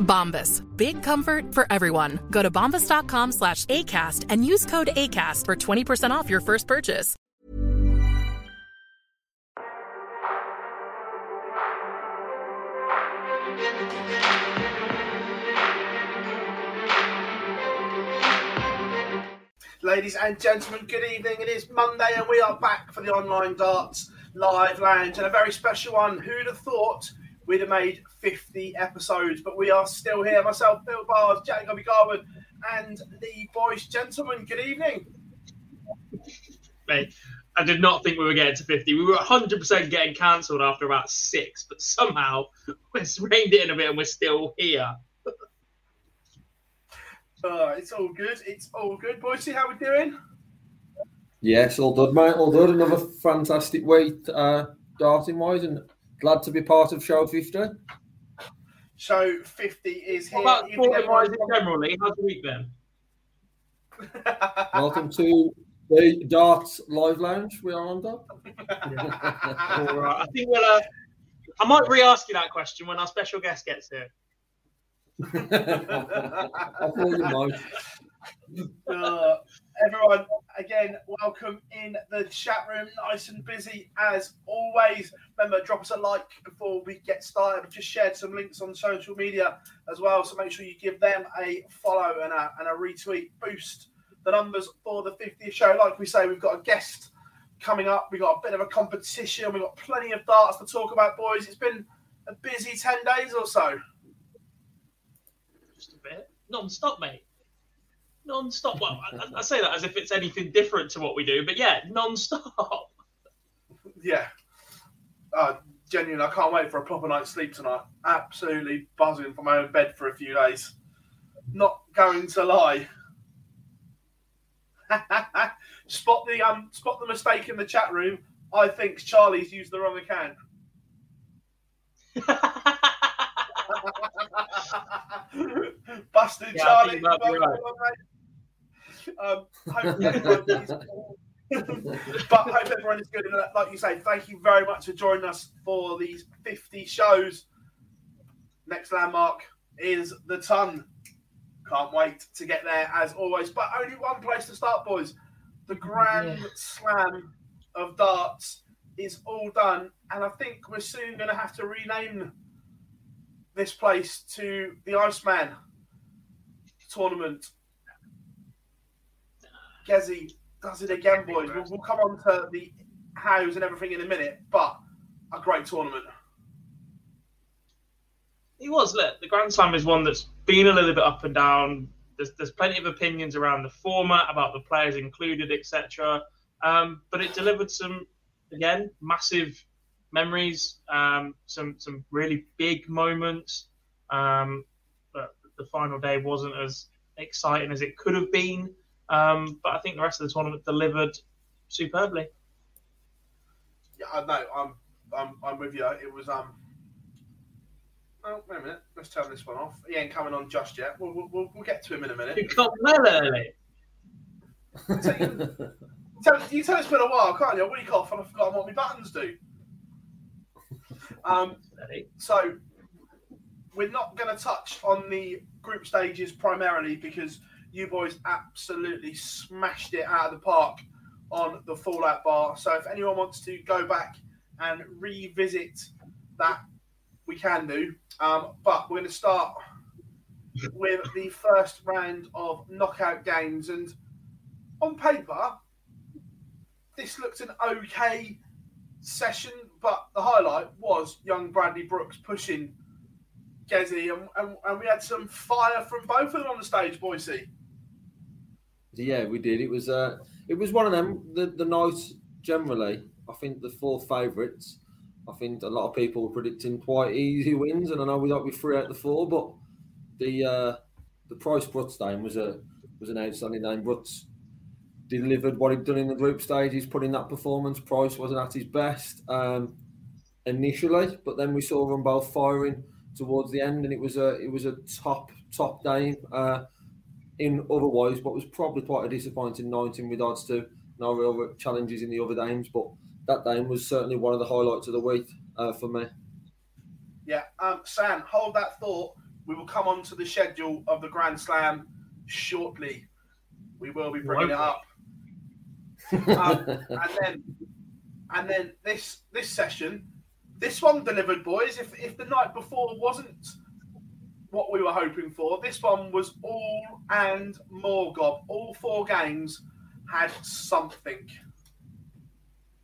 Bombas. Big comfort for everyone. Go to bombas.com slash ACAST and use code ACAST for 20% off your first purchase. Ladies and gentlemen, good evening. It is Monday and we are back for the Online Darts Live Lounge and a very special one. Who'd have thought we'd have made 50 episodes? But we are still here. Myself, Bill Bars, Jack Gobby Garwood, and the boys. Gentlemen, good evening. mate. I did not think we were getting to 50. We were 100% getting cancelled after about six, but somehow we've reined it in a bit and we're still here. Uh, it's all good. It's all good. Boys, see how we're doing? Yes, all good, mate. All good. Another fantastic week, uh, darting wise, and glad to be part of show 50. Show 50 is here. What about Evening, sporting wise in general, Lee? How's the week been? Welcome to the Darts Live Lounge. We are under. All right. I think we'll. Uh, I might re-ask you that question when our special guest gets here. I thought you might. Uh, everyone, again, welcome in the chat room. Nice and busy as always. Remember, drop us a like before we get started. We've just shared some links on social media as well, so make sure you give them a follow and a, and a retweet. Boost the numbers for the 50th show. Like we say, we've got a guest coming up. We've got a bit of a competition. We've got plenty of darts to talk about, boys. It's been a busy 10 days or so. Just a bit. Non-stop, mate. Non-stop. Well, I, I say that as if it's anything different to what we do, but yeah, non-stop. yeah. Uh, genuinely, I can't wait for a proper night's sleep tonight. Absolutely buzzing from my own bed for a few days. Not going to lie. spot the um, spot the mistake in the chat room. I think Charlie's used the wrong account. Busted Yeah, Charlie. Um, hope is but hope everyone is good. And like you say, thank you very much for joining us for these 50 shows. Next landmark is the ton. Can't wait to get there as always. But only one place to start, boys. The Grand Slam of Darts is all done. And I think we're soon going to have to rename this place to the Iceman tournament. Gezi does it again, boys. We'll, we'll come on to the hows and everything in a minute, but a great tournament. It was. Look, the Grand Slam is one that's been a little bit up and down. There's, there's plenty of opinions around the format, about the players included, etc. Um, but it delivered some, again, massive memories, um, some some really big moments. Um, but the final day wasn't as exciting as it could have been. Um, but I think the rest of the tournament delivered superbly. Yeah, I know. I'm, I'm, I'm with you. It was um. Oh, wait a minute. Let's turn this one off. He ain't coming on just yet. We'll, we'll, we'll get to him in a minute. You got well early. tell, you tell it's been a while, can't you? A week off and I've forgotten what my buttons do. Um, so we're not going to touch on the group stages primarily because you boys absolutely smashed it out of the park on the Fallout bar. So if anyone wants to go back and revisit that, we can do. Um, but we're going to start with the first round of knockout games. And on paper, this looked an okay session, but the highlight was young Bradley Brooks pushing Gezi, and, and, and we had some fire from both of them on the stage, Boise. Yeah, we did. It was uh, it was one of them. The the night generally, I think the four favourites. I think a lot of people were predicting quite easy wins, and I know we don't be three out the four, but the uh, the Price Brutz name was a was an outstanding name. Brutz delivered what he'd done in the group stage. He's put in that performance. Price wasn't at his best um, initially, but then we saw them both firing towards the end, and it was a it was a top top game. Uh, in otherwise, what was probably quite a disappointing night in regards to no real challenges in the other games, but that game was certainly one of the highlights of the week uh, for me. Yeah, um, Sam, hold that thought. We will come on to the schedule of the Grand Slam shortly. We will be bringing it up. um, and then, and then this this session, this one delivered, boys. If if the night before wasn't what we were hoping for, this one was all and more gob. All four games had something.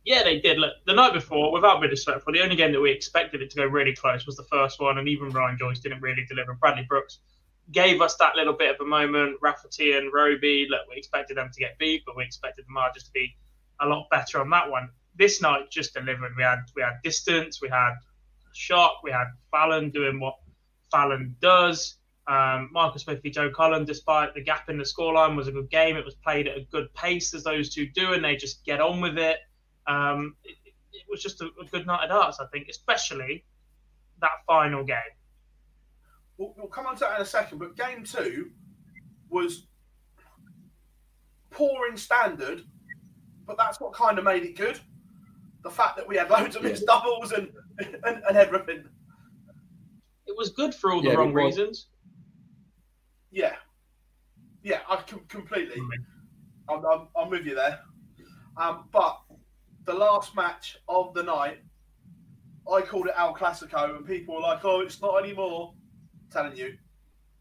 Yeah, they did. Look, the night before, without being disrespectful, the only game that we expected it to go really close was the first one, and even Ryan Joyce didn't really deliver. Bradley Brooks gave us that little bit of a moment. Rafferty and Roby, look, we expected them to get beat, but we expected the margins to be a lot better on that one. This night just delivered. We had we had distance, we had shot, we had Fallon doing what Fallon does. Um, Michael Smith v Joe Cullen, despite the gap in the scoreline, was a good game. It was played at a good pace as those two do, and they just get on with it. Um, it, it, was just a, a, good night at darts, I think, especially that final game. We'll, we'll come on to that in a second, but game two was poor in standard, but that's what kind of made it good. The fact that we had loads of mixed doubles and, and, and everything. It was good for all the wrong reasons. Yeah, yeah, I com- completely. I'm, I'm, I'm, with you there. Um, but the last match of the night, I called it El Clasico, and people were like, "Oh, it's not anymore." I'm telling you,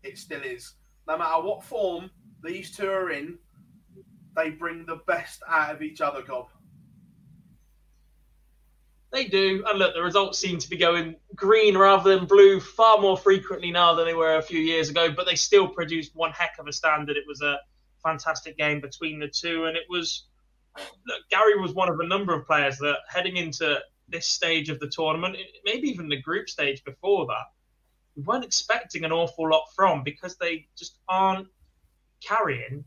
it still is. No matter what form these two are in, they bring the best out of each other, Gob. They do. And look, the results seem to be going green rather than blue far more frequently now than they were a few years ago, but they still produced one heck of a standard. It was a fantastic game between the two. And it was, look, Gary was one of a number of players that heading into this stage of the tournament, maybe even the group stage before that, we weren't expecting an awful lot from because they just aren't carrying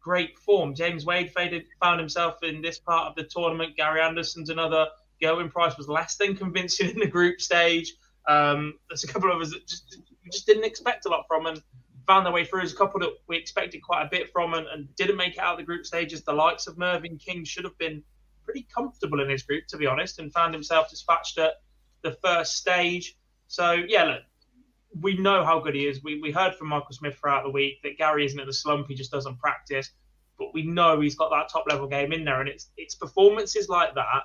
great form. James Wade faded, found himself in this part of the tournament. Gary Anderson's another Gerwyn Price was less than convincing in the group stage. Um, there's a couple of us that just, just didn't expect a lot from and found their way through. There's a couple that we expected quite a bit from and, and didn't make it out of the group stages. The likes of Mervyn King should have been pretty comfortable in his group, to be honest, and found himself dispatched at the first stage. So, yeah, look, we know how good he is. We, we heard from Michael Smith throughout the week that Gary isn't in the slump, he just doesn't practice. But we know he's got that top level game in there, and it's it's performances like that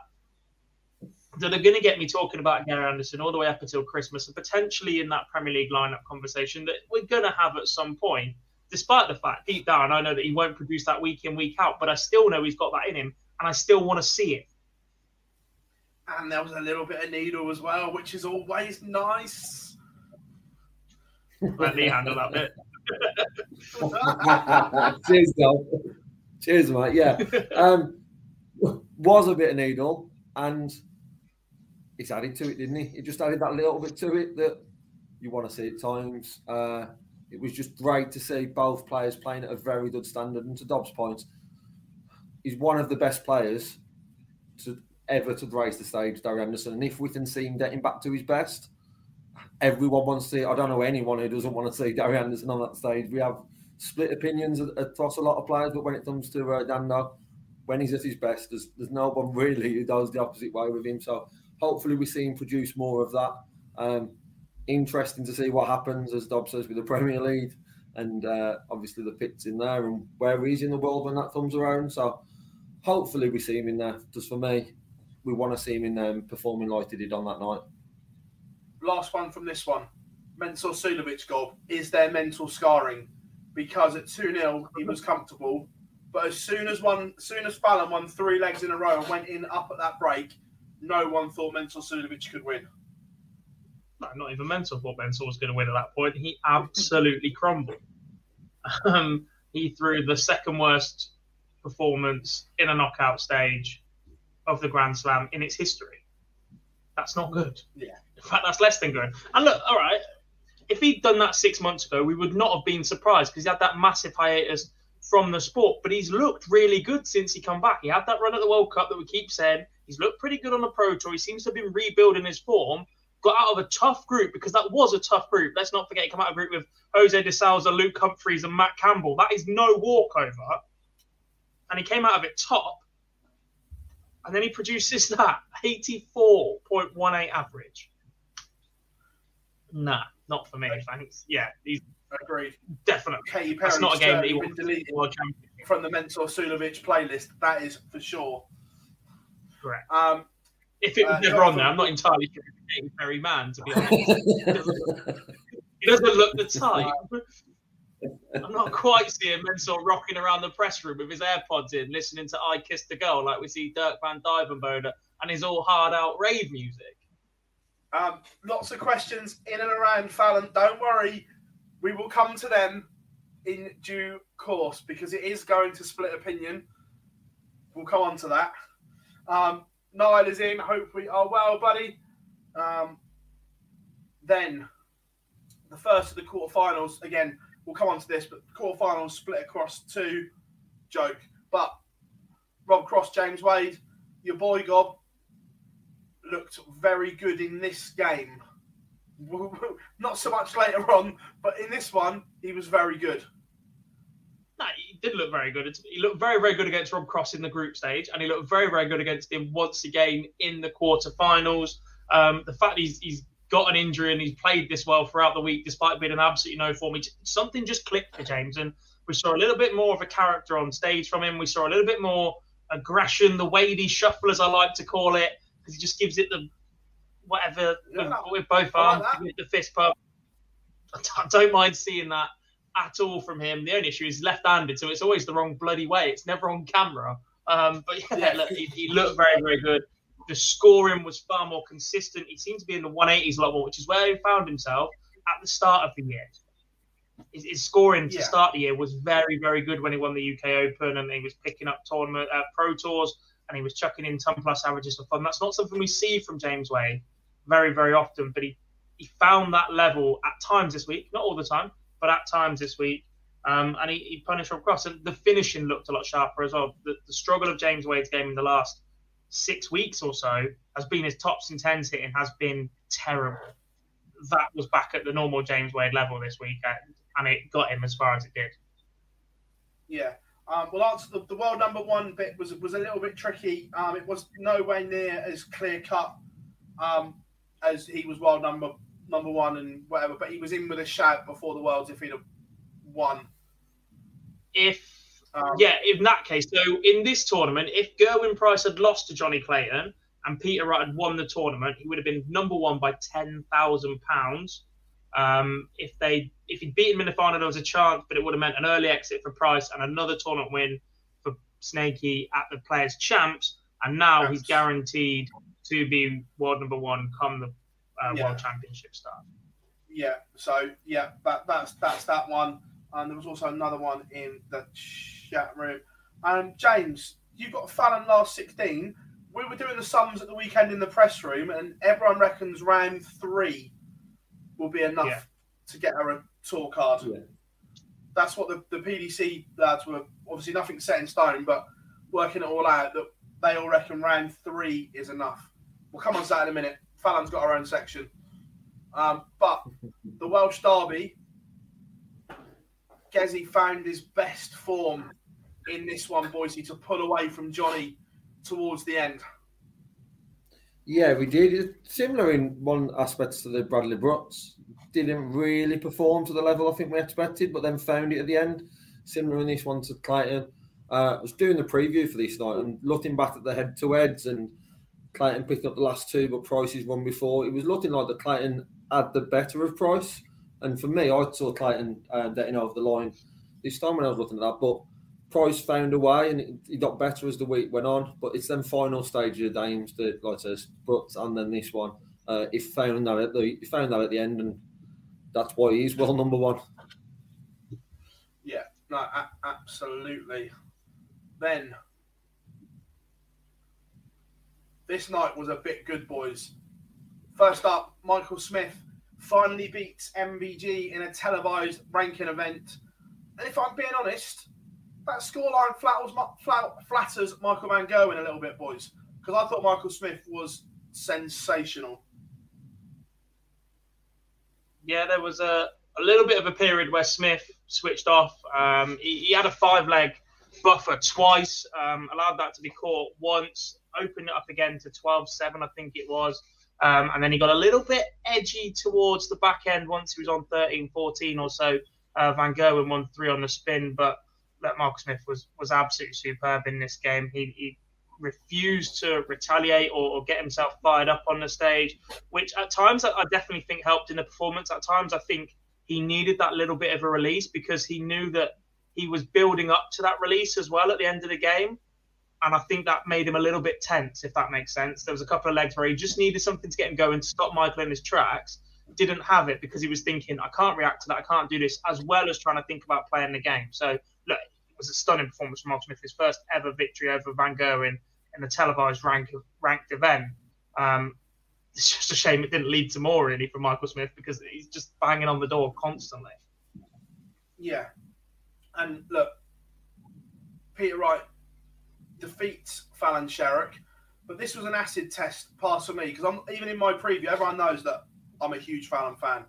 that are going to get me talking about Gary Anderson all the way up until Christmas and potentially in that Premier League lineup conversation that we're going to have at some point. Despite the fact, deep down, I know that he won't produce that week in, week out, but I still know he's got that in him and I still want to see it. And there was a little bit of needle as well, which is always nice. Let me handle that bit. Cheers, Dom. Cheers, mate. Yeah. Um, was a bit of needle and he's added to it, didn't he? He just added that little bit to it that you want to see at times. Uh, it was just great to see both players playing at a very good standard. And to Dobbs' point, he's one of the best players to ever to raise the stage, Gary Anderson. And if we can see him getting back to his best, everyone wants to see. I don't know anyone who doesn't want to see Gary Anderson on that stage. We have split opinions across a lot of players, but when it comes to uh, Dando, when he's at his best, there's, there's no one really who does the opposite way with him. So hopefully we see him produce more of that. Um, interesting to see what happens, as Dob says, with the Premier League and uh, obviously the pits in there and where he's in the world when that comes around. So hopefully we see him in there. Just for me, we want to see him in there performing like he did on that night. Last one from this one. Mensur Suljovic goal. Is there mental scarring? Because at 2 0, he was comfortable. But as soon as one, as soon as Fallon won three legs in a row and went in up at that break, no one thought Mensur Suljovic could win. No, not even Mensur thought Mensur was going to win at that point. He absolutely crumbled. Um, he threw the second worst performance in a knockout stage of the Grand Slam in its history. That's not good. Yeah. In fact, that's less than good. And look, all right, if he'd done that six months ago, we would not have been surprised because he had that massive hiatus from the sport. But he's looked really good since he come back. He had that run at the World Cup that we keep saying. He's looked pretty good on the Pro Tour. He seems to have been rebuilding his form. Got out of a tough group because that was a tough group. Let's not forget he came out of a group with Jose de Sousa, Luke Humphries, and Matt Campbell. That is no walkover. And he came out of it top. And then he produces that 84.18 average. Nah, not for me, thanks. Yeah, he's Agreed. definitely. That's not a game that he wants deleted be world champion. from the Mensur Suljovic playlist. That is for sure. Correct. Um, If it was Uh, never Jonathan- on there, I'm not entirely sure it's a Katy Perry man, to be honest. he, doesn't look, he doesn't look the type. I'm not quite seeing Mensur rocking around the press room with his AirPods in, listening to I Kissed a Girl like we see Dirk Van Duijvenbode and his all hard out rave music. Um, lots of questions in and around Fallon. Don't worry, we will come to them in due course because it is going to split opinion. We'll come on to that. Um, Niall is in. Hope we are well, buddy. Um, then the first of the quarterfinals. Again, we'll come on to this, but quarterfinals split across two. Joke, but Rob Cross, James Wade, your boy Gob, looked very good in this game. Not so much later on, but in this one, he was very good. No, did look very good. He looked very, very good against Rob Cross in the group stage, and he looked very, very good against him once again in the quarterfinals. Um, the fact he's, he's got an injury and he's played this well throughout the week, despite being an absolutely no form, he something just clicked for James, and we saw a little bit more of a character on stage from him. We saw a little bit more aggression, the wadey shuffle, as I like to call it, because he just gives it the whatever with, Yeah. with both I like arms, the fist pump. I don't mind seeing that at all from him. The only issue is left-handed, so it's always the wrong bloody way. It's never on camera. Um, but yeah, look, he, he looked very, very good. The scoring was far more consistent. He seemed to be in the 180s a lot more, which is where he found himself at the start of the year. His, his scoring to Yeah. start the year was very, very good when he won the UK Open, and he was picking up tournament uh, pro tours, and he was chucking in 10 plus averages for fun. That's not something we see from James Wade very, very often, but he he found that level at times this week, not all the time, but at times this week. Um, and he, he punished Rob Cross. And the finishing looked a lot sharper as well. The, the struggle of James Wade's game in the last six weeks or so has been his tops and tens hitting has been terrible. That was back at the normal James Wade level this week, and, and it got him as far as it did. Yeah. Um, well, the, the world number one bit was was a little bit tricky. Um, it was nowhere near as clear cut um, as he was world number number one and whatever. But he was in with a shout before the worlds if he'd have won. If Um, yeah, in that case, so in this tournament, if Gerwyn Price had lost to Johnny Clayton and Peter Wright had won the tournament, he would have been number one by ten thousand pounds. Um, if they if he'd beaten him in the final, there was a chance, but it would have meant an early exit for Price and another tournament win for Snakey at the Players Champs. And now he's guaranteed to be world number one come the uh, Yeah. World Championship start. Yeah. So yeah, that that's that's that one. And there was also another one in the chat room. Um, James, you got Fallon last sixteen. We were doing the sums at the weekend in the press room, and everyone reckons round three will be enough Yeah. to get her a tour card. Yeah. That's what the, the PDC lads were obviously nothing set in stone, but working it all out that they all reckon round three is enough. We'll come on to that in a minute. Fallon's got her own section. Um, but the Welsh Derby, Gezi found his best form in this one, Boise, to pull away from Johnny towards the end? Yeah, we did. Similar in one aspect to the Bradley Brooks. Didn't really perform to the level I think we expected, but then found it at the end. Similar in this one to Clayton. Uh, I was doing the preview for this night and looking back at the head to heads and Clayton picking up the last two, but Price's one before. It was looking like the Clayton had the better of Price. And for me, I saw Clayton uh, getting over the line this time when I was looking at that. But Price found a way and he got better as the week went on. But it's then final stage of the games that, like I says, but and then this one, uh, he found that at the he found that at the end, and that's why he's well number one. Yeah, no, a- absolutely. Then this night was a bit good, boys. First up, Michael Smith finally beats MVG in a televised ranking event. And if I'm being honest, that scoreline flatters, flatters Michael Van Gerwen a little bit, boys, because I thought Michael Smith was sensational. Yeah, there was a, a little bit of a period where Smith switched off. Um, he, he, had a five leg buffer twice, um, allowed that to be caught once, opened it up again to 12 7, I think it was. Um, and then he got a little bit edgy towards the back end once he was on 13 14 or so. Uh, Van Gerwen won three on the spin, but that Mark Smith was was absolutely superb in this game. He, he refused to retaliate or, or, get himself fired up on the stage, which at times I, I, definitely think helped in the performance. At times I think he needed that little bit of a release because he knew that he was building up to that release as well at the end of the game. And I think that made him a little bit tense, if that makes sense. There was a couple of legs where he just needed something to get him going to stop Michael in his tracks. Didn't have it because he was thinking, I can't react to that, I can't do this, as well as trying to think about playing the game. So, look, it was a stunning performance from Mark Smith, his first ever victory over Van Gerwen in a televised rank, ranked event. Um, it's just a shame it didn't lead to more really for Michael Smith because he's just banging on the door constantly. Yeah, and look, Peter Wright defeats Fallon Sherrock, but this was an acid test pass for me because I'm even in my preview. Everyone knows that I'm a huge Fallon fan.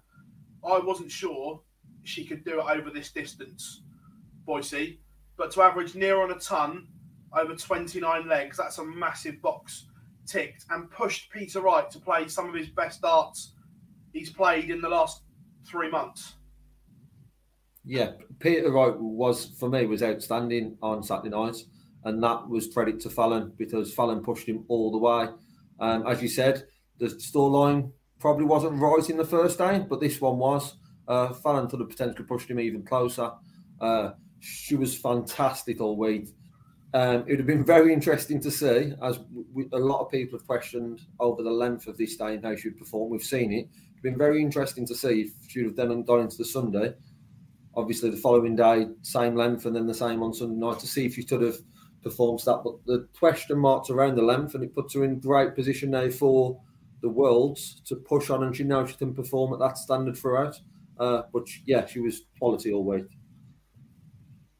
I wasn't sure she could do it over this distance, Boise but to average near on a ton over 29 legs, that's a massive box ticked and pushed Peter Wright to play some of his best darts he's played in the last three months. Yeah, Peter Wright was for me was outstanding on Saturday night, and that was credit to Fallon because Fallon pushed him all the way. Um, as you said, the storyline probably wasn't right in the first day, but this one was. Uh, Fallon could have potentially pushed him even closer. Uh, she was fantastic all week. Um, it would have been very interesting to see, as we, a lot of people have questioned over the length of this day and how she would perform. We've seen it. It's been very interesting to see if she would have done gone into the Sunday. Obviously, the following day, same length, and then the same on Sunday night to see if she could have performed that. But the question marks around the length, and it puts her in great position now for the Worlds to push on, and she knows she can perform at that standard throughout. Uh, but yeah, she was quality all week.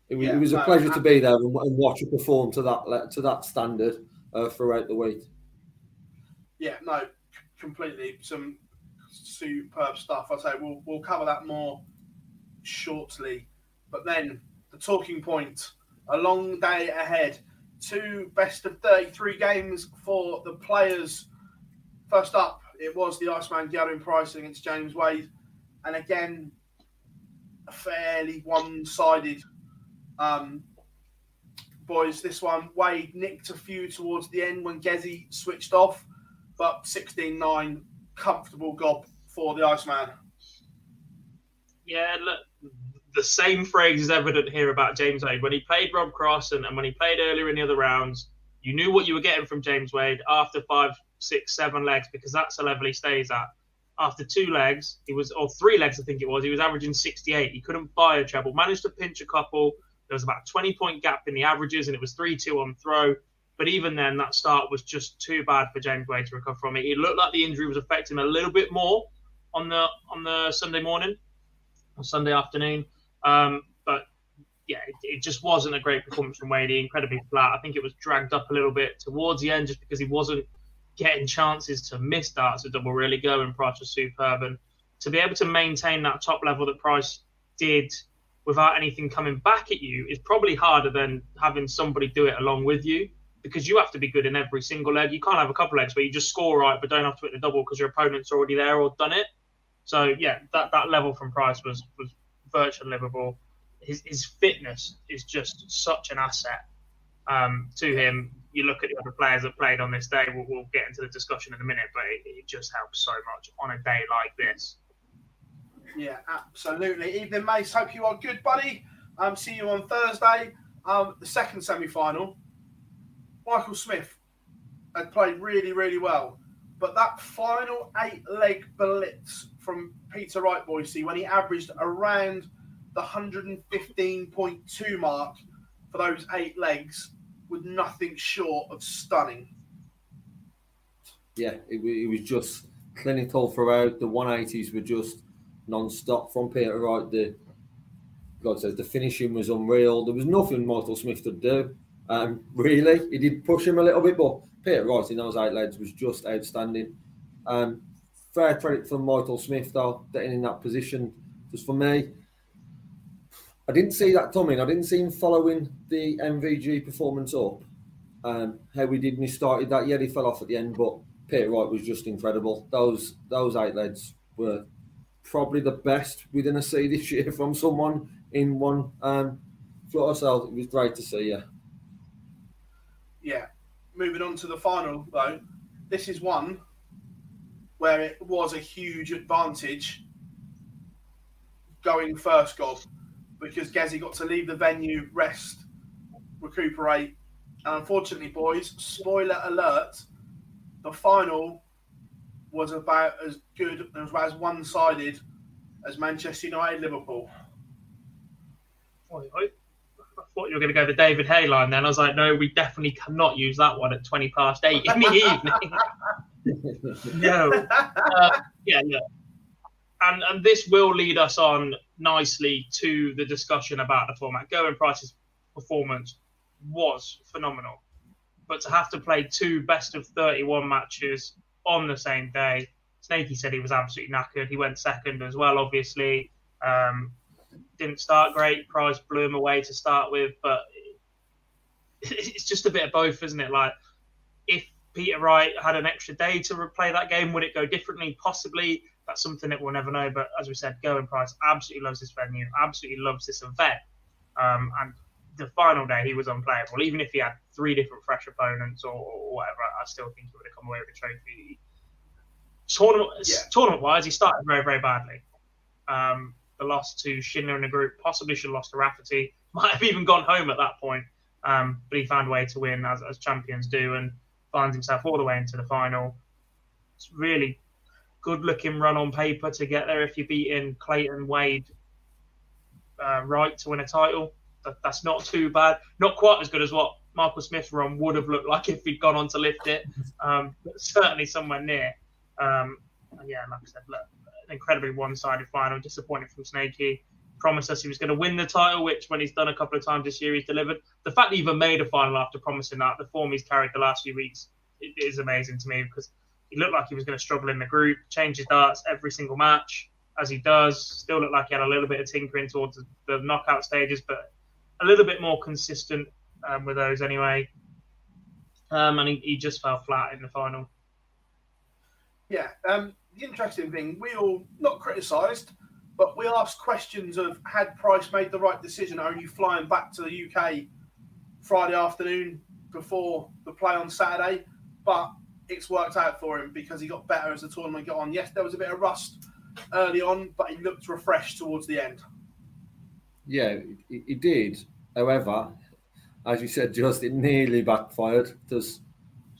It was, yeah, it was a pleasure to be there and, and, watch her perform to that to that standard uh, throughout the week. Yeah, no, completely. Some superb stuff. I say we'll we'll cover that more shortly. But then the talking point: a long day ahead. Two best of thirty-three games for the players. First up, it was the Iceman Gerwyn Price against James Wade, and again, a fairly one-sided um, boys, this one, Wade nicked a few towards the end when Gezi switched off, but 16 9, comfortable gob for the Iceman. Yeah, look, the same phrase is evident here about James Wade. When he played Rob Cross and, and when he played earlier in the other rounds, you knew what you were getting from James Wade after five, six, seven legs because that's the level he stays at. After two legs, he was, or three legs, I think it was, he was averaging 68. He couldn't buy a treble, managed to pinch a couple, there was about a 20 point gap in the averages, and it was 3 2 on throw. But even then, that start was just too bad for James Wade to recover from it. It looked like the injury was affecting him a little bit more on the on the Sunday morning, or Sunday afternoon. Um, but yeah, it, it, just wasn't a great performance from Wade. Incredibly flat. I think it was dragged up a little bit towards the end just because he wasn't getting chances to miss darts. A double really go, and Price was superb. And to be able to maintain that top level that Price did without anything coming back at you is probably harder than having somebody do it along with you because you have to be good in every single leg. You can't have a couple legs where you just score right but don't have to hit the double because your opponent's already there or done it. So yeah, that, that level from Price was was virtually Liverpool. His his fitness is just such an asset um, to him. You look at the other players that played on this day. We'll, we'll get into the discussion in a minute, but it, it just helps so much on a day like this. Yeah, absolutely. Evening, Mace. Hope you are good, buddy. Um, see you on Thursday. Um, the second semi final. Michael Smith had played really, really well. But that final eight leg blitz from Peter Wright Boise, when he averaged around the 115.2 mark for those eight legs, was nothing short of stunning. Yeah, it, it was just clinical throughout. The 180s were just non-stop from Peter Wright. The God says the finishing was unreal. There was nothing Michael Smith could do. Um, really, he did push him a little bit, but Peter Wright in those eight legs was just outstanding. Um, fair credit for Michael Smith though, getting in that position. Just for me, I didn't see that coming. I didn't see him following the MVG performance up. Um, how we did when he started that. Yeah, he fell off at the end, but Peter Wright was just incredible. Those those eight legs were probably the best we're going to see this year from someone in one um, flutter. So it was great to see. Yeah. Yeah. Moving on to the final, though, this is one where it was a huge advantage going first goal because Gezi got to leave the venue, rest, recuperate. And unfortunately, boys, spoiler alert, the final was about as good and as one sided as Manchester United Liverpool. I thought you were going to go the David Hay line then. I was like, no, we definitely cannot use that one at 20 past eight in the evening. no. Uh, yeah, no. And, and this will lead us on nicely to the discussion about the format. Gerwyn Price's performance was phenomenal. But to have to play two best of 31 matches on the same day. Snakey said he was absolutely knackered. He went second as well, obviously. Um, didn't start great. Price blew him away to start with, but it's just a bit of both, isn't it? Like, if Peter Wright had an extra day to replay that game, would it go differently? Possibly. That's something that we'll never know. But as we said, Gerwyn Price absolutely loves this venue, absolutely loves this event. Um, and the final day, he was unplayable. Even if he had three different fresh opponents or, or whatever, I still think he would have come away with a trophy. Tournament, yeah. tournament wise, he started very, very badly. Um, the loss to Schindler in the group, possibly should have lost to Rafferty, might have even gone home at that point. Um, but he found a way to win, as, as champions do, and finds himself all the way into the final. It's really good looking run on paper to get there if you're beating Clayton Wade uh, right to win a title. That, that's not too bad. Not quite as good as what Michael Smith's run would have looked like if he'd gone on to lift it, um, but certainly somewhere near. Um, and yeah, like I said, look, incredibly one-sided final. Disappointing from Snakey. Promised us he was going to win the title, which when he's done a couple of times this year, he's delivered. The fact that he even made a final after promising that, the form he's carried the last few weeks, it is amazing to me because he looked like he was going to struggle in the group, change his darts every single match, as he does. Still looked like he had a little bit of tinkering towards the knockout stages, but a little bit more consistent um, with those anyway. Um, and he, he, just fell flat in the final. Yeah. Um, the interesting thing, we all not criticised, but we asked questions of had Price made the right decision? Are you flying back to the UK Friday afternoon before the play on Saturday? But it's worked out for him because he got better as the tournament got on. Yes, there was a bit of rust early on, but he looked refreshed towards the end. Yeah, he did. However, as you said, just it nearly backfired because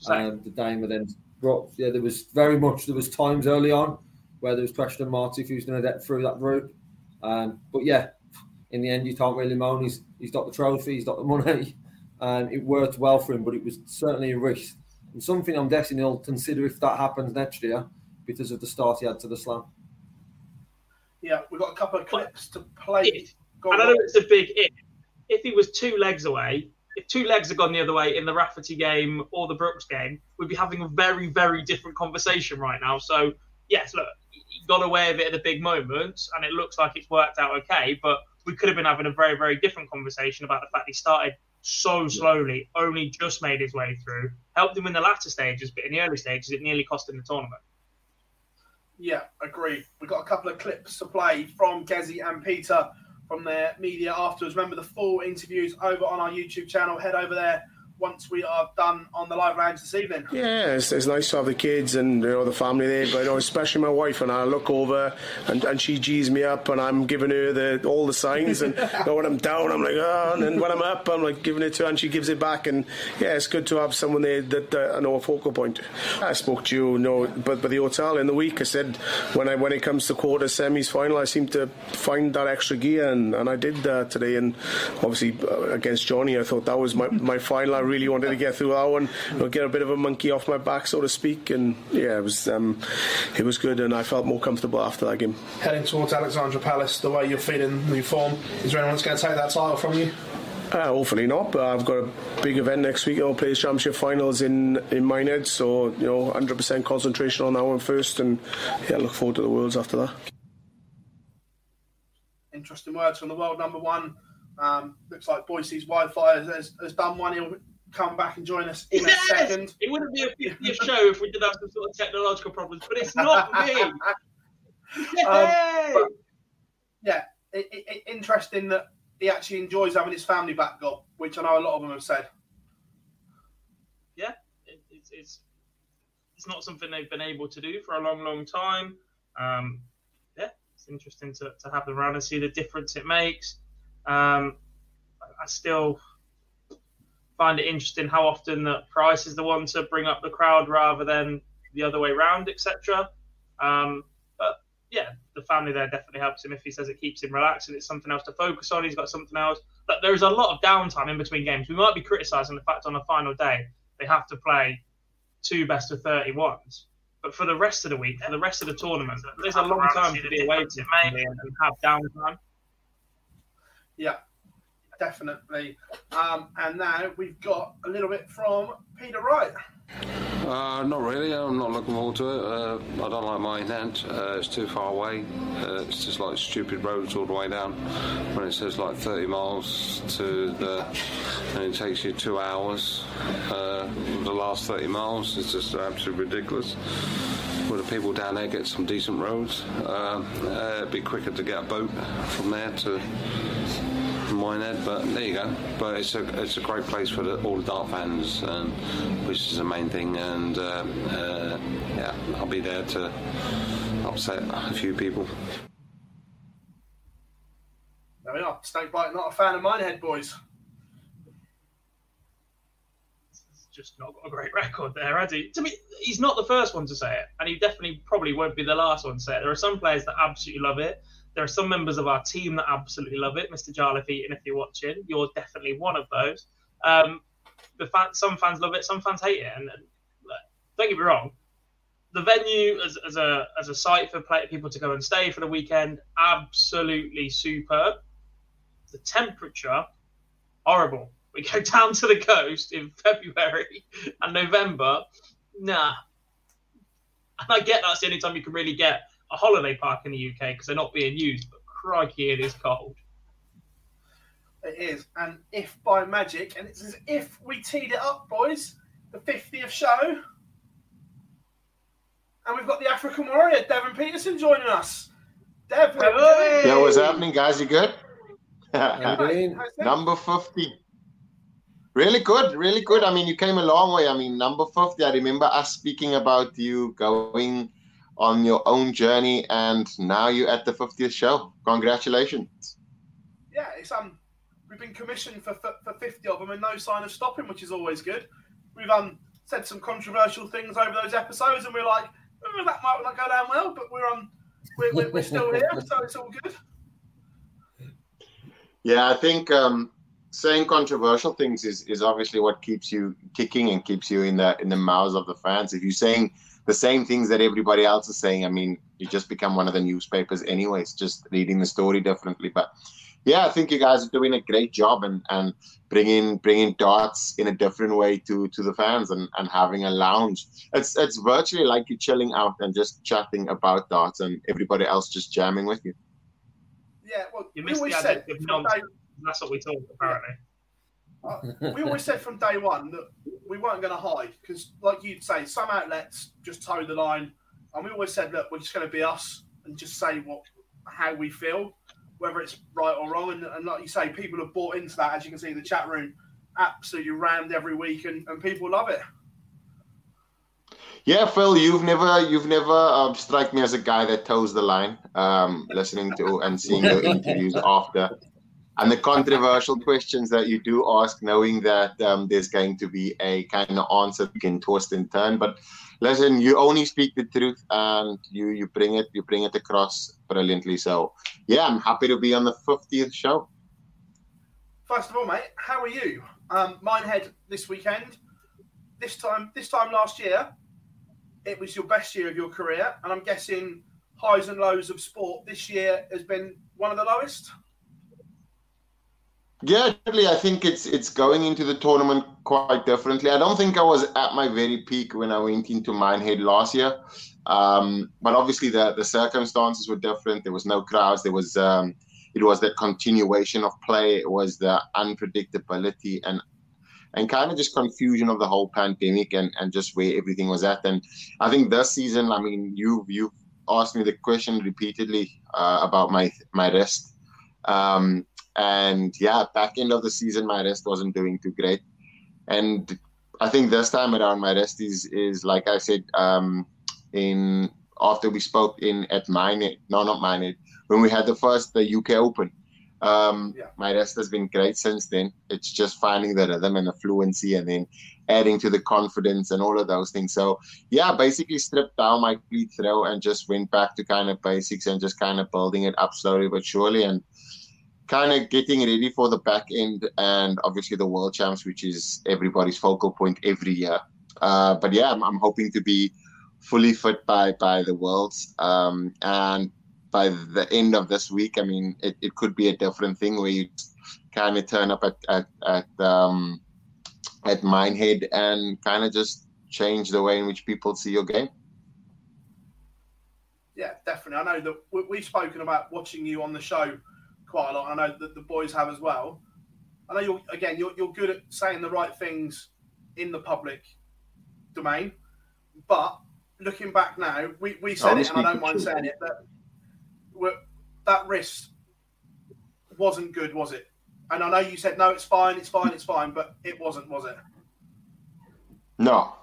um, the Damer then brought. Yeah, there was very much there was times early on where there was question marks if he was going to get through that route. Um, but yeah, in the end, you can't really moan. He's he's got the trophy, he's got the money, and it worked well for him. But it was certainly a risk and something I'm guessing he'll consider if that happens next year because of the start he had to the slam. Yeah, we've got a couple of clips to play. If, I don't know it's a big if. If he was two legs away, if two legs had gone the other way in the Rafferty game or the Brooks game, we'd be having a very, very different conversation right now. So, yes, look, he got away with it at the big moments and it looks like it's worked out okay. But we could have been having a very, very different conversation about the fact he started so slowly, only just made his way through, helped him in the latter stages, but in the early stages, it nearly cost him the tournament. Yeah, agreed. We've got a couple of clips to play from Gezi and Peter from their media afterwards. Remember the full interviews over on our YouTube channel. Head over there once we are done on the live rounds this evening. Yeah, it's, it's nice to have the kids and you know the family there, but you know especially my wife and I look over and, and she G's me up and I'm giving her the all the signs and you know, when I'm down I'm like oh and then when I'm up I'm like giving it to her and she gives it back and yeah it's good to have someone there that uh, I know a focal point. I spoke to you, you know, but but the hotel in the week I said when I when it comes to quarter semis final I seem to find that extra gear and, and I did that today and obviously uh, against Johnny I thought that was my, my final. I really wanted to get through that one, you know, get a bit of a monkey off my back, so to speak. And yeah, it was um, it was good, and I felt more comfortable after that game. Heading towards Alexandra Palace, the way you're feeling, the form, is there anyone that's going to take that title from you? Uh, hopefully not, but I've got a big event next week. I'll play the championship finals in in Minehead, so you know, 100% concentration on that one first, and yeah, look forward to the worlds after that. Interesting words from the world number one. Um, looks like Boise's Wi-Fi has, has done one. He'll come back and join us in Yes! a second. It wouldn't be a 50th show if we did have some sort of technological problems, but it's not me. Um, but, yeah, it, it, interesting that he actually enjoys having his family back, up, which I know a lot of them have said. yeah, it, it's, it's it's not something they've been able to do for a long, long time. Um, yeah, it's interesting to, to have them around and see the difference it makes. Um, I, I still find it interesting how often that Price is the one to bring up the crowd rather than the other way round, etc. Um, but yeah, the family there definitely helps him if he says it keeps him relaxed and it's something else to focus on. He's got something else. But there's a lot of downtime in between games. We might be criticising the fact on the final day they have to play two best of 31s. But for the rest of the week, for the rest of the tournament, there's a long time to be away and have downtime. Yeah, definitely. Um, and now we've got a little bit from Peter Wright. Uh, not really. I'm not looking forward to it. Uh, I don't like Minehead. Uh, it's too far away. Uh, it's just like stupid roads all the way down. When it says like 30 miles to the, and it takes you two hours. Uh, the last 30 miles is just absolutely ridiculous. Will the people down there get some decent roads? Uh, it'd be quicker to get a boat from there to Minehead, but there you go. But it's a it's a great place for the, all the dart fans, um, which is the main thing. And uh, uh, yeah, I'll be there to upset a few people. There we are. Snake Bite, not a fan of Minehead, boys. He's just not got a great record there, has he? To me, he's not the first one to say it, and he definitely probably won't be the last one to say it. There are some players that absolutely love it. There are some members of our team that absolutely love it. Mr. Jarlath Eaton, if you're watching, you're definitely one of those. Um, the fan, some fans love it, some fans hate it, and, and don't get me wrong. The venue as, as a as a site for people to go and stay for the weekend, absolutely superb. The temperature, horrible. We go down to the coast in February and November. Nah. And I get that's the only time you can really get a holiday park in the UK because they're not being used, but crikey, it is cold. It is. And if by magic, and it's as if we teed it up, boys, the 50th show. And we've got the African warrior, Devon Petersen, joining us. Dev, how are? Yeah, what's happening, guys? You good? Number 50. Really good, really good. I mean, you came a long way. I mean, number 50, I remember us speaking about you going on your own journey, and now you're at the 50th show. Congratulations. Yeah, it's um, we've been commissioned for, for for 50 of them, and no sign of stopping, which is always good. We've um said some controversial things over those episodes, and we're like, oh, that might not go down well, but we're um, we're, we're, we're still here, so it's all good. Yeah, I think um, saying controversial things is, is obviously what keeps you kicking and keeps you in the in the mouths of the fans. If you're saying the same things that everybody else is saying, I mean, you just become one of the newspapers, anyways, just reading the story differently. But yeah, I think you guys are doing a great job and and bringing bringing darts in a different way to to the fans and and having a lounge. It's it's virtually like you're chilling out and just chatting about darts and everybody else just jamming with you. Yeah, well, You we missed the always said adjective from nonsense. That's what we talk apparently. Uh, we always said from day one that we weren't going to hide because, like you'd say, some outlets just toe the line, and we always said, look, we're just going to be us and just say what how we feel, whether it's right or wrong. And, and like you say, people have bought into that. As you can see, in the chat room absolutely rammed every week, and, and people love it. Yeah, Phil, you've never you've never uh, struck me as a guy that toes the line. Um, listening to and seeing your interviews after, and the controversial questions that you do ask, knowing that um, there's going to be a kind of answer you can twist and turn. But listen, you only speak the truth, and you you bring it you bring it across brilliantly. So yeah, I'm happy to be on the 50th show. First of all, mate, how are you? Um, Minehead this weekend. This time, this time last year, it was your best year of your career, and I'm guessing highs and lows of sport this year has been one of the lowest. Yeah, definitely. I think it's it's going into the tournament quite differently. I don't think I was at my very peak when I went into Minehead last year, um, but obviously the the circumstances were different. There was no crowds. There was um, it was that continuation of play. It was the unpredictability and and kind of just confusion of the whole pandemic and and just where everything was at. And I think this season, I mean, you you've asked me the question repeatedly uh, about my my wrist. Um, and yeah, back end of the season, my wrist wasn't doing too great. And I think this time around, my wrist is is like I said um, in after we spoke in at mine, no, not mine, when we had the first the UK Open. Um, yeah. My rest has been great since then. It's just finding the rhythm and the fluency, and then adding to the confidence and all of those things. So yeah, basically stripped down my cleat throw and just went back to kind of basics and just kind of building it up slowly but surely and kind of getting ready for the back end and obviously the world champs, which is everybody's focal point every year. Uh, but yeah, I'm, I'm hoping to be fully fit by by the worlds um, and by the end of this week. I mean, it, it could be a different thing where you kind of turn up at at at, um, at Minehead and kind of just change the way in which people see your game. Yeah, definitely. I know that we, we've spoken about watching you on the show quite a lot. I know that the boys have as well. I know you're again you're, you're good at saying the right things in the public domain, but looking back now, we, we said it, and I don't mind saying it that that wrist wasn't good, was it? And I know you said no, it's fine, it's fine, it's fine, but it wasn't, was it? No.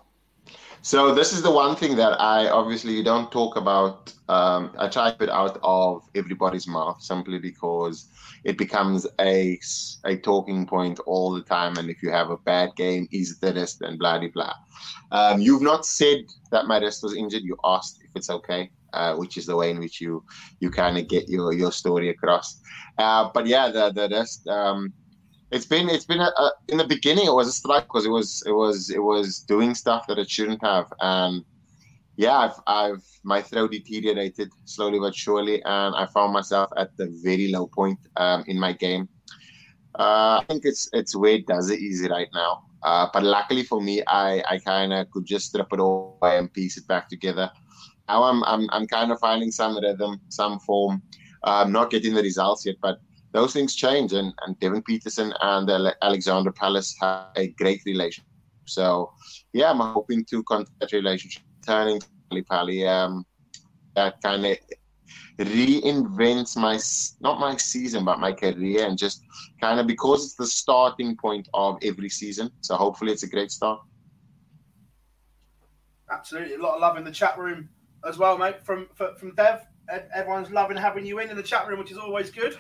So this is the one thing that I obviously don't talk about. Um, I try to put out of everybody's mouth simply because it becomes a a talking point all the time. And if you have a bad game, is the wrist and blah blah blah. Um, you've not said that my rest was injured. You asked if it's okay, uh, which is the way in which you you kind of get your your story across. Uh, but yeah, the the rest. Um, it's been it's been a, a, in the beginning it was a strike because it was it was it was doing stuff that it shouldn't have. And yeah I've, I've my throat deteriorated slowly but surely and I found myself at the very low point um, in my game. Uh, I think it's it's where it does it easy right now. Uh, but luckily for me I I kind of could just strip it all away and piece it back together. Now I'm I'm, I'm kind of finding some rhythm some form. I'm not getting the results yet but those things change. And, and Devon Petersen and Alexandra Palace have a great relationship. So, yeah, I'm hoping to continue that relationship, turning Pally Pally. Um, that kind of reinvents my, not my season, but my career. And just kind of because it's the starting point of every season. So, hopefully, it's a great start. Absolutely, a lot of love in the chat room as well, mate. From from, from Dev, everyone's loving having you in in the chat room, which is always good.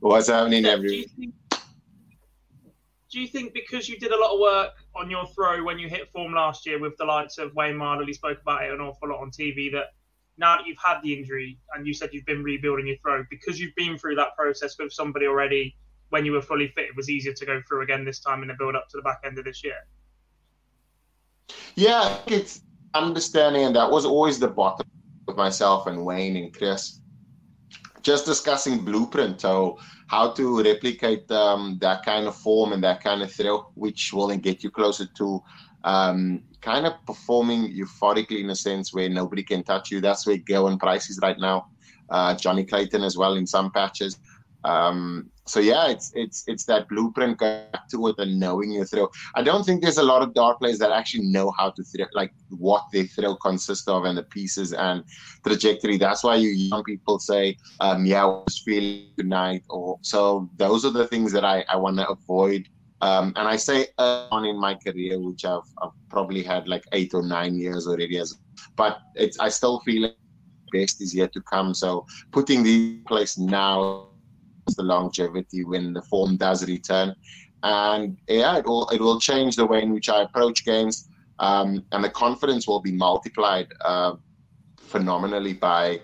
What's happening, everyone? Do you think because you did a lot of work on your throw when you hit form last year with the likes of Wayne Mardle, he spoke about it an awful lot on TV, that now that you've had the injury and you said you've been rebuilding your throw, because you've been through that process with somebody already when you were fully fit, it was easier to go through again this time in the build up to the back end of this year? Yeah, it's understanding, and that was always the bottom with myself and Wayne and Chris. Just discussing blueprint, so how to replicate um, that kind of form and that kind of thrill, which will then get you closer to um, kind of performing euphorically in a sense where nobody can touch you. That's where Gerwyn Price is right now. Uh, Johnny Clayton as well in some patches. Um, so yeah, it's it's it's that blueprint back to it and knowing your throw. I don't think there's a lot of dart players that actually know how to throw, like what their throw consists of and the pieces and trajectory. That's why you young people say, um, "Yeah, I was feeling tonight," or so. Those are the things that I I want to avoid. Um, and I say on in my career, which I've, I've probably had like eight or nine years already, as but it's I still feel best is yet to come. So putting the place now the longevity when the form does return. And yeah, it will it will change the way in which I approach games, um, and the confidence will be multiplied uh, phenomenally by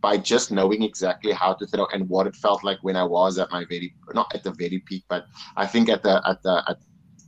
by just knowing exactly how to throw and what it felt like when I was at my very not at the very peak, but I think at the at the at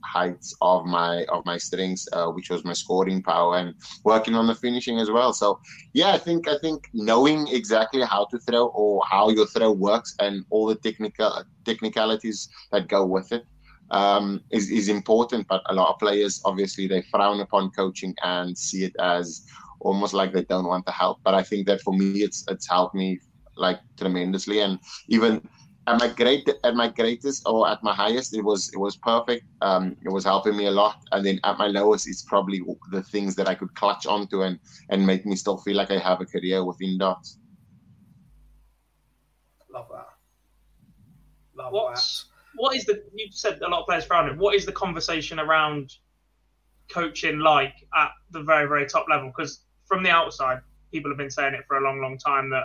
heights of my of my strengths, uh, which was my scoring power and working on the finishing as well. So yeah, I think I think knowing exactly how to throw or how your throw works and all the technical technicalities that go with it um, is is important. But a lot of players obviously they frown upon coaching and see it as almost like they don't want the help. But I think that for me, it's it's helped me like tremendously and even at my great at my greatest or at my highest it was it was perfect. Um, it was helping me a lot. And then at my lowest it's probably the things that i could clutch onto and and make me still feel like i have a career within dots. Love that. Love What's, that. what is the you said a lot of players found it. What is the conversation around coaching like at the very very top level? Because from the outside people have been saying it for a long long time that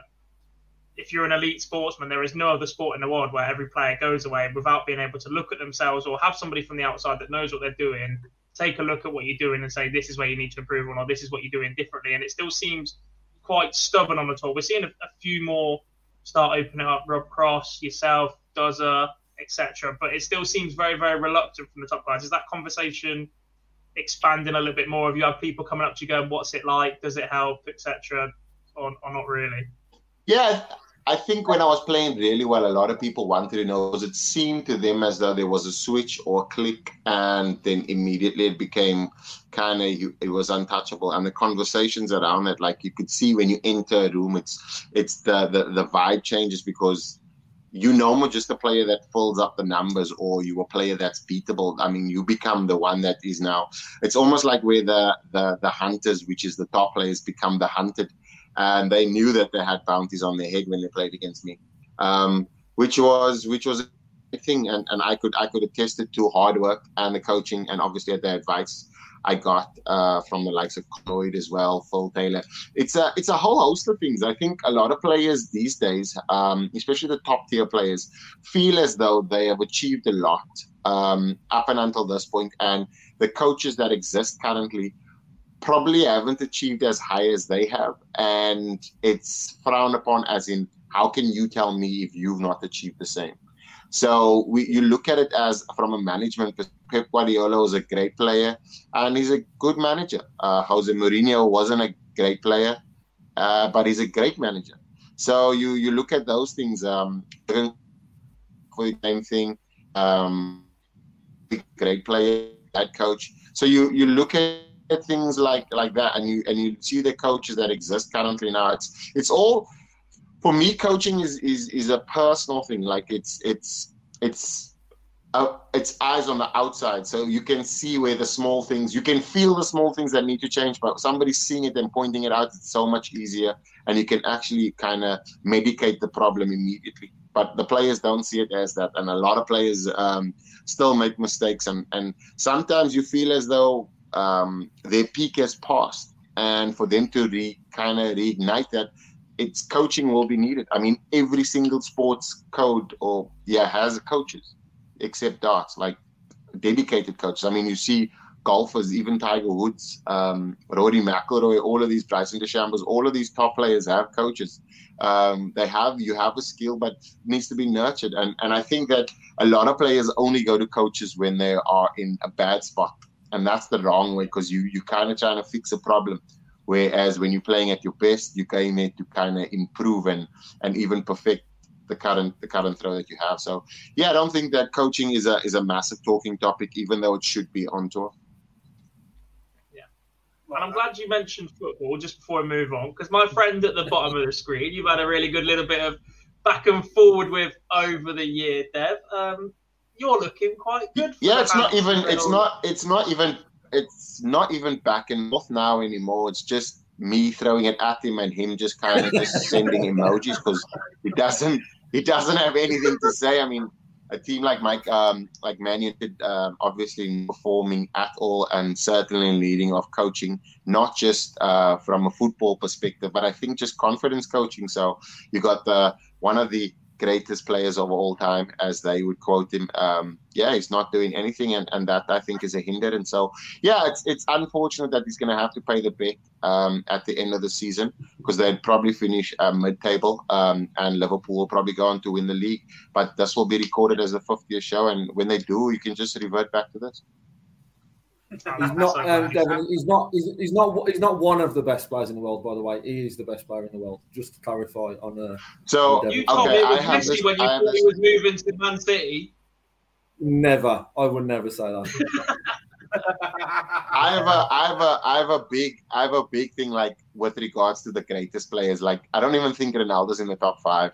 if you're an elite sportsman, there is no other sport in the world where every player goes away without being able to look at themselves or have somebody from the outside that knows what they're doing, take a look at what you're doing and say, this is where you need to improve on, or this is what you're doing differently. And it still seems quite stubborn on the tour. We're seeing a, a few more start opening up, Rob Cross, yourself, Dozer, etc. But it still seems very, very reluctant from the top guys. Is that conversation expanding a little bit more? Have you had people coming up to you going, what's it like? Does it help, etc., or, or not really? Yeah, I think when I was playing really well, a lot of people wanted to know because it seemed to them as though there was a switch or a click, and then immediately it became kind of it was untouchable. And the conversations around it, like you could see when you enter a room, it's it's the the, the vibe changes because you no more just a player that fills up the numbers or you a player that's beatable. I mean, you become the one that is now. It's almost like where the the the hunters, which is the top players, become the hunted and they knew that they had bounties on their head when they played against me, um, which was which was a thing, and, and I could I could attest it to hard work and the coaching, and obviously the advice I got uh, from the likes of Cloyd as well, Phil Taylor. It's a it's a whole host of things. I think a lot of players these days, um, especially the top tier players, feel as though they have achieved a lot um, up and until this point, and the coaches that exist currently probably haven't achieved as high as they have. And it's frowned upon as in, how can you tell me if you've not achieved the same? So we, you look at it as from a management perspective. Pep Guardiola was a great player and he's a good manager. Uh, Jose Mourinho wasn't a great player, uh, but he's a great manager. So you you look at those things. Um, for the same thing, um, great player, that coach. So you you look at things like like that, and you and you see the coaches that exist currently now. It's it's all for me. Coaching is is is a personal thing. Like it's it's it's uh, it's eyes on the outside, so you can see where the small things, you can feel the small things that need to change. But somebody seeing it and pointing it out, it's so much easier, and you can actually kind of medicate the problem immediately. But the players don't see it as that, and a lot of players um, still make mistakes, and and sometimes you feel as though um, their peak has passed, and for them to re kind of reignite that, it's coaching will be needed. I mean, every single sports code or yeah has coaches, except darts, like dedicated coaches. I mean, you see golfers, even Tiger Woods, um, Rory McIlroy, all of these Bryson DeChambeau, all of these top players have coaches. Um, they have you have a skill, but needs to be nurtured. And and I think that a lot of players only go to coaches when they are in a bad spot and that's the wrong way because you you kind of trying to fix a problem whereas when you're playing at your best you came in to kind of improve and and even perfect the current the current throw that you have. So yeah, I don't think that coaching is a is a massive talking topic, even though it should be on tour. Yeah, And I'm glad you mentioned football just before I move on, because my friend at the bottom of the screen, you've had a really good little bit of back and forward with over the year, Dev. Um, you're looking quite good. yeah, it's not even. It's not. It's not even. It's not even back and forth now anymore. It's just me throwing it at him and him just kind of just sending emojis because he doesn't. He doesn't have anything to say. I mean, a team like Mike, um, like Man United, um, obviously performing at all and certainly leading off coaching, not just uh, from a football perspective, but I think just confidence coaching. So you got the one of the greatest players of all time, as they would quote him. Um, yeah, he's not doing anything, and, and that I think is a hinder. And So yeah, it's it's unfortunate that he's going to have to pay the bet um, at the end of the season because they'd probably finish uh, mid-table, um, and Liverpool will probably go on to win the league. But this will be recorded as a 50th show, and when they do, you can just revert back to this. He's not, um, Devon, he's not. He's, he's not. He's not one of the best players in the world. By the way, he is the best player in the world. Just to clarify on. Uh, so on you told okay, me it I was have Messi this- when you I have thought he was moving to Man City. never. I would never say that. I have a, I have a, I have a big, I have a big thing like with regards to the greatest players. Like I don't even think Ronaldo's in the top five.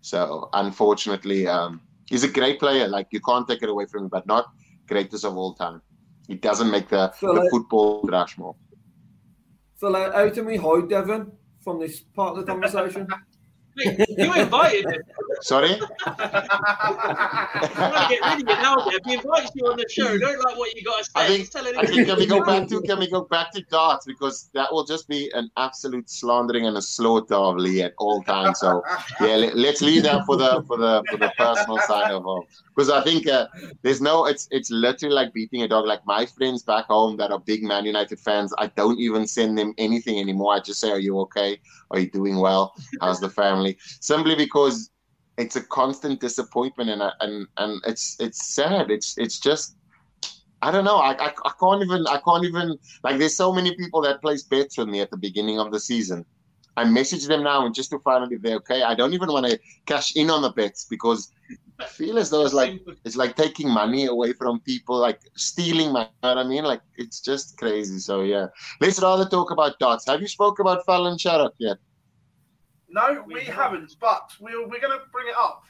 So unfortunately, um, he's a great player. Like you can't take it away from him, but not greatest of all time. He doesn't make the, So, the like- football Rushmore. So, like, how can we hide Devon from this part of the conversation? You invited him. Sorry. I'm trying to get rid of you now, Dev. He invites you on the show. Don't like what you got to say. I think, I think can we go back to can we go back to darts because that will just be an absolute slandering and a slaughter of Lee at all times. So yeah, let, us leave that for the for the for the personal side of it because I think uh, there's no it's it's literally like beating a dog. Like my friends back home that are big Man United fans, I don't even send them anything anymore. I just say, "Are you okay? Are you doing well? How's the family?" Simply because it's a constant disappointment and and and it's it's sad. It's it's just I don't know. I, I I can't even I can't even like. There's so many people that place bets with me at the beginning of the season. I message them now and just to find out if they're okay. I don't even want to cash in on the bets because I feel as though it's like it's like taking money away from people, like stealing money. You know what I mean? Like it's just crazy. So yeah, let's rather talk about dots. Have you spoke about Fallon Sherrock yet? No, we haven't, but we're, we're going to bring it up.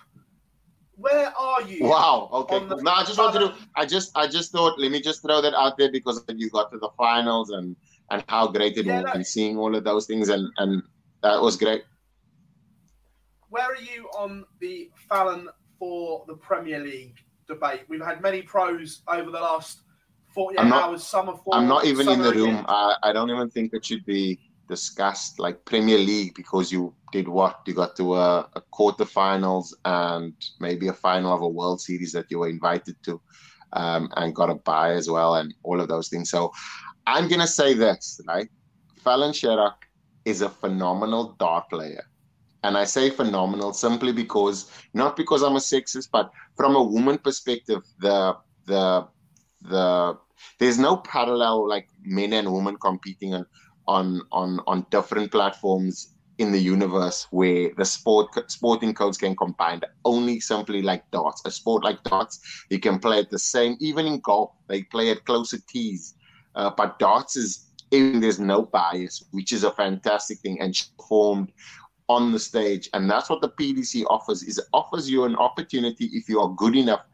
Where are you? Wow. Okay. on the- No, I just wanted to. I just, I just thought. Let me just throw that out there because you got to the finals and and how great it Yeah, was no. and seeing all of those things and and that was great. Where are you on the Fallon for the Premier League debate? We've had many pros over the last 48 I'm not- hours. Some are for. I'm not even in the room. I, I don't even think it should be discussed like Premier League because you did what? You got to a, a quarterfinals and maybe a final of a World Series that you were invited to, um, and got a bye as well, and all of those things. So I'm gonna say this, right? Fallon Sherrock is a phenomenal dart player. And I say phenomenal simply because not because I'm a sexist, but from a woman perspective, the the the there's no parallel like men and women competing on on on on different platforms in the universe where the sport sporting codes can combine only simply like darts. A sport like darts you can play it the same. Even in golf they play at closer tees. Uh, but darts is even there's no bias which is a fantastic thing and she performed on the stage. And that's what the pdc offers is offers you an opportunity if you are good enough.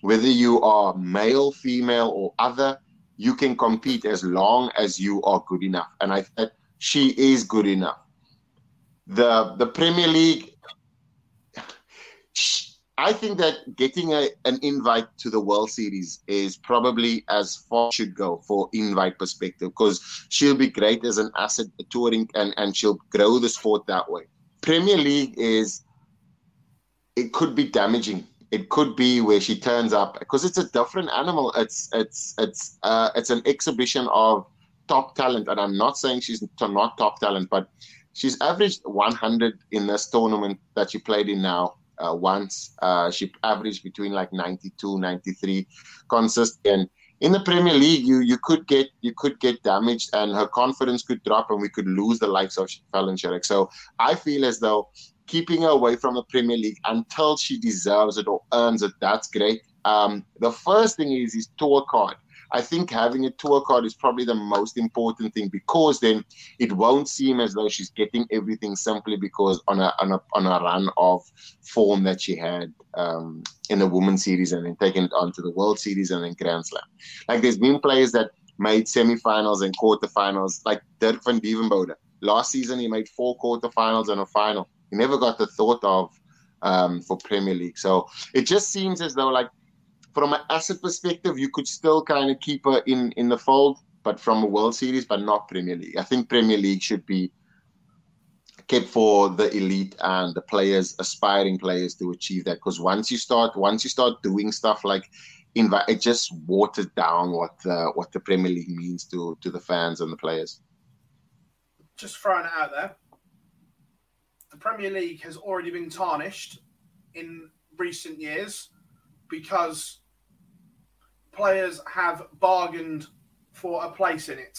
Whether you are male female or other you can compete as long as you are good enough. And i she is good enough the the premier league I think that getting a, an invite to the World Series is probably as far should go for invite perspective because she'll be great as an asset touring and, and she'll grow the sport that way. Premier League is it could be damaging. It could be where she turns up because it's a different animal. It's it's it's uh, it's an exhibition of top talent, and I'm not saying she's not top talent, but she's averaged 100 in this tournament that she played in now uh, once. Uh, she averaged between like 92, 93 consistent. In the Premier League, you you could get you could get damaged, and her confidence could drop, and we could lose the likes of Fallon Sherrock. So I feel as though keeping her away from the Premier League until she deserves it or earns it, that's great. Um, the first thing is is tour card. I think having a tour card is probably the most important thing because then it won't seem as though she's getting everything simply because on a on a on a run of form that she had um, in the Women's Series and then taking it on to the World Series and then Grand Slam. Like there's been players that made semifinals and quarterfinals, like Dirk van Duijvenbode. Last season he made four quarterfinals and a final. He never got the thought of um, for Premier League. So it just seems as though like from an asset perspective, you could still kind of keep her in in the fold, but from a World Series, but not Premier League. I think Premier League should be kept for the elite and the players, aspiring players, to achieve that. Because once you start, once you start doing stuff like invite, it just waters down what the what the Premier League means to to the fans and the players. Just throwing it out there, the Premier League has already been tarnished in recent years because players have bargained for a place in it.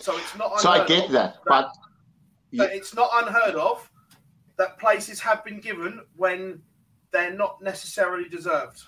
So it's not. So I get that, but, but it's not unheard of that places have been given when they're not necessarily deserved.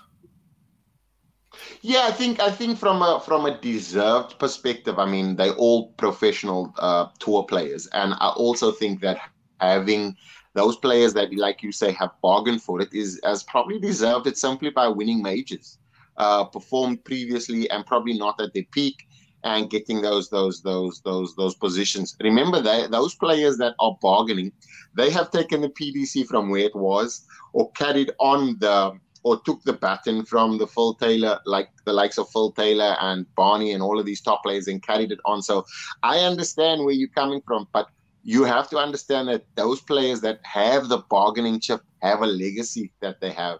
Yeah, I think I think from a from a deserved perspective, I mean they all professional uh, tour players, and I also think that having those players that, like you say, have bargained for it is as probably deserved it simply by winning majors uh, performed previously and probably not at their peak and getting those those those those those positions. Remember those players that are bargaining, they have taken the PDC from where it was or carried on the or took the baton from the Phil Taylor, like the likes of Phil Taylor and Barney and all of these top players and carried it on. So I understand where you're coming from, but you have to understand that those players that have the bargaining chip have a legacy that they have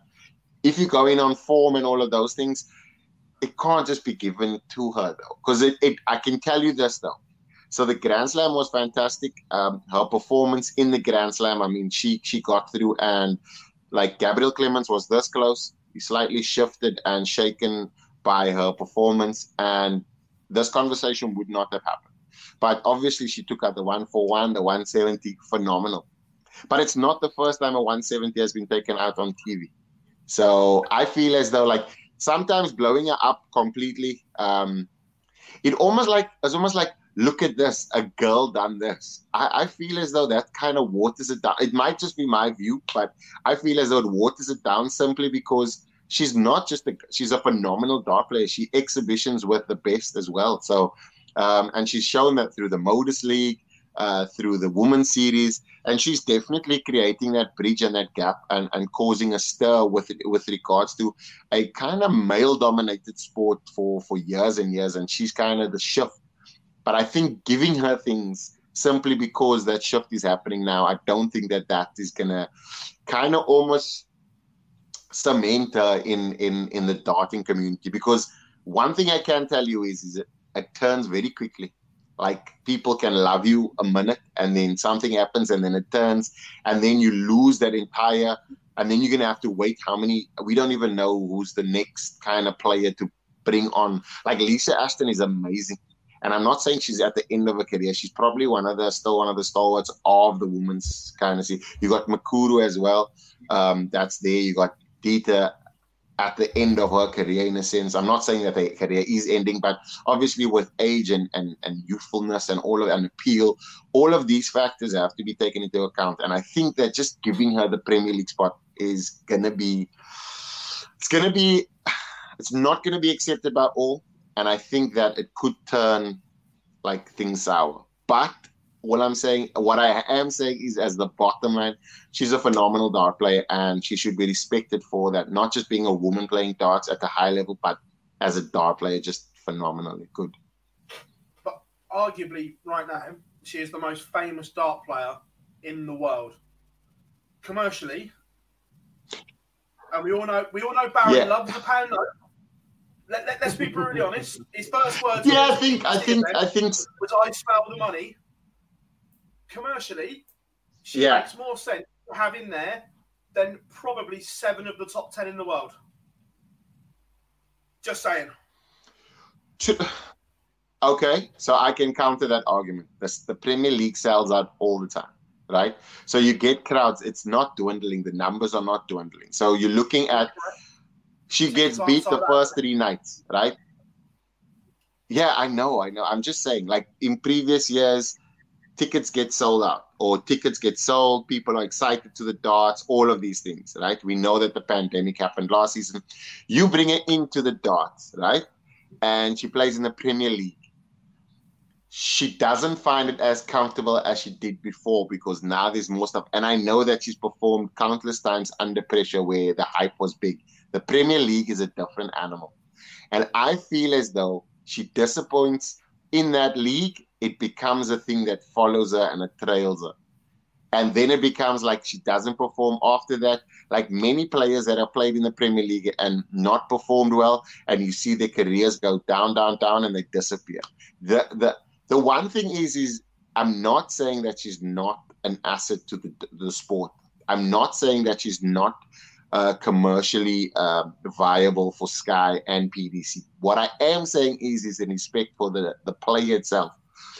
if you go in on form and all of those things, it can't just be given to her though. Because it, it, I can tell you this though. So the Grand Slam was fantastic. Um, her performance in the Grand Slam, I mean, she she got through, and like Gabriel Clemens was this close. He slightly shifted and shaken by her performance, and this conversation would not have happened. But obviously, she took out the one for one, the 170, phenomenal. But it's not the first time a 170 has been taken out on TV. So I feel as though like sometimes blowing it up completely, um, it almost like it's almost like look at this, a girl done this. I, I feel as though that kind of waters it down. It might just be my view, but I feel as though it waters it down simply because she's not just a she's a phenomenal dart player. She exhibitions with the best as well. So um, and she's shown that through the Modus League, uh, through the Women's Series, and she's definitely creating that bridge and that gap and, and causing a stir with with regards to a kind of male dominated sport for for years and years. And she's kind of the shift. But i think giving her things simply because that shift is happening now i don't think that that is gonna kind of almost cement her in in in the darting community. Because one thing i can tell you is is it, it turns very quickly like people can love you a minute and then something happens and then it turns and then you lose that entire and then you're gonna have to wait how many we don't even know who's the next kind of player to bring on. Like lisa ashton is amazing and i'm not saying she's at the end of her career. She's probably one of the still one of the stalwarts of the women's kind of see you got Mikuru as well um, that's there. You got Deta at the end of her career in a sense. I'm not saying that her career is ending, but obviously with age and, and, and youthfulness and all of and appeal, all of these factors have to be taken into account. And I think that just giving her the Premier League spot is gonna be it's gonna be it's not gonna be accepted by all. And I think that it could turn like things sour. But what I'm saying, what I am saying is, as the bottom line, she's a phenomenal dart player, and she should be respected for that. Not just being a woman playing darts at a high level, but as a dart player, just phenomenally good. But arguably, right now, she is the most famous dart player in the world. Commercially, and we all know we all know Barry yeah. loves the pound note. Let, let, us be brutally honest. His first words. Yeah, I think I think I think was I smell the money commercially, she yeah. makes more sense to have in there than probably seven of the top ten in the world. Just saying. Okay, so I can counter that argument. The, the Premier League sells out all the time. right? So you get crowds. It's not dwindling. The numbers are not dwindling. So you're looking at she gets beat the first three nights, right? Yeah, I know, I know. I'm just saying, like in previous years, tickets get sold out or tickets get sold, people are excited to the darts, all of these things, right? We know that the pandemic happened last season. You bring it into the darts, right? And she plays in the Premier League. She doesn't find it as comfortable as she did before because now there's more stuff. And I know that she's performed countless times under pressure where the hype was big. The Premier League is a different animal. And I feel as though she disappoints in that league it becomes a thing that follows her and it trails her. And then it becomes like she doesn't perform after that. Like many players that have played in the Premier League and not performed well, and you see their careers go down, down, down, and they disappear. The the the one thing is, is I'm not saying that she's not an asset to the, the sport. I'm not saying that she's not uh, commercially uh, viable for Sky and PDC. What I am saying is, is in respect for the, the player itself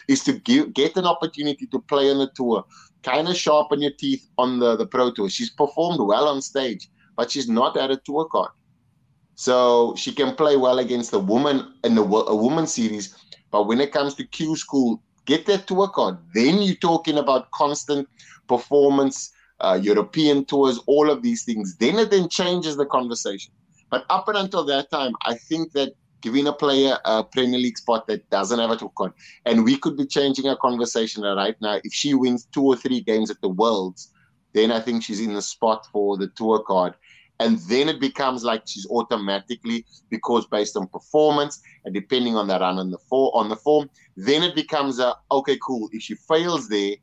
is to give, get an opportunity to play on the tour, kind of sharpen your teeth on the, the pro tour. She's performed well on stage, but she's not at a tour card. So she can play well against a woman in the a woman series, but when it comes to Q school, get that tour card. Then you're talking about constant performance, uh, European tours, all of these things. Then it then changes the conversation. But up and until that time, I think that giving a player a Premier League spot that doesn't have a tour card. And we could be changing our conversation right now. If she wins two or three games at the Worlds, then I think she's in the spot for the tour card. And then it becomes like she's automatically, because based on performance and depending on the run on the for, on the form, then it becomes a okay, cool. If she fails there,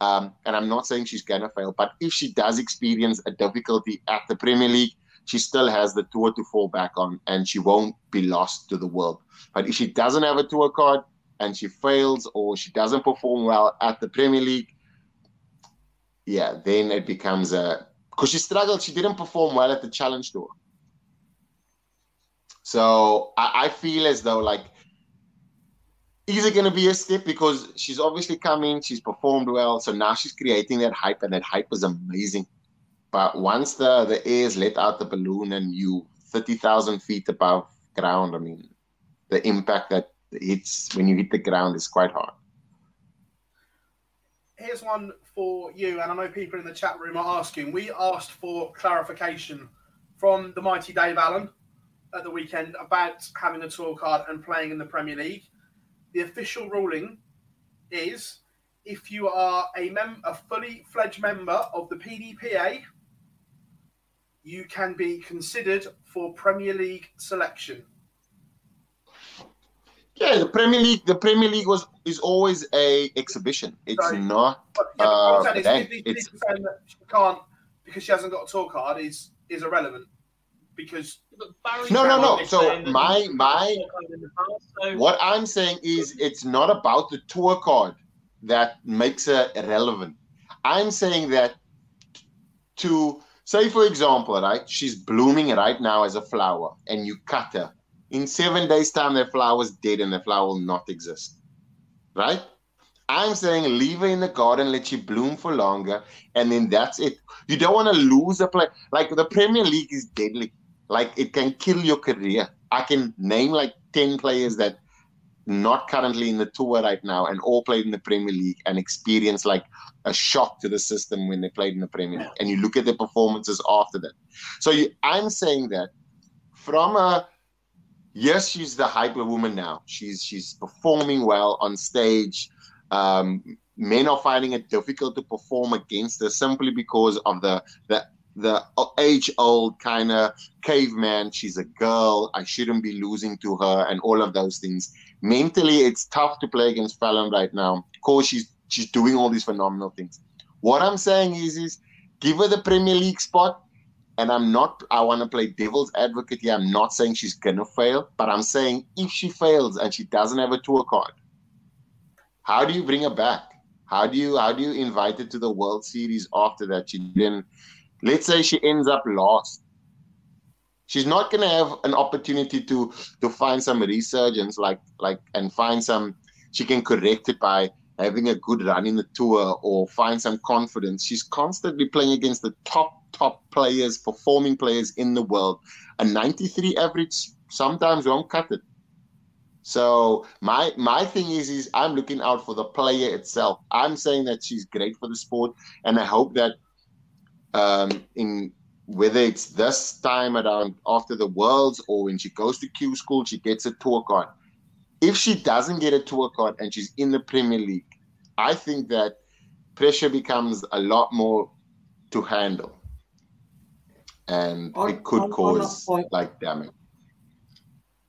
um, and I'm not saying she's gonna fail, but if she does experience a difficulty at the Premier League, she still has the tour to fall back on and she won't be lost to the world. But if she doesn't have a tour card and she fails or she doesn't perform well at the Premier League, yeah, then it becomes a because she struggled. She didn't perform well at the Challenge Tour. So I, I feel as though like is it going to be a step because she's obviously coming, she's performed well, so now she's creating that hype, and that hype is amazing. But once the, the air is let out the balloon and you 30,000 feet above ground, I mean, the impact that hits when you hit the ground is quite hard. Here's one for you, and I know people in the chat room are asking. We asked for clarification from the mighty Dave Allen at the weekend about having a tour card and playing in the Premier League. The official ruling is if you are a, mem- a fully fledged member of the PDPA you can be considered for Premier League selection. Yeah, the Premier League. The Premier League was is always a exhibition. It's Sorry. not. Yeah, uh, saying, it's, saying that she can't because she hasn't got a tour card is is irrelevant because. No, no, no. So my my what I'm saying is it's not about the tour card that makes it irrelevant. I'm saying that to Say, for example, right, she's blooming right now as a flower, and you cut her. In seven days' time, that flower's dead and the flower will not exist. Right? I'm saying leave her in the garden, let she bloom for longer, and then that's it. You don't want to lose a play. Like the Premier League is deadly. Like it can kill your career. I can name like 10 players that not currently in the tour right now and all played in the Premier League and experienced like a shock to the system when they played in the Premier League. And you look at their performances after that. So you, I'm saying that from a yes, she's the hyper woman now. She's she's performing well on stage. Um, men are finding it difficult to perform against her simply because of the the the age old kind of caveman. She's a girl. I shouldn't be losing to her, and all of those things mentally it's tough to play against Fallon right now. Of course, she's she's doing all these phenomenal things. What I'm saying is, is give her the Premier League spot. And I'm not, I want to play devil's advocate here. I'm not saying she's to fail, but I'm saying if she fails and she doesn't have a tour card, how do you bring her back? How do you, how do you invite her to the World Series after that? She didn't let's say she ends up lost she's not going to have an opportunity to to find some resurgence like like and find some she can correct it by having a good run in the tour or find some confidence. She's constantly playing against the top, top players, performing players in the world. A 93 average sometimes won't cut it. So my my thing is is I'm looking out for the player itself. I'm saying that she's great for the sport, and I hope that um, in whether it's this time around after the worlds or when she goes to Q school, she gets a tour card. If she doesn't get a tour card and she's in the Premier League, I think that pressure becomes a lot more to handle, and on, it could on, cause on like damage.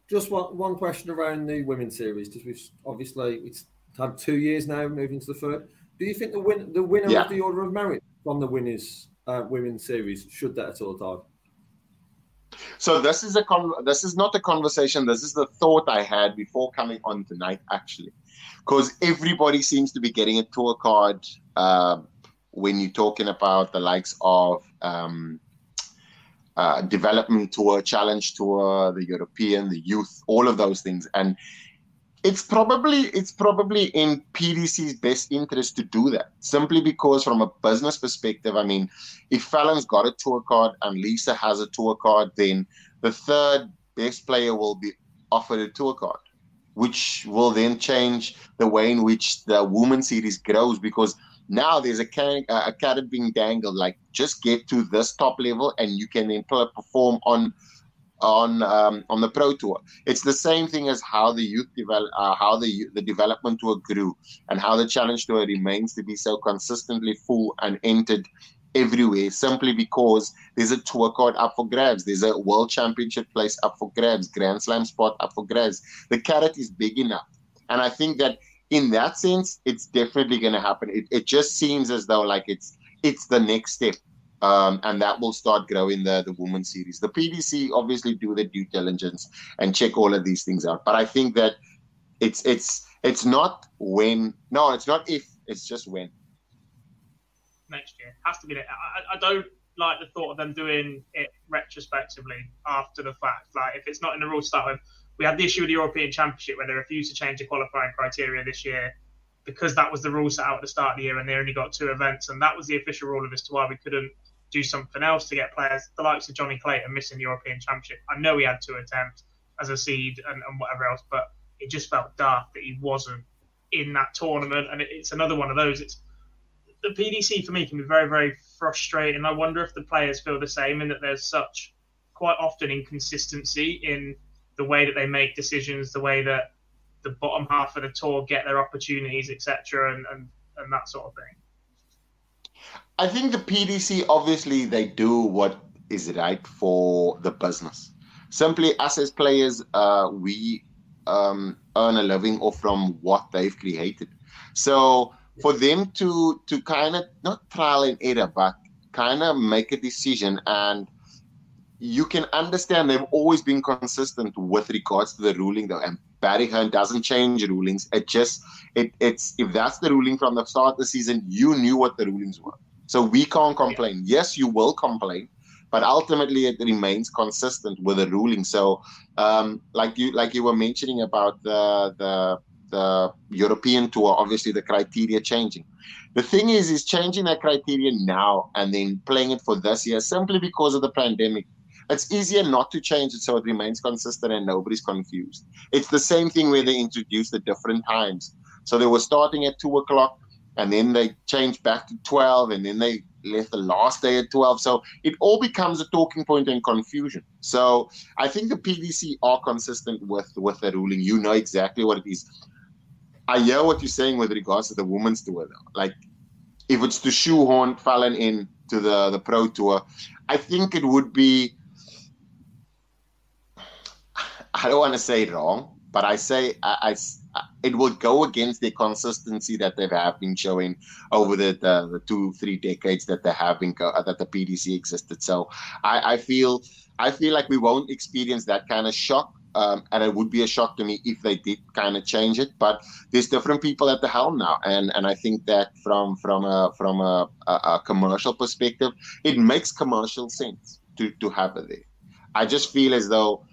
Just one, one question around the women's series, because we've obviously it's had two years now moving to the third. Do you think the win the winner yeah. of the Order of Merit from the winners uh, women's series should that at all time? So this is a con- this is not a conversation. This is the thought I had before coming on tonight, actually, because everybody seems to be getting a tour card uh, when you're talking about the likes of um, uh, development tour, challenge tour, the European, the youth, all of those things, and it's probably it's probably in PDC's best interest to do that simply because from a business perspective, I mean, if Fallon's got a tour card and Lisa has a tour card, then the third best player will be offered a tour card, which will then change the way in which the women's series grows because now there's a, can, a carrot being dangled like just get to this top level and you can then perform on on um, on the pro tour. It's the same thing as how the youth develop, uh, how the the development tour grew, and how the challenge tour remains to be so consistently full and entered everywhere. Simply because there's a tour card up for grabs, there's a world championship place up for grabs, Grand Slam spot up for grabs. The carrot is big enough, and I think that in that sense, it's definitely going to happen. It it just seems as though like it's it's the next step um, and that will start growing the the women's series. The PDC obviously do the due diligence and check all of these things out, but I think that it's it's it's not when no, it's not if, it's just when. Next year has to be. I, I don't like the thought of them doing it retrospectively after the fact. Like if it's not in the rules to start with, we had the issue with the European Championship where they refused to change the qualifying criteria this year because that was the rule set out at the start of the year and they only got two events and that was the official rule of as to why we couldn't do something else to get players. The likes of Johnny Clayton missing the European Championship. I know he had two attempts as a seed and, and whatever else, but it just felt daft that he wasn't in that tournament. And it, it's another one of those. It's the PDC for me can be very, very frustrating. I wonder if the players feel the same in that there's such quite often inconsistency in the way that they make decisions, the way that the bottom half of the tour get their opportunities, etc., and, and, and that sort of thing. I think the PDC obviously they do what is right for the business. Simply, us as players, uh, we um, earn a living off from what they've created. So for them to to kind of not trial and error, but kind of make a decision and you can understand they've always been consistent with regards to the ruling though and Barry Hearn doesn't change rulings it just it it's if that's the ruling from the start of the season you knew what the rulings were so we can't complain. Yes, you will complain, but ultimately it remains consistent with the ruling. So, um, like you like you were mentioning about the the the European tour, obviously the criteria changing. The thing is, is changing that criteria now and then playing it for this year simply because of the pandemic. It's easier not to change it so it remains consistent and nobody's confused. It's the same thing where they introduced the different times. So they were starting at two o'clock and then they changed back to 12 and then they left the last day at 12 so it all becomes a talking point and confusion. So i think the pdc are consistent with with the ruling. You know exactly what it is. I hear what you're saying with regards to the women's tour though. like if it's to shoehorn Fallon in to the the pro tour i think it would be i don't want to say wrong but i say I, I it will go against the consistency that they have been showing over the, the, the, two three decades that they have been uh, that the PDC existed. So I, I, feel I feel like we won't experience that kind of shock. Um, and it would be a shock to me if they did kind of change it. But there's different people at the helm now, and and I think that from from a from a, a, a commercial perspective, it makes commercial sense to to have it there. I just feel as though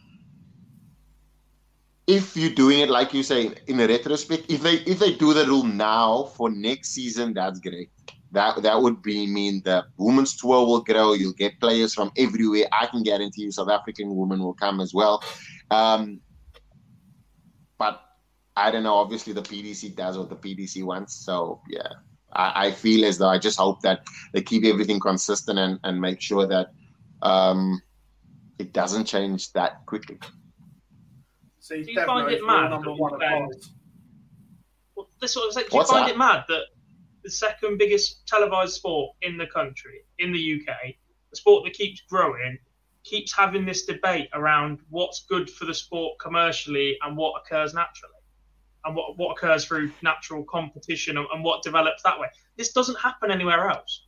if you're doing it like you say in a retrospect, if they if they do the rule now for next season, that's great. That that would be mean the women's tour will grow. You'll get players from everywhere. I can guarantee you, South African women will come as well. Um, but I don't know. Obviously, the PDC does what the PDC wants. So yeah, I, I feel as though I just hope that they keep everything consistent and, and make sure that um, it doesn't change that quickly. So Do you find it mad? number that one you at spend- Pulse. Well, this sort of like, do you find that? it mad that the second biggest televised sport in the country, in the UK, the sport that keeps growing, keeps having this debate around what's good for the sport commercially and what occurs naturally, and what, what occurs through natural competition and, and what develops that way. This doesn't happen anywhere else.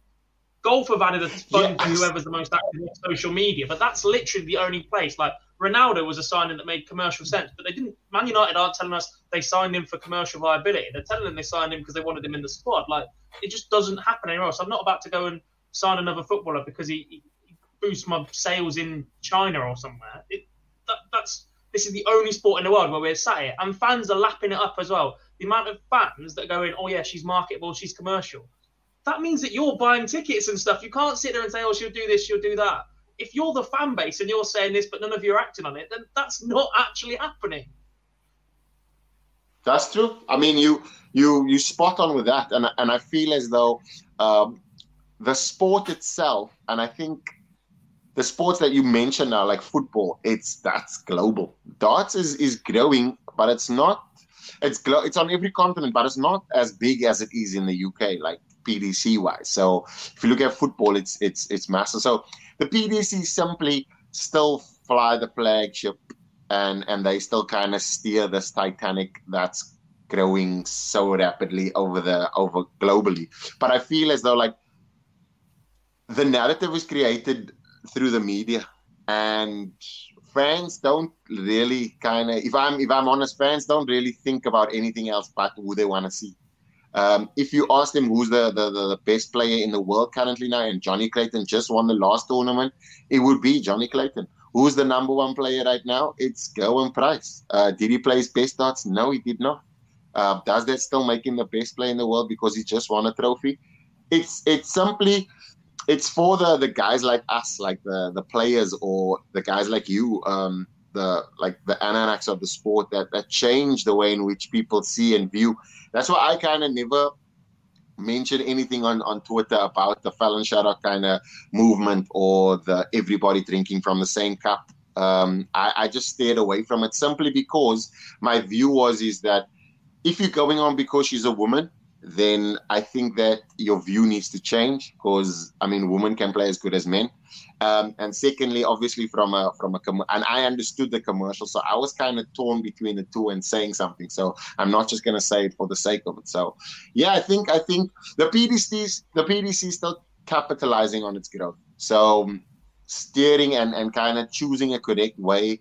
Golf have added a fund to whoever's the most active on social media, but that's literally the only place. Like Ronaldo was a signing that made commercial mm. sense, but they didn't. Man United aren't telling us they signed him for commercial viability. They're telling them they signed him because they wanted him in the squad. Like it just doesn't happen anywhere else. I'm not about to go and sign another footballer because he, he he boosts my sales in China or somewhere. It, that, that's this is the only sport in the world where we're sat here, and fans are lapping it up as well. The amount of fans that go in, oh yeah, she's marketable, she's commercial. That means that you're buying tickets and stuff. You can't sit there and say, oh, she'll do this, she'll do that. If you're the fan base and you're saying this, but none of you are acting on it, then that's not actually happening. That's true. I mean, you you you spot on with that, and and I feel as though um, the sport itself, and I think the sports that you mentioned now, like football, it's that's global. Darts is is growing, but it's not. It's glo- it's on every continent, but it's not as big as it is in the UK, like PDC wise. So if you look at football, it's it's it's massive. So the PDC simply still fly the flagship and and they still kind of steer this Titanic that's growing so rapidly over the over globally. But I feel as though like the narrative is created through the media, and fans don't really kind of. If I'm if I'm honest, fans don't really think about anything else but who they want to see. Um, if you ask them who's the, the, the, best player in the world currently now, and Johnny Clayton just won the last tournament, it would be Johnny Clayton. Who's the number one player right now? It's Gerwyn Price. Uh, did he play his best darts? No, he did not. Uh, does that still make him the best player in the world because he just won a trophy? It's it's simply it's for the the guys like us, like the the players or the guys like you, um, the like the ananax of the sport that that change the way in which people see and view. That's why I kind of never mention anything on, on Twitter about the Fallon Sherrock kind of movement or the everybody drinking from the same cup. Um, I, I just stayed away from it simply because my view was is that if you're going on because she's a woman, then I think that your view needs to change because I mean, women can play as good as men. Um, and secondly, obviously from a from a com- and I understood the commercial, so I was kind of torn between the two and saying something. So I'm not just gonna say it for the sake of it. So yeah, I think I think the PDC's the PDC still capitalizing on its growth. So steering and and kind of choosing a correct way.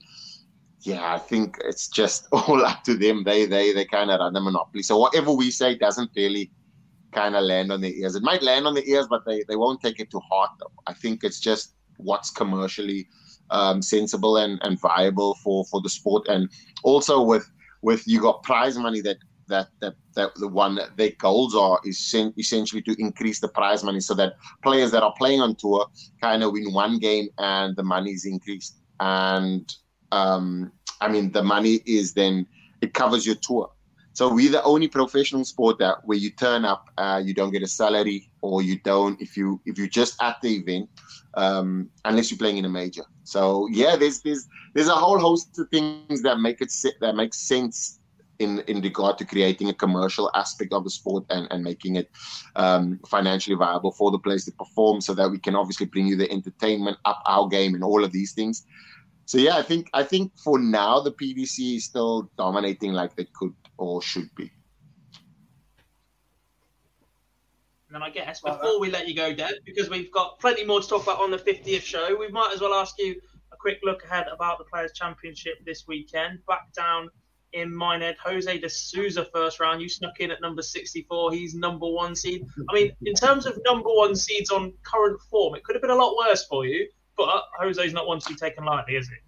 Yeah, I think it's just all up to them. They they they kind of run the monopoly. So whatever we say doesn't really kind of land on their ears. It might land on their ears, but they, they won't take it to heart. Though I think it's just what's commercially um, sensible and, and viable for, for the sport, and also with with you got prize money that that that, that the one their goals are is sen- essentially to increase the prize money so that players that are playing on tour kind of win one game and the money is increased and um, I mean the money is then it covers your tour. So we're the only professional sport that where you turn up, uh, you don't get a salary, or you don't if you if you're just at the event, um, unless you're playing in a major. So yeah, there's there's there's a whole host of things that make it that makes sense in in regard to creating a commercial aspect of the sport and and making it um, financially viable for the players to perform, so that we can obviously bring you the entertainment, up our game, and all of these things. So yeah, I think I think for now the PDC is still dominating like they could or should be. And then I guess before uh, we let you go, Deb, because we've got plenty more to talk about on the 50th show, we might as well ask you a quick look ahead about the Players' Championship this weekend. Back down in Minehead, Jose de Sousa first round. You snuck in at number 64. He's number one seed. I mean, in terms of number one seeds on current form, it could have been a lot worse for you, but Jose's not one to be taken lightly, is it?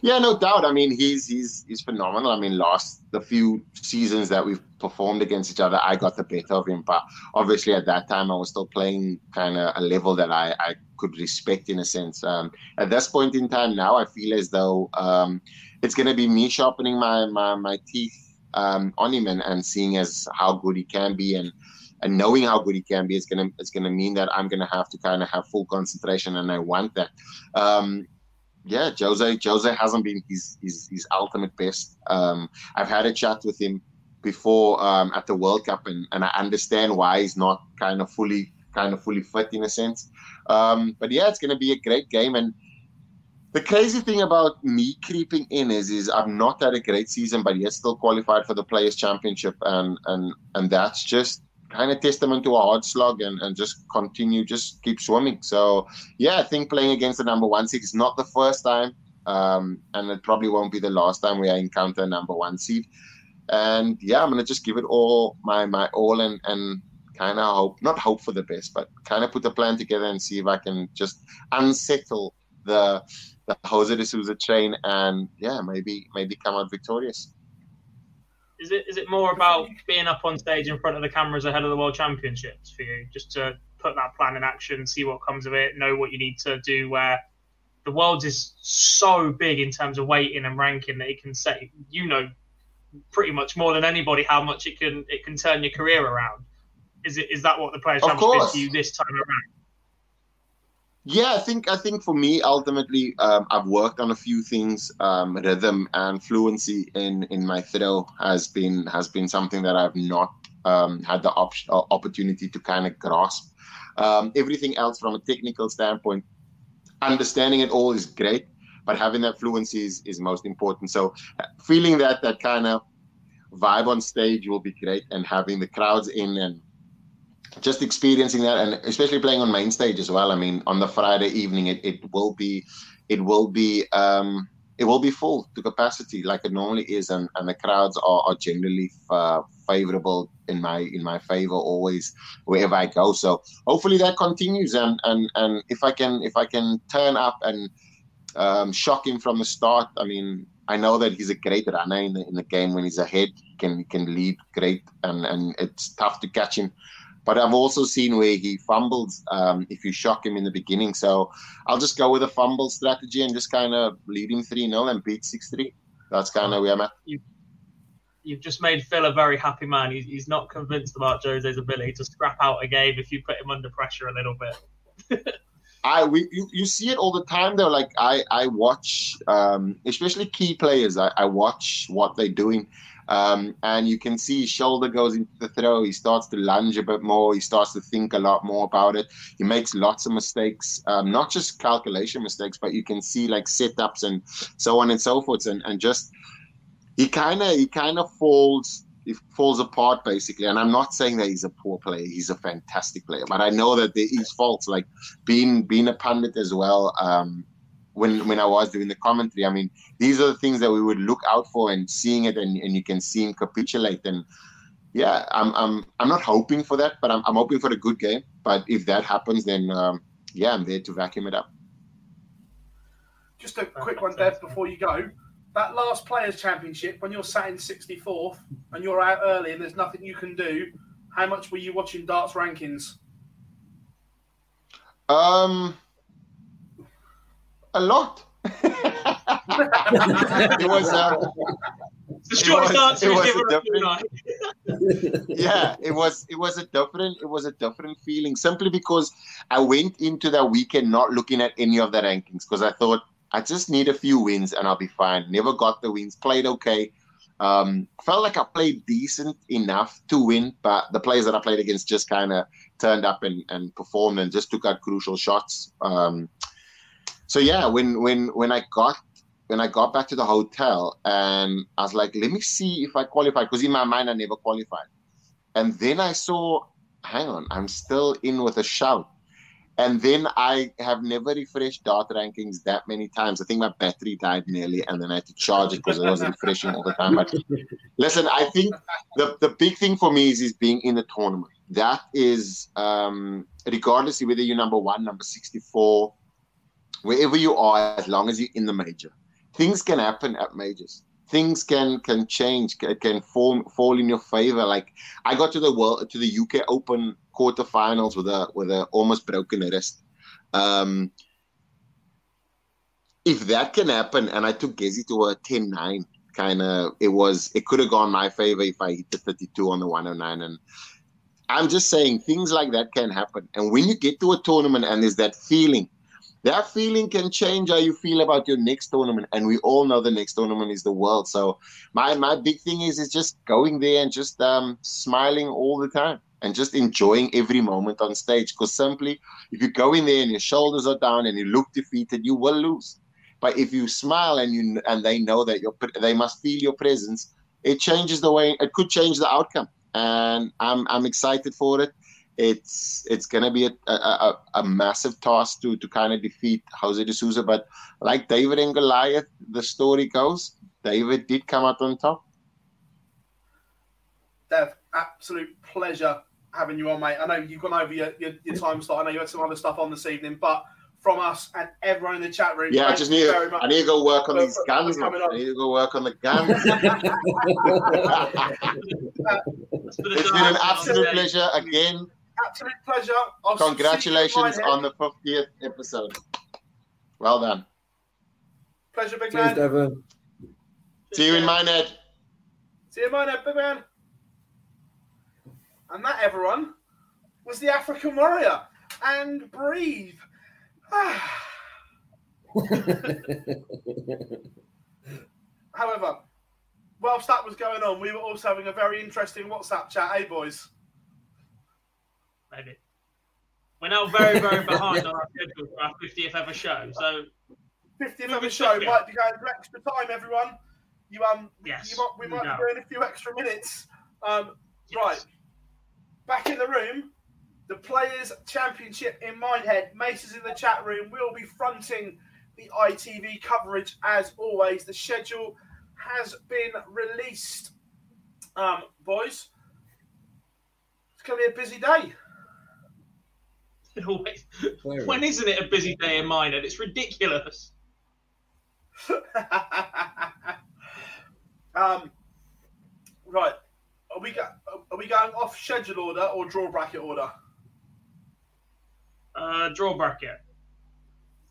Yeah, no doubt. I mean, he's he's he's phenomenal. I mean, last the few seasons that we've performed against each other, I got the better of him. But obviously, at that time, I was still playing kind of a level that I I could respect in a sense. Um, at this point in time, now I feel as though um, it's going to be me sharpening my my my teeth um, on him and, and seeing as how good he can be and and knowing how good he can be is gonna it's gonna mean that I'm gonna have to kind of have full concentration, and I want that. Um, yeah, Jose Jose hasn't been his his, his ultimate best. Um, I've had a chat with him before um, at the World Cup, and, and I understand why he's not kind of fully kind of fully fit in a sense. Um, but yeah, it's going to be a great game. And the crazy thing about me creeping in is, is I've not had a great season, but yet still qualified for the Players Championship, and and and that's just kind of testament to a hard slog and, and just continue, just keep swimming. So yeah, I think playing against the number one seed is not the first time, um, and it probably won't be the last time we encounter a number one seed. And yeah, I'm gonna just give it all my my all and and kind of hope not hope for the best, but kind of put a plan together and see if I can just unsettle the the Jose de Sousa train and yeah, maybe maybe come out victorious. Is it is it more about being up on stage in front of the cameras ahead of the World Championships for you, just to put that plan in action, see what comes of it, know what you need to do? Where the world is so big in terms of weighting and ranking that it can say, you know, pretty much more than anybody how much it can it can turn your career around. Is it is that what the players championship is to you this time around? Yeah, I think I think for me, ultimately, um, I've worked on a few things. Um, rhythm and fluency in in my throw has been has been something that I've not um, had the op- uh, opportunity to kind of grasp. Um, everything else, from a technical standpoint, understanding it all is great, but having that fluency is, is most important. So, feeling that that kind of vibe on stage will be great, and having the crowds in and just experiencing that and especially playing on main stage as well i mean on the friday evening it, it will be it will be um it will be full to capacity like it normally is and, and the crowds are, are generally uh, favorable in my in my favor always wherever i go so hopefully that continues and and and if i can if i can turn up and um, shock him from the start i mean I know that he's a great runner in the, in the game when he's ahead. He can can lead great, and and it's tough to catch him. But I've also seen where he fumbles um, if you shock him in the beginning. So I'll just go with a fumble strategy and just kind of lead him 3 0 and beat 6 3. That's kind of where I'm at. You, you've just made Phil a very happy man. He's, he's not convinced about Jose's ability to scrap out a game if you put him under pressure a little bit. I we you, you see it all the time though. Like I I watch, um, especially key players. I, I watch what they're doing, um, and you can see his shoulder goes into the throw. He starts to lunge a bit more. He starts to think a lot more about it. He makes lots of mistakes, um, not just calculation mistakes, but you can see like setups and so on and so forth. And, and just he kind of he kind of falls he falls apart basically. And I'm not saying that he's a poor player. He's a fantastic player, but I know that there is faults. Like being being a pundit as well. Um, when when I was doing the commentary. I mean, these are the things that we would look out for and seeing it, and, and you can see him capitulate. And yeah, I'm I'm I'm not hoping for that, but I'm I'm hoping for a good game. But if that happens, then um, yeah, I'm there to vacuum it up. Just a quick one, Dev, before you go. That last Players' Championship, when you're sat in 64th and you're out early and there's nothing you can do, how much were you watching darts rankings? Um, a lot. it was. Uh, the short answer it was a different, yeah, it was. It was a different. It was a different feeling simply because I went into that weekend not looking at any of the rankings because I thought I just need a few wins and I'll be fine. Never got the wins. Played okay. Um, felt like I played decent enough to win, but the players that I played against just kind of turned up and, and performed and just took out crucial shots. Um, so yeah, when when when I got when I got back to the hotel and I was like, let me see if I qualify because in my mind I never qualified, and then I saw, hang on, I'm still in with a shout. And then I have never refreshed dart rankings that many times. I think my battery died nearly, and then I had to charge it because I was refreshing all the time. But listen, I think the, the big thing for me is, is being in the tournament. That is, um, regardless of whether you're number one, number 64, wherever you are, as long as you're in the major, things can happen at majors. Things can can change, can, can fall fall in your favor. Like I got to the world to the UK Open quarterfinals with a with a almost broken wrist. Um, if that can happen, and I took Gezi to a 10-9, kind of it was it could have gone my favor if I hit the 32 on the 109 and I'm just saying things like that can happen. And when you get to a tournament and there's that feeling, that feeling can change how you feel about your next tournament. And we all know the next tournament is the world. So my my big thing is is just going there and just um, smiling all the time and just enjoying every moment on stage. Because simply, if you go in there and your shoulders are down and you look defeated, you will lose. But if you smile and you and they know that you they must feel your presence, it changes the way. It could change the outcome and I'm I'm excited for it. It's it's gonna be a, a, a massive task to to kind of defeat Jose de Sousa, but like David and Goliath, the story goes, David did come out on top. Dev, absolute pleasure having you on, mate. I know you've gone over your, your, your time slot. I know you had some other stuff on this evening, but from us and everyone in the chat room. Yeah, I just need to, I need to go work on these guns. I need to go work on the guns. Uh, it's been an absolute pleasure again. Absolute pleasure. I'll Congratulations on the 50th episode. Well done. Pleasure, big Cheers, man. Devon. See you in Minehead. See you, in mine, big man. And that, everyone, was the African warrior. And breathe. However, whilst that was going on, we were also having a very interesting WhatsApp chat, eh, boys? Maybe. We're now very, very behind on our schedule for our 50th ever show. So 50th ever show might be going for extra time, everyone. You um, Yes, you might, we might no be doing a few extra minutes. Um, right, back in the room. The Players Championship in Minehead. Mace is in the chat room. We'll be fronting the ITV coverage as always. The schedule has been released. Um, boys, it's going to be a busy day. Always. When isn't it a busy day in mine? And it's ridiculous. um, right, are we go- are we going off schedule order or draw bracket order? Uh, draw bracket.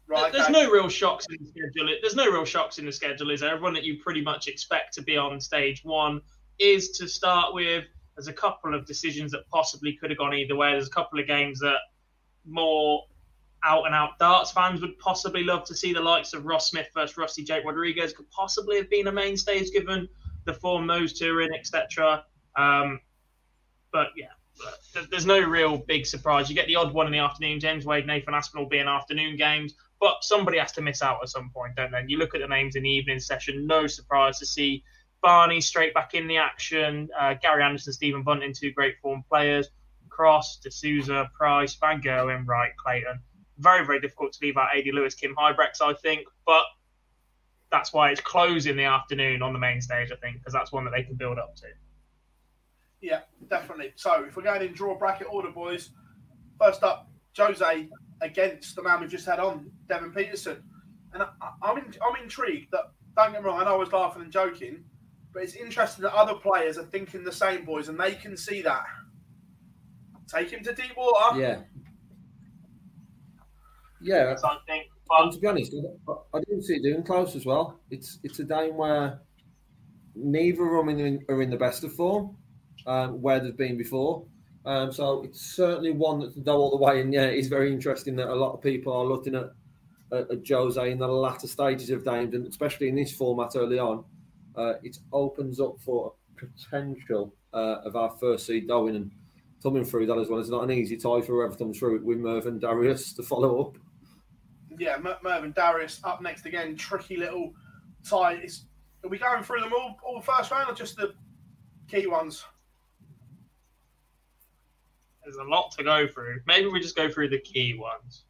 Right, There's okay. no real shocks in the schedule. There's no real shocks in the schedule, is there? Everyone that you pretty much expect to be on stage one is to start with. There's a couple of decisions that possibly could have gone either way. There's a couple of games that more out and out darts fans would possibly love to see. The likes of Ross Smith versus Rusty Jake Rodriguez could possibly have been a mainstay given the form those two are in, etc. Um, but yeah, but there's no real big surprise. You get the odd one in the afternoon. James Wade, Nathan Aspinall being afternoon games, but somebody has to miss out at some point, don't they? You look at the names in the evening session. No surprise to see Barney straight back in the action. Uh, Gary Anderson, Stephen Bunting, two great form players. Cross, de Sousa, Price, Van Gogh, and Wright, Clayton. Very, very difficult to leave out AD Lewis, Kim Huybrechts, I think. But that's why it's closed in the afternoon on the main stage, I think, because that's one that they can build up to. Yeah, definitely. So if we're going in draw bracket order, boys, first up, Jose against the man we just had on, Devon Petersen. And I, I'm in, I'm intrigued that don't get me wrong, I know I was laughing and joking, but it's interesting that other players are thinking the same, boys, and they can see that. Take him to deep water. Yeah. Yeah. Something. To be honest, I didn't see it doing close as well. It's it's a game where neither of them are in the best of form, um, where they've been before. Um, so it's certainly one that can go all the way. And yeah, it's very interesting that a lot of people are looking at, at, at Jose in the latter stages of games, and especially in this format early on. Uh, it opens up for potential uh, of our first seed going and coming through that as well. It's not an easy tie for whoever comes through it with Merv and Darius to follow up. Yeah, Mer- Mervyn Darius up next again. Tricky little tie. Is, are we going through them all, all first round or just the key ones? There's a lot to go through. Maybe we just go through the key ones.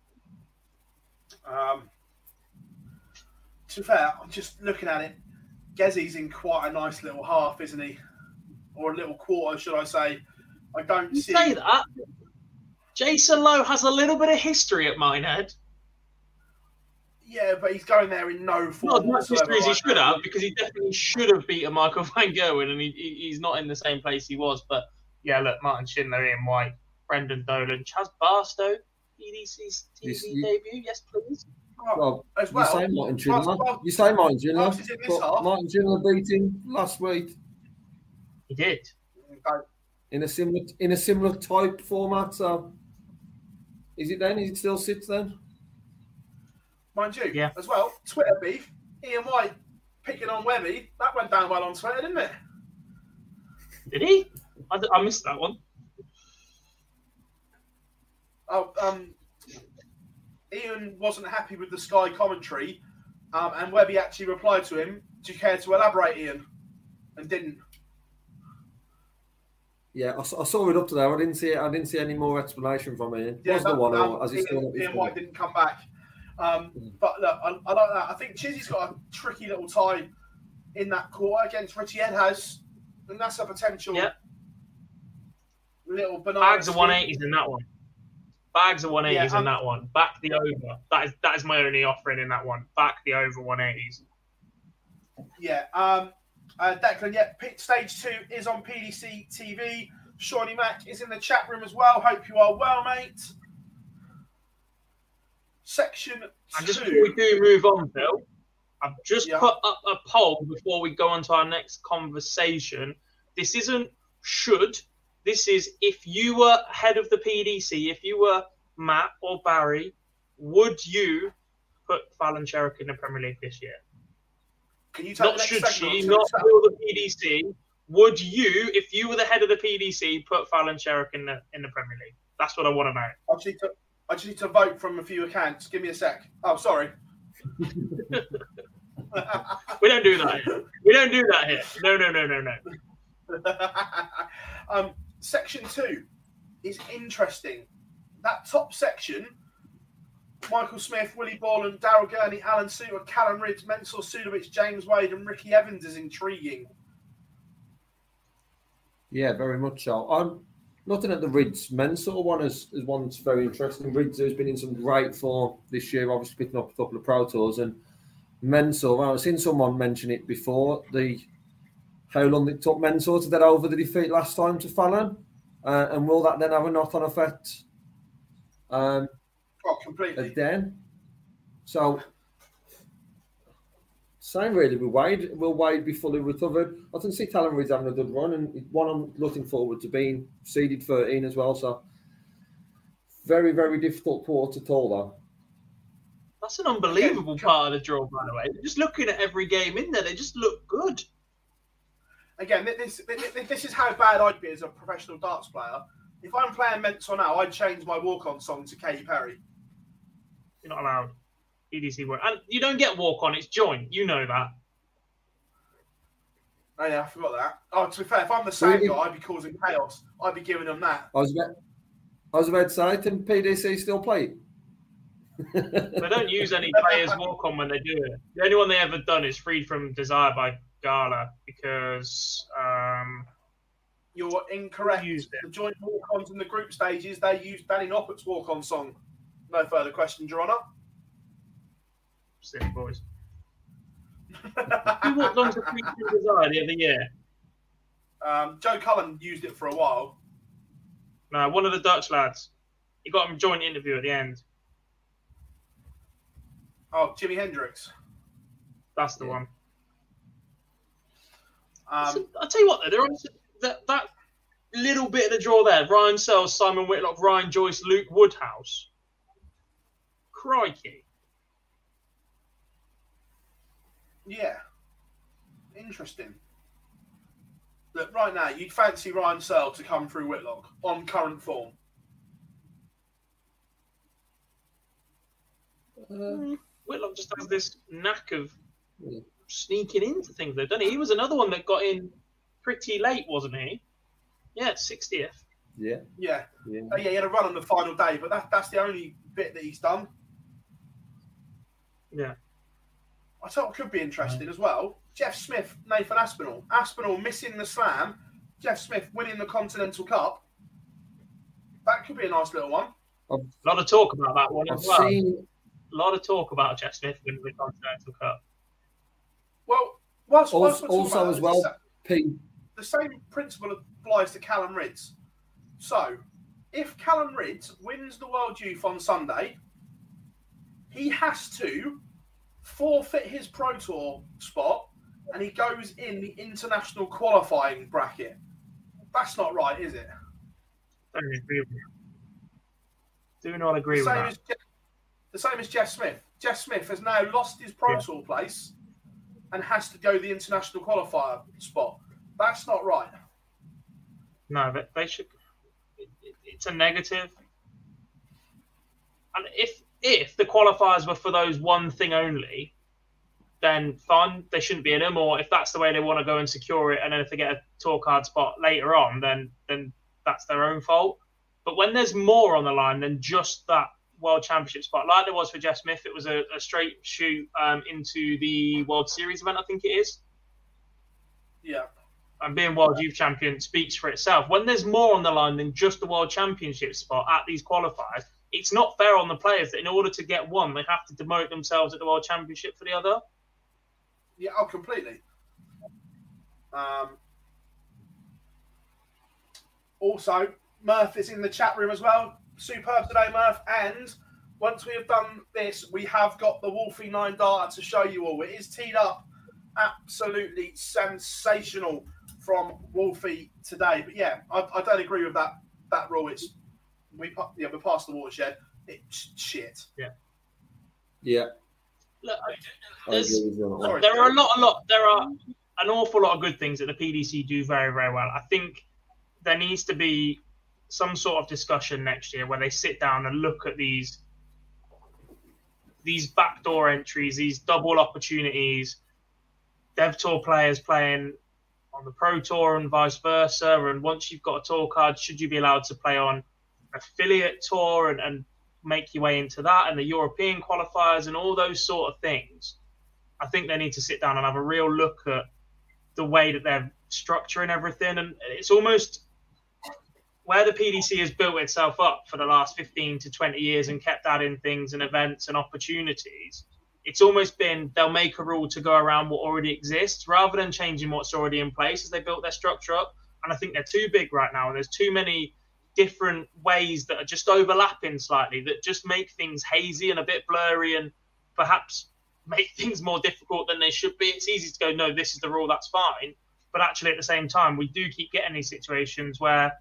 Um, to be fair, I'm just looking at it. Gezi's in quite a nice little half, isn't he? Or a little quarter, should I say? I don't You see. say that. Uh, Jason Lowe has a little bit of history at Minehead. Yeah, but he's going there in no form. Not as much history as he should have, because he definitely should have beaten Michael Van Gerwen, and he, he, he's not in the same place he was. But yeah, look, Martin Schindler, Ian White, Brendan Dolan, Chas Barstow, EDC's TV This- you- debut. Yes, please. Well, as well, you say Martin Schindler. whilst- You say Martin Schindler. whilst he's in this but half- Martin Schindler beat him last week He did. In a similar in a similar type format. So, is it then? Is it still sits then? Mind you, Yeah. as well, Twitter beef, Ian White picking on Webby, that went down well on Twitter, didn't it? Did he? I, I missed that one. Oh, um, Ian wasn't happy with the Sky commentary, um, and Webby actually replied to him, Do you care to elaborate, Ian? And didn't. Yeah, I saw it up to there. I didn't see it. I didn't see any more explanation from Ian. Yeah, was the one, um, or as he Ian, still Ian White didn't come back. Um, But look, I, I like that. I think Chizzy's got a tricky little tie in that quarter against Richie Edhouse, and that's a potential Yeah. little banana. Bags of 180s in that one. Bags of 180s Yeah, um, in that one. Back the over. That is that is my only offering in that one. Back the over 180s. Yeah. Um, uh, Declan, yeah, stage two is on PDC TV. Shawnee Mack is in the chat room as well. Hope you are well, mate. Section And just two. before we do move on, Bill, I've just Yeah. put up a poll before we go on to our next conversation. This isn't should. This is if you were head of the PDC, if you were Matt or Barry, would you put Fallon Sherrock in the Premier League this year? Can you Not should she, not will the PDC. Would you, if you were the head of the PDC, put Fallon Sherrock in the in the Premier League? That's what I want to know. I just need to. I just need to vote from a few accounts. Give me a sec. Oh, sorry. We don't do that here. We don't do that here. No, no, no, no, no. um, section two is interesting. That top section, Michael Smith, Willie Borland, Daryl Gurney, Alan Soutar, Callum Rydz, Mensur Suljovic, James Wade, and Ricky Evans is intriguing. Yeah, very much so. I'm looking at the Rydz Mensur one as, as one that's very interesting. Rydz has been in some great form this year, obviously picking up a couple of Pro Tours. And Mensur, I've seen someone mention it before, the how long it took Mensur to get over the defeat last time to Fallon. Uh, and will that then have a knock on effect um, Oh, completely. again? So, same really with Wade. Will Wade be fully recovered? I can see Callum Rydz having a good run, and one I'm looking forward to being seeded 13 as well. So, very, very difficult quarter to call, though. That's an unbelievable part of the draw, by the way. Just looking at every game in there, they just look good. Again, this, this this is how bad I'd be as a professional darts player. If I'm playing Mensur now, I'd change my walk-on song to Katy Perry. You're not allowed. EDC work. And you don't get walk on, it's joint. You know that. Oh yeah, I forgot that. Oh, to be fair, if I'm the same Really? guy, I'd be causing chaos. I'd be giving them that. I was about, I was about to say, can PDC still play? They don't use any players walk on when they do it. The only one they ever done is Freed from Desire by Gala because um, You're incorrect. The joint walk-ons in the group stages, they used Danny Noppert's walk-on song. No further questions, Your Honour. Silly boys. Who walked on to Freed from Desire the other year? Um, Joe Cullen used it for a while. No, one of the Dutch lads. He got him a joint interview at the end. Oh, Jimi Hendrix. That's the one. Um, I'll tell you what, though, there are that, that little bit of the draw there Ryan Searle, Simon Whitlock, Ryan Joyce, Luke Woodhouse. Crikey. yeah. Interesting. Look, right now, you'd fancy Ryan Searle to come through Whitlock on current form. Mm, Whitlock just has this knack of sneaking into things, though, doesn't he? He was another one that got in pretty late, wasn't he? Yeah, 60th. Yeah. Yeah. Yeah. Oh, yeah, he had a run on the final day, but that, that's the only bit that he's done. Yeah. I thought it could be interesting um, as well. Jeff Smith, Nathan Aspinall. Aspinall missing the slam. Jeff Smith winning the Continental Cup. That could be a nice little one. A lot of talk about that one I've as well. seen a lot of talk about Jeff Smith winning the Continental Cup. Well, whilst, whilst Also, we're also about as well, Pete. the same principle applies to Callum Rydz. So, if Callum Rydz wins the World Youth on Sunday, he has to forfeit his Pro Tour spot and he goes in the international qualifying bracket. That's not right, is it? Don't agree with you. Do not agree the with that. as the same as Jeff Smith. Jeff Smith has now lost his Pro Yeah. Tour place and has to go the international qualifier spot. That's not right. No, they, they should. It, it- it's a negative. And if if the qualifiers were for those one thing only, then fine, they shouldn't be in them. Or if that's the way they want to go and secure it, and then if they get a tour card spot later on, then then that's their own fault. But when there's more on the line than just that World Championship spot, like there was for Jeff Smith, it was a, a straight shoot um, into the World Series event, I think it is Yeah. and being world youth champion speaks for itself. When there's more on the line than just the world championship spot at these qualifiers, it's not fair on the players that in order to get one, they have to demote themselves at the world championship for the other. Yeah, oh, completely. Um, also, Murph is in the chat room as well. Superb today, Murph. And once we have done this, we have got the Wolfie 9 data to show you all. It is teed up absolutely sensational from Wolfie today. But yeah, I, I don't agree with that that rule. It's we pa- yeah we're past the watershed. It's shit. Yeah. Yeah. Look, I there's- agree with you on that. there are a lot, a lot. There are an awful lot of good things that the PDC do very, very well. I think there needs to be some sort of discussion next year where they sit down and look at these these backdoor entries, these double opportunities, dev tour players playing on the pro tour and vice versa. And once you've got a tour card, should you be allowed to play on affiliate tour and, and make your way into that and the European qualifiers and all those sort of things? I think they need to sit down and have a real look at the way that they're structuring everything. And it's almost where the PDC has built itself up for the last 15 to 20 years and kept adding things and events and opportunities. It's almost been they'll make a rule to go around what already exists rather than changing what's already in place as they built their structure up. And I think they're too big right now. And there's too many different ways that are just overlapping slightly that just make things hazy and a bit blurry and perhaps make things more difficult than they should be. It's easy to go, no, this is the rule, that's fine. But actually, at the same time, we do keep getting these situations where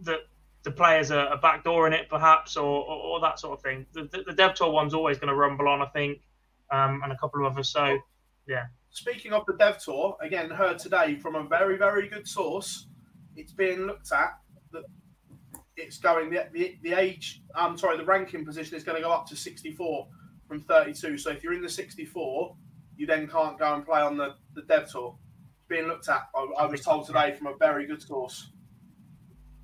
the the players are, are backdooring it, perhaps, or, or, or that sort of thing. The, the, the Dev Tour one's always going to rumble on, I think, um, and a couple of others. So, yeah. Speaking of the Dev Tour, again, heard today from a very, very good source. It's being looked at that it's going the, the, the age. I'm sorry, the ranking position is going to go up to 64 from 32. So if you're in the 64, you then can't go and play on the, the Dev Tour. It's being looked at. I, I was told today from a very good source.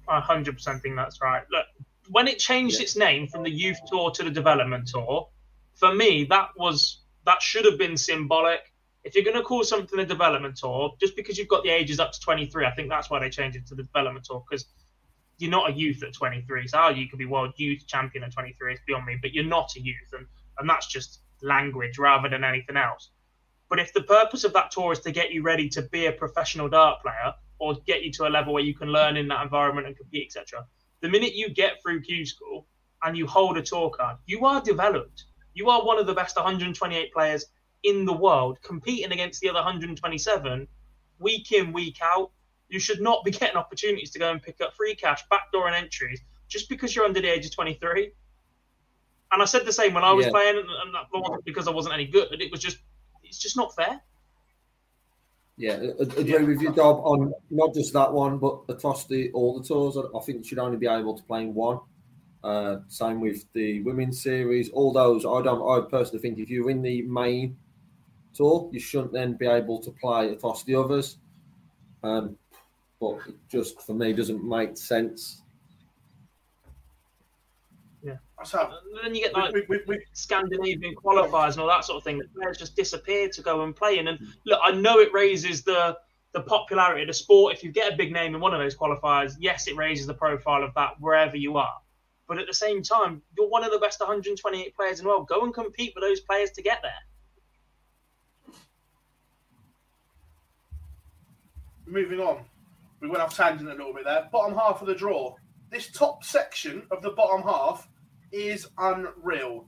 I 100% think that's right. Look, when it changed its name from the Youth Tour to the Development Tour, for me, that was that should have been symbolic. If you're going to call something a Development Tour, just because you've got the ages up to 23, I think that's why they changed it to the Development Tour because you're not a youth at 23. So oh, you could be world youth champion at 23. It's beyond me, but you're not a youth, and and that's just language rather than anything else. But if the purpose of that tour is to get you ready to be a professional dart player or get you to a level where you can learn in that environment and compete, etc., the minute you get through Q school and you hold a tour card, you are developed. You are one of the best 128 players in the world competing against the other 127 week in, week out. You should not be getting opportunities to go and pick up free cash, backdoor and entries just because you're under the age of 23. And I said the same when I was Yeah. playing, and that wasn't because I wasn't any good. It was just, it's just not fair. Yeah, agree with you, Dob, on not just that one, but across the all the tours. I I think you should only be able to play in one. Uh, same with the women's series. All those, I don't. I personally think if you're in the main tour, you shouldn't then be able to play across the others. Um, but it just for me doesn't make sense. Yeah. So And then you get like we, we, we, Scandinavian qualifiers and all that sort of thing. The players just disappear to go and play in. And look, I know it raises the the popularity of the sport. If you get a big name in one of those qualifiers, yes, it raises the profile of that wherever you are. But at the same time, you're one of the best 128 players in the world. Go and compete with those players to get there. Moving on, we went off tangent a little bit there. Bottom half of the draw. This top section of the bottom half is unreal.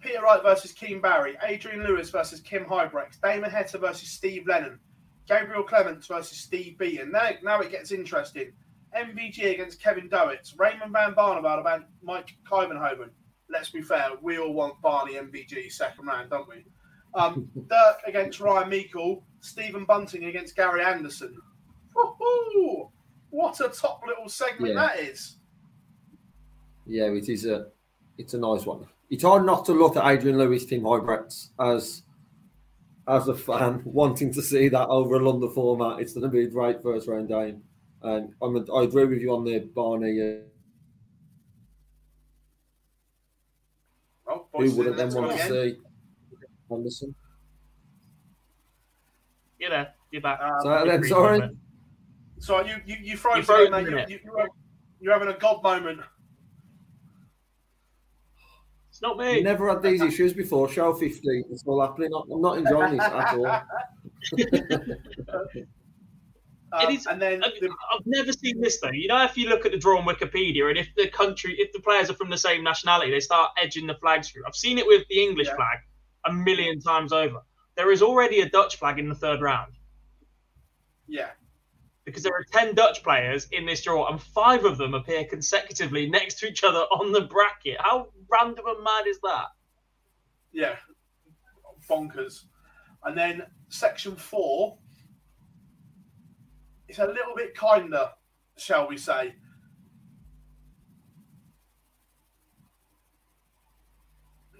Peter Wright versus Keane Barry, Adrian Lewis versus Kim Huybrechts, Damon Heta versus Steve Lennon, Gabriel Clemens versus Steve Beaton. Now, now it gets interesting. MVG against Kevin Doets, Raymond Van Barneveld about Maik Kuivenhoven. Let's be fair, we all want Barney MVG second round, don't we? Um, Dirk against Ryan Meikle, Stephen Bunting against Gary Anderson. Woo-hoo! What a top little segment Yeah. that is. Yeah, it is a it's a nice one. It's hard not to look at Adrian Lewis, Kim Huybrechts as as a fan wanting to see that over a London format. It's going to be a great first round game, and I'm a, I agree with you on the Barney. Uh, Oh, who wouldn't in then want to see Anderson? You're there. You're back. Um, So then, sorry. So you you you froze You froze again, a mate. minute. You, you, you're, you're having a god moment. It's not me. Never had these issues before. Show 15, it's all happening. I'm not enjoying this at all. Um, It is- and then I've, I've never seen this though. You know, if you look at the draw on Wikipedia, and if the country, if the players are from the same nationality, they start edging the flags through. I've seen it with the English Yeah. flag a million times over. There is already a Dutch flag in the third round yeah, because there are ten Dutch players in this draw, and five of them appear consecutively next to each other on the bracket. How random and mad is that? yeah, bonkers. And then section four, it's a little bit kinder, shall we say?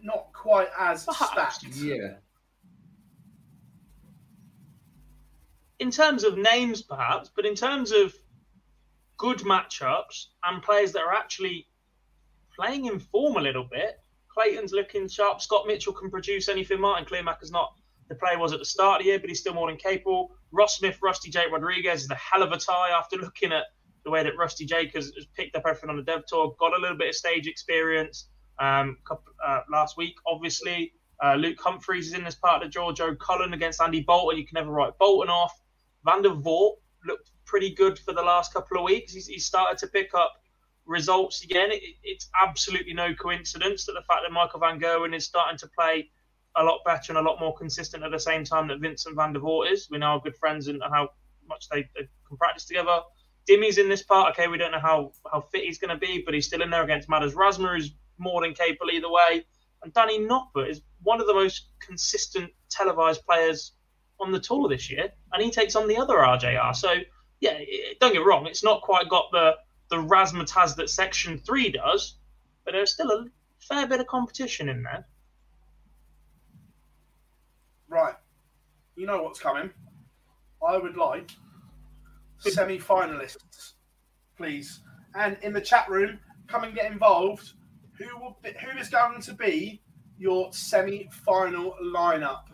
Not quite as Perhaps. stacked. Yeah. In terms of names, perhaps, but in terms of good matchups and players that are actually playing in form a little bit, Clayton's looking sharp. Scott Mitchell can produce anything. Martin Kleermaker's not the player was at the start of the year, but he's still more than capable. Ross Smith, Rusty Jake Rodriguez is a hell of a tie after looking at the way that Rusty Jake has, has picked up everything on the dev tour, got a little bit of stage experience um, uh, last week, obviously. Uh, Luke Humphreys is in this part of the draw. Joe Cullen against Andy Boulton. You can never write Boulton off. Van der Voort looked pretty good for the last couple of weeks. He's, he's started to pick up results again. It, it's absolutely no coincidence that the fact that Michael Van Gerwen is starting to play a lot better and a lot more consistent at the same time that Vincent Van der Voort is. We know how good friends and, and how much they, they can practice together. Dimmy's in this part. Okay, we don't know how, how fit he's going to be, but he's still in there against Madars Razma, who's more than capable either way. And Danny Noppert is one of the most consistent televised players on the tour this year, and he takes on the other RJR. So, yeah, don't get wrong, it's not quite got the the razzmatazz that Section Three does, but there's still a fair bit of competition in there. Right. You know what's coming. I would like semi finalists, please. And in the chat room, come and get involved. Who will be, who is going to be your semi final lineup?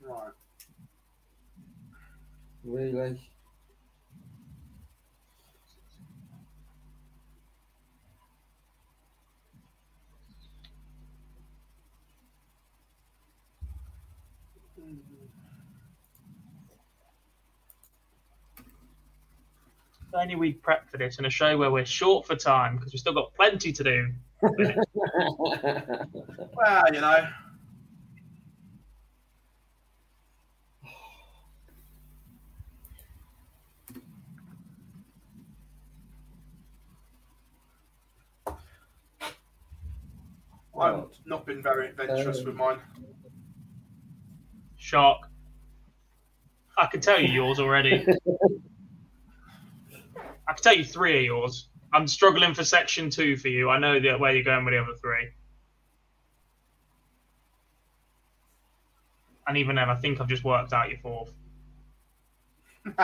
Right. Really? Only we prep for this in a show where we're short for time because we've still got plenty to do. Well, you know. I've oh. not been very adventurous with um, mine. Shark. I can tell you yours already. I can tell you three of yours. I'm struggling for section two for you. I know that where you're going with the other three. And even then, I think I've just worked out your fourth.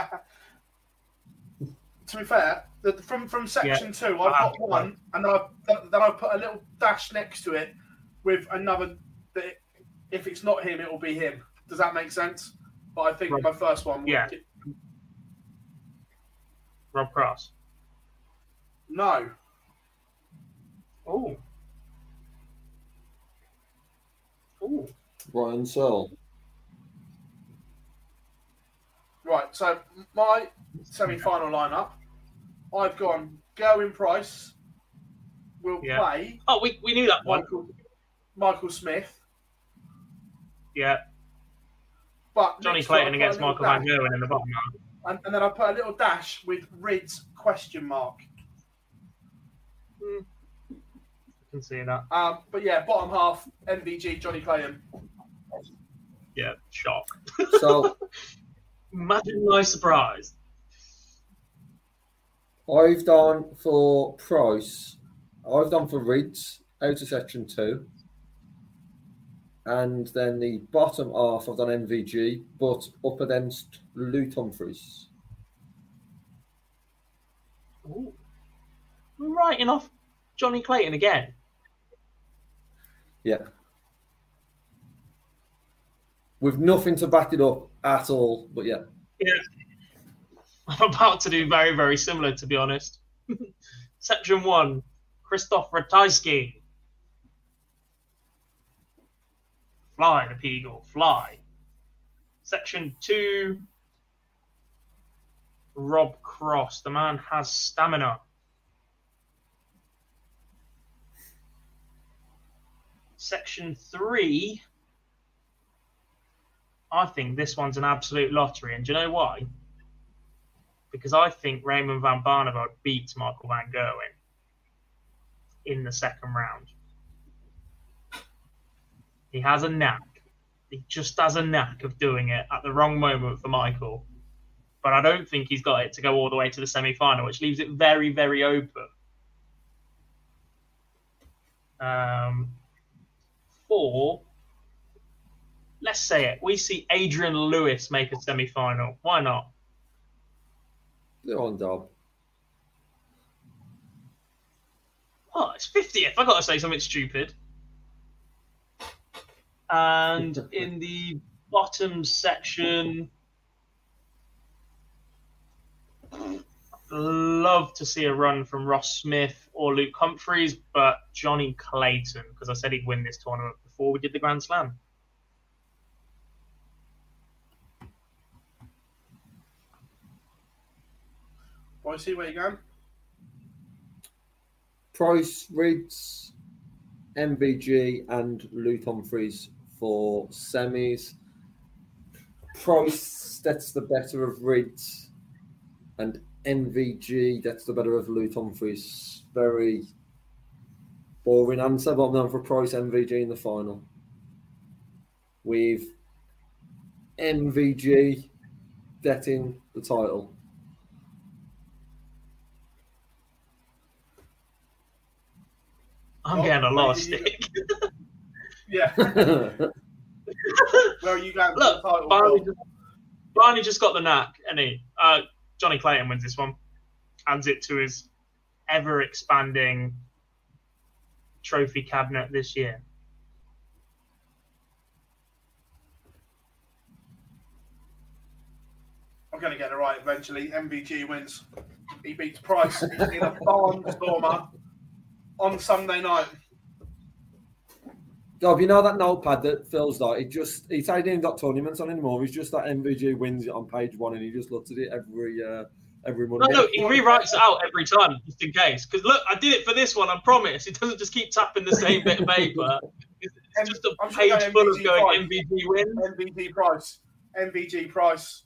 To be fair, the, from from section Yeah. two, I've Ah, got one, and then I then I put a little dash next to it with another. That if it's not him, it will be him. Does that make sense? but I think Rob- my first one. yeah. gi- Rob Cross. No. Oh. Oh. Ryan Searle. Right. So my semi-final lineup, I've gone Gerwyn Price. Will Yeah. play Oh, we, we knew that one. Michael Michael Smith, Yeah. but Johnny next to it, I Clayton against Michael Van dash- Gerwen in the bottom half. and, and then I put a little dash with Rydz question mark. I can see that. Um, but yeah, bottom half MVG Johnny Clayton. Yeah, shock. So Imagine my surprise. I've done for Price. I've done for Rydz out of section two. And then the bottom half I've done MVG, but up against Luke Humphries. Ooh. We're writing off Johnny Clayton again. Yeah. With nothing to back it up at all, but yeah. Yeah. I'm about to do very, very similar, to be honest. Section one, Christoph Ratajski. Fly, the Peagle, fly. Section two, Rob Cross. The man has stamina. Section three, I think this one's an absolute lottery. And do you know why? Because I think Raymond Van Barneveld beats Michael Van Gerwen in the second round. He has a knack. He just has a knack of doing it at the wrong moment for Michael. But I don't think he's got it to go all the way to the semi final, which leaves it very, very open. Um, four, let's say it. We see Adrian Lewis make a semi final. Why not? They're on Dob. Oh, it's 50th. i got to say something stupid. And in the bottom section, love to see a run from Ross Smith or Luke Humphries, but Johnny Clayton, because I said he'd win this tournament before we did the Grand Slam. See where you're going. Price, Rydz, MVG, and Luke for semis. Price, that's the better of Rydz, and MVG, that's the better of Luke. Very boring answer, but I'm down for Price, MVG in the final. With MVG getting the title. I'm Oh, getting a lot of stick. Yeah. Where are you going? for Look, the title, Barney just, Barney just got the knack, and he uh, Johnny Clayton wins this one, adds it to his ever expanding trophy cabinet this year. I'm going to get it right eventually. MVG wins. He beats Price in a barnstormer on Sunday night. Gob, you know that notepad that feels like He just he's ain't even got tournaments on anymore. He's just that MVG wins it on page one and he just looks at it every uh, every No, Monday. no, he rewrites it out every time just in case. Because look, I did it for this one. I promise. He doesn't just keep tapping the same bit of paper. It's it's just a I'm page going full of going Price. MVG win. MVG Price. MVG Price.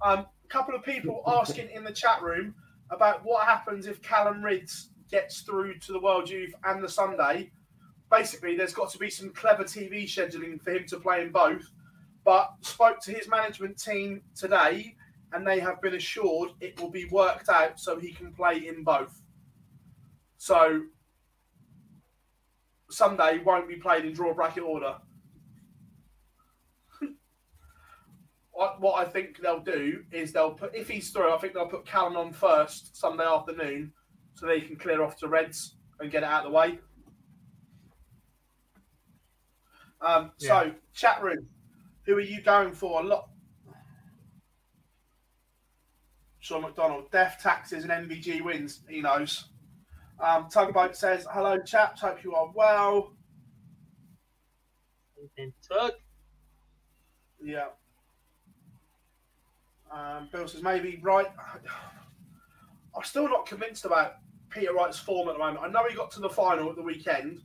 Um, a couple of people asking in the chat room about what happens if Callum Rydz gets through to the World Youth and the Sunday. Basically, there's got to be some clever TV scheduling for him to play in both. But spoke to his management team today, and they have been assured it will be worked out so he can play in both. So Sunday won't be played in draw bracket order. what I think they'll do is they'll put if he's through, I think they'll put Callum on first Sunday afternoon so they can clear off to Reds and get it out of the way. Um, So, chat room, Who are you going for? A lot. Sean McDonald, death taxes and MVG wins. He knows. Um, Tugboat says, "Hello, chaps. Hope you are well." And Tug. Yeah. Um, Bill says maybe right. I'm still not convinced about Peter Wright's form at the moment. I know he got to the final at the weekend,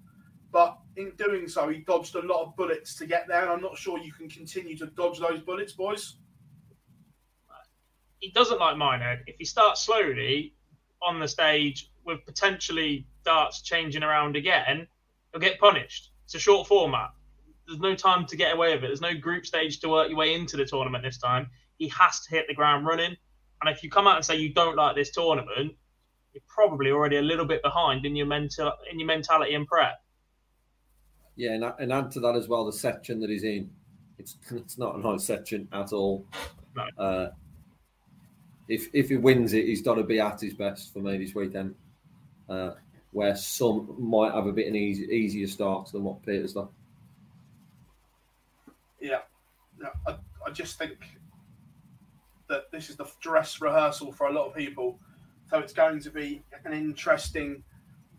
but in doing so, he dodged a lot of bullets to get there, and I'm not sure you can continue to dodge those bullets, boys. He doesn't like Minehead. If he starts slowly on the stage with potentially darts changing around again, he'll get punished. It's a short format. There's no time to get away with it. There's no group stage to work your way into the tournament this time. He has to hit the ground running. And if you come out and say you don't like this tournament, you're probably already a little bit behind in your mental in your mentality and prep. Yeah, and, and add to that as well the section that he's in. It's it's not a nice section at all. No. Uh, if if he wins it, he's got to be at his best for me this weekend. Uh, where some might have a bit an easy, easier start than what Peter's done. Yeah, no, I, I just think that this is the dress rehearsal for a lot of people, so it's going to be an interesting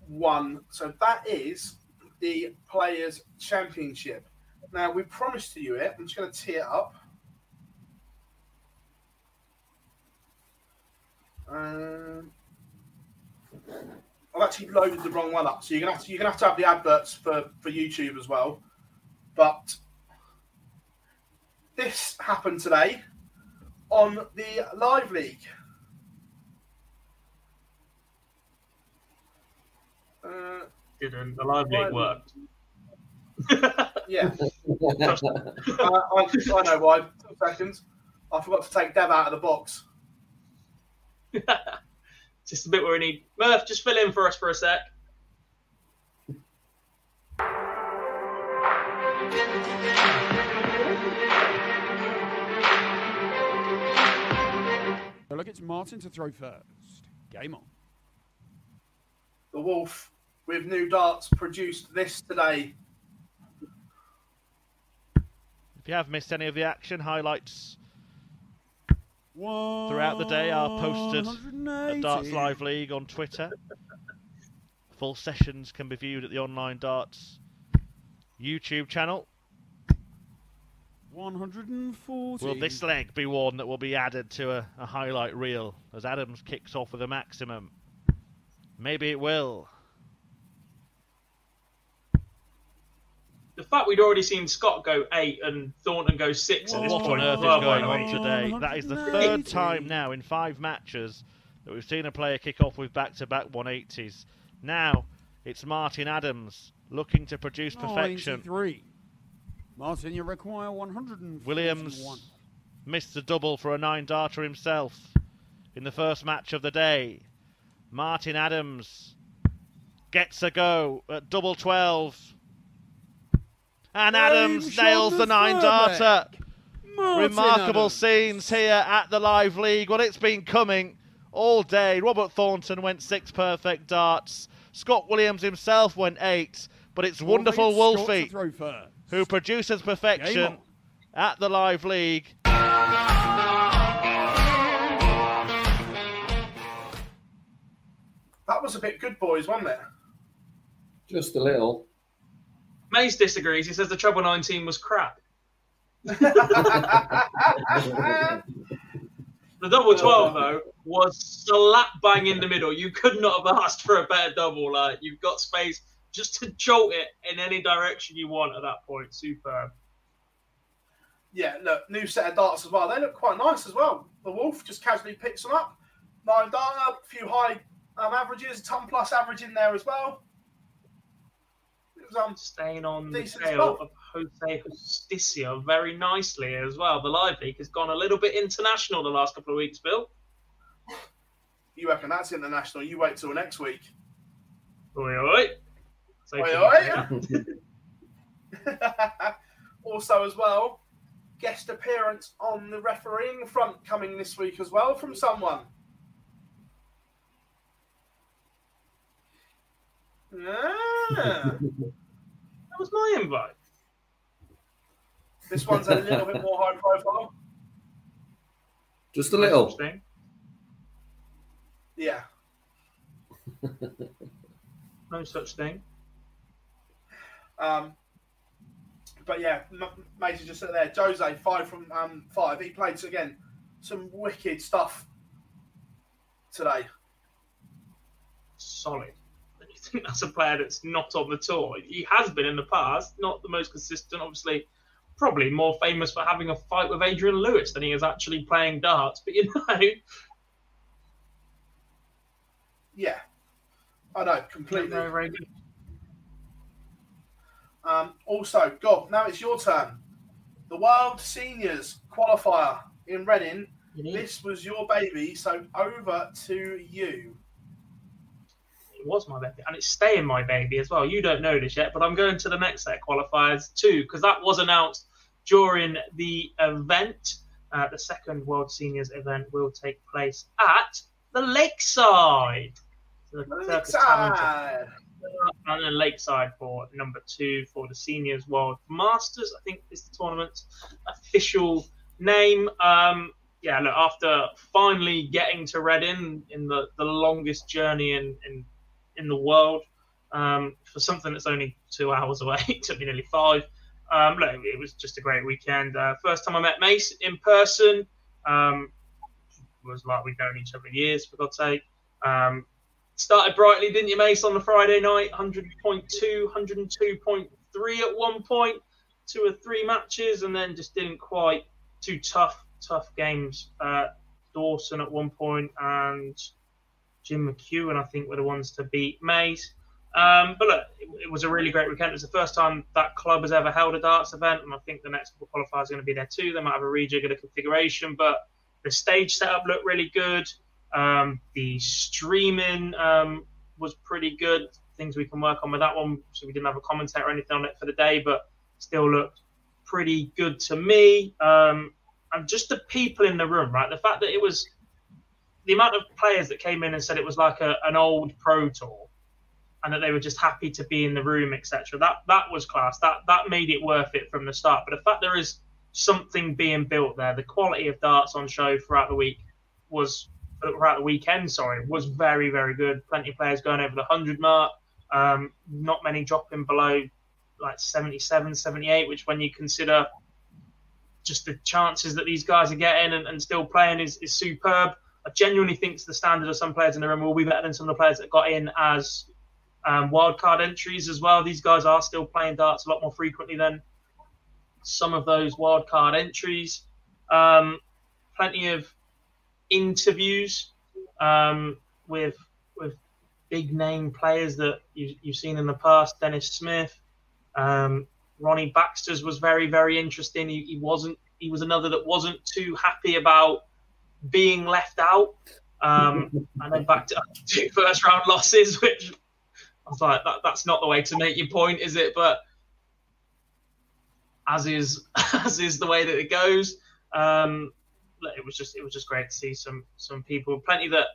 one. So that is the Players Championship. Now we promised to you it. I'm just going to tee it up. Um, I've actually loaded the wrong one up, so you're gonna have to, you're gonna have to have the adverts for for YouTube as well. But this happened today on the live league. Uh, Didn't the live league worked? yeah, uh, I, I know why. Two seconds. I forgot to take Dev out of the box. Just a bit where we need Murph. Just fill in for us for a sec. So look, it's Martin to throw first. Game on. The Wolf with new darts produced this today. If you have missed any of the action, highlights throughout the day are posted at Darts Live League on Twitter. Full sessions can be viewed at the Online Darts YouTube channel. 140. Will this leg be one that will be added to a, a highlight reel as Adams kicks off with a maximum? Maybe it will. The fact we'd already seen Scott go eight and Thornton go six at this What on point. earth is going on the way. today? That is the third time now in five matches that we've seen a player kick off with back-to-back 180s. Now it's Martin Adams looking to produce perfection. 93. Martin, you require 141. Williams missed the double for a nine darter himself in the first match of the day. Martin Adams gets a go at double 12. And Adams nails the nine nine third darter. Martin Remarkable Adams. scenes here at the Live League. Well, it's been coming all day. Robert Thornton went six perfect darts. Scott Williams himself went eight. But it's Wolfie, wonderful it's Scott to Wolfie who produces perfection at the Live League. That was a bit good, boys, wasn't it? Just a little. Mays disagrees. He says the treble 19 was crap. The double 12, though, was slap bang in the middle. You could not have asked for a better double. Like, you've got space just to jolt it in any direction you want at that point. Superb. Yeah, look, new set of darts as well. They look quite nice as well. The Wolf just casually picks them up. Nine dart, a few high um, averages, ton plus average in there as well. It was, um, Staying on the tail spot. of Jose Justicia very nicely as well. The live league has gone a little bit international the last couple of weeks, Bill. You reckon that's international? You wait till next week. Oi, oi. So Oi, oi. also, as well, guest appearance on the refereeing front coming this week as well from someone. Ah, That was my invite. This one's a little bit more high profile. Just a little. Thing. Yeah. No such thing. Um, but yeah, M- Mason just said there. Jose five from um, five. He played again some wicked stuff today. Solid. And think that's a player that's not on the tour? He has been in the past, not the most consistent. Obviously, probably more famous for having a fight with Adrian Lewis than he is actually playing darts. But you know, Yeah, I know completely. very, very good. Um, also, Gob, now it's your turn. The World Seniors qualifier in Reading. This was your baby, so over to you. It was my baby, and it's staying my baby as well. You don't know this yet, but I'm going to the next set of qualifiers too, because that was announced during the event. Uh, the second World Seniors event will take place at the Lakeside. The Lakeside. and then Lakeside for number two for the Seniors World Masters. I think is the tournament's official name. Um, yeah, look, after finally getting to Reading in the, the longest journey in, in in the world um, for something that's only two hours away, it took me nearly five. Um, look, it was just a great weekend. Uh, first time I met Mace in person. Um, was like we'd known each other years, for God's sake. Um, started brightly, didn't you, Mace, on the Friday night? 100.2, 102.3 at one point, two or three matches, and then just didn't quite. Two tough, tough games. Uh, Dawson at one point and Jim McEwen, I think, were the ones to beat Mace. Um, but look, it, it was a really great weekend. It was the first time that club has ever held a darts event, and I think the next couple qualifiers are going to be there too. They might have a rejig of the configuration, but the stage setup looked really good. Um, the streaming um, was pretty good. Things we can work on with that one. So we didn't have a commentator or anything on it for the day, but still looked pretty good to me. Um, and just the people in the room, right? The fact that it was the amount of players that came in and said it was like a, an old pro tour and that they were just happy to be in the room, etc. That that was class. That that made it worth it from the start. But the fact there is something being built there, the quality of darts on show throughout the week was throughout the weekend, sorry, was very very good. Plenty of players going over the hundred mark. Um, not many dropping below like 77, 78, which when you consider just the chances that these guys are getting and, and still playing is, is superb. I genuinely think the standard of some players in the room will be better than some of the players that got in as um, wildcard entries as well. These guys are still playing darts a lot more frequently than some of those wildcard entries. Um, plenty of interviews um, with with big name players that you, you've seen in the past. Dennis Smith, um, Ronnie Baxter's was very very interesting. He, he wasn't he was another that wasn't too happy about being left out. Um, and then back to two first round losses, which I was like, that, that's not the way to make your point, is it? But as is as is the way that it goes. Um, it was just it was just great to see some some people, plenty that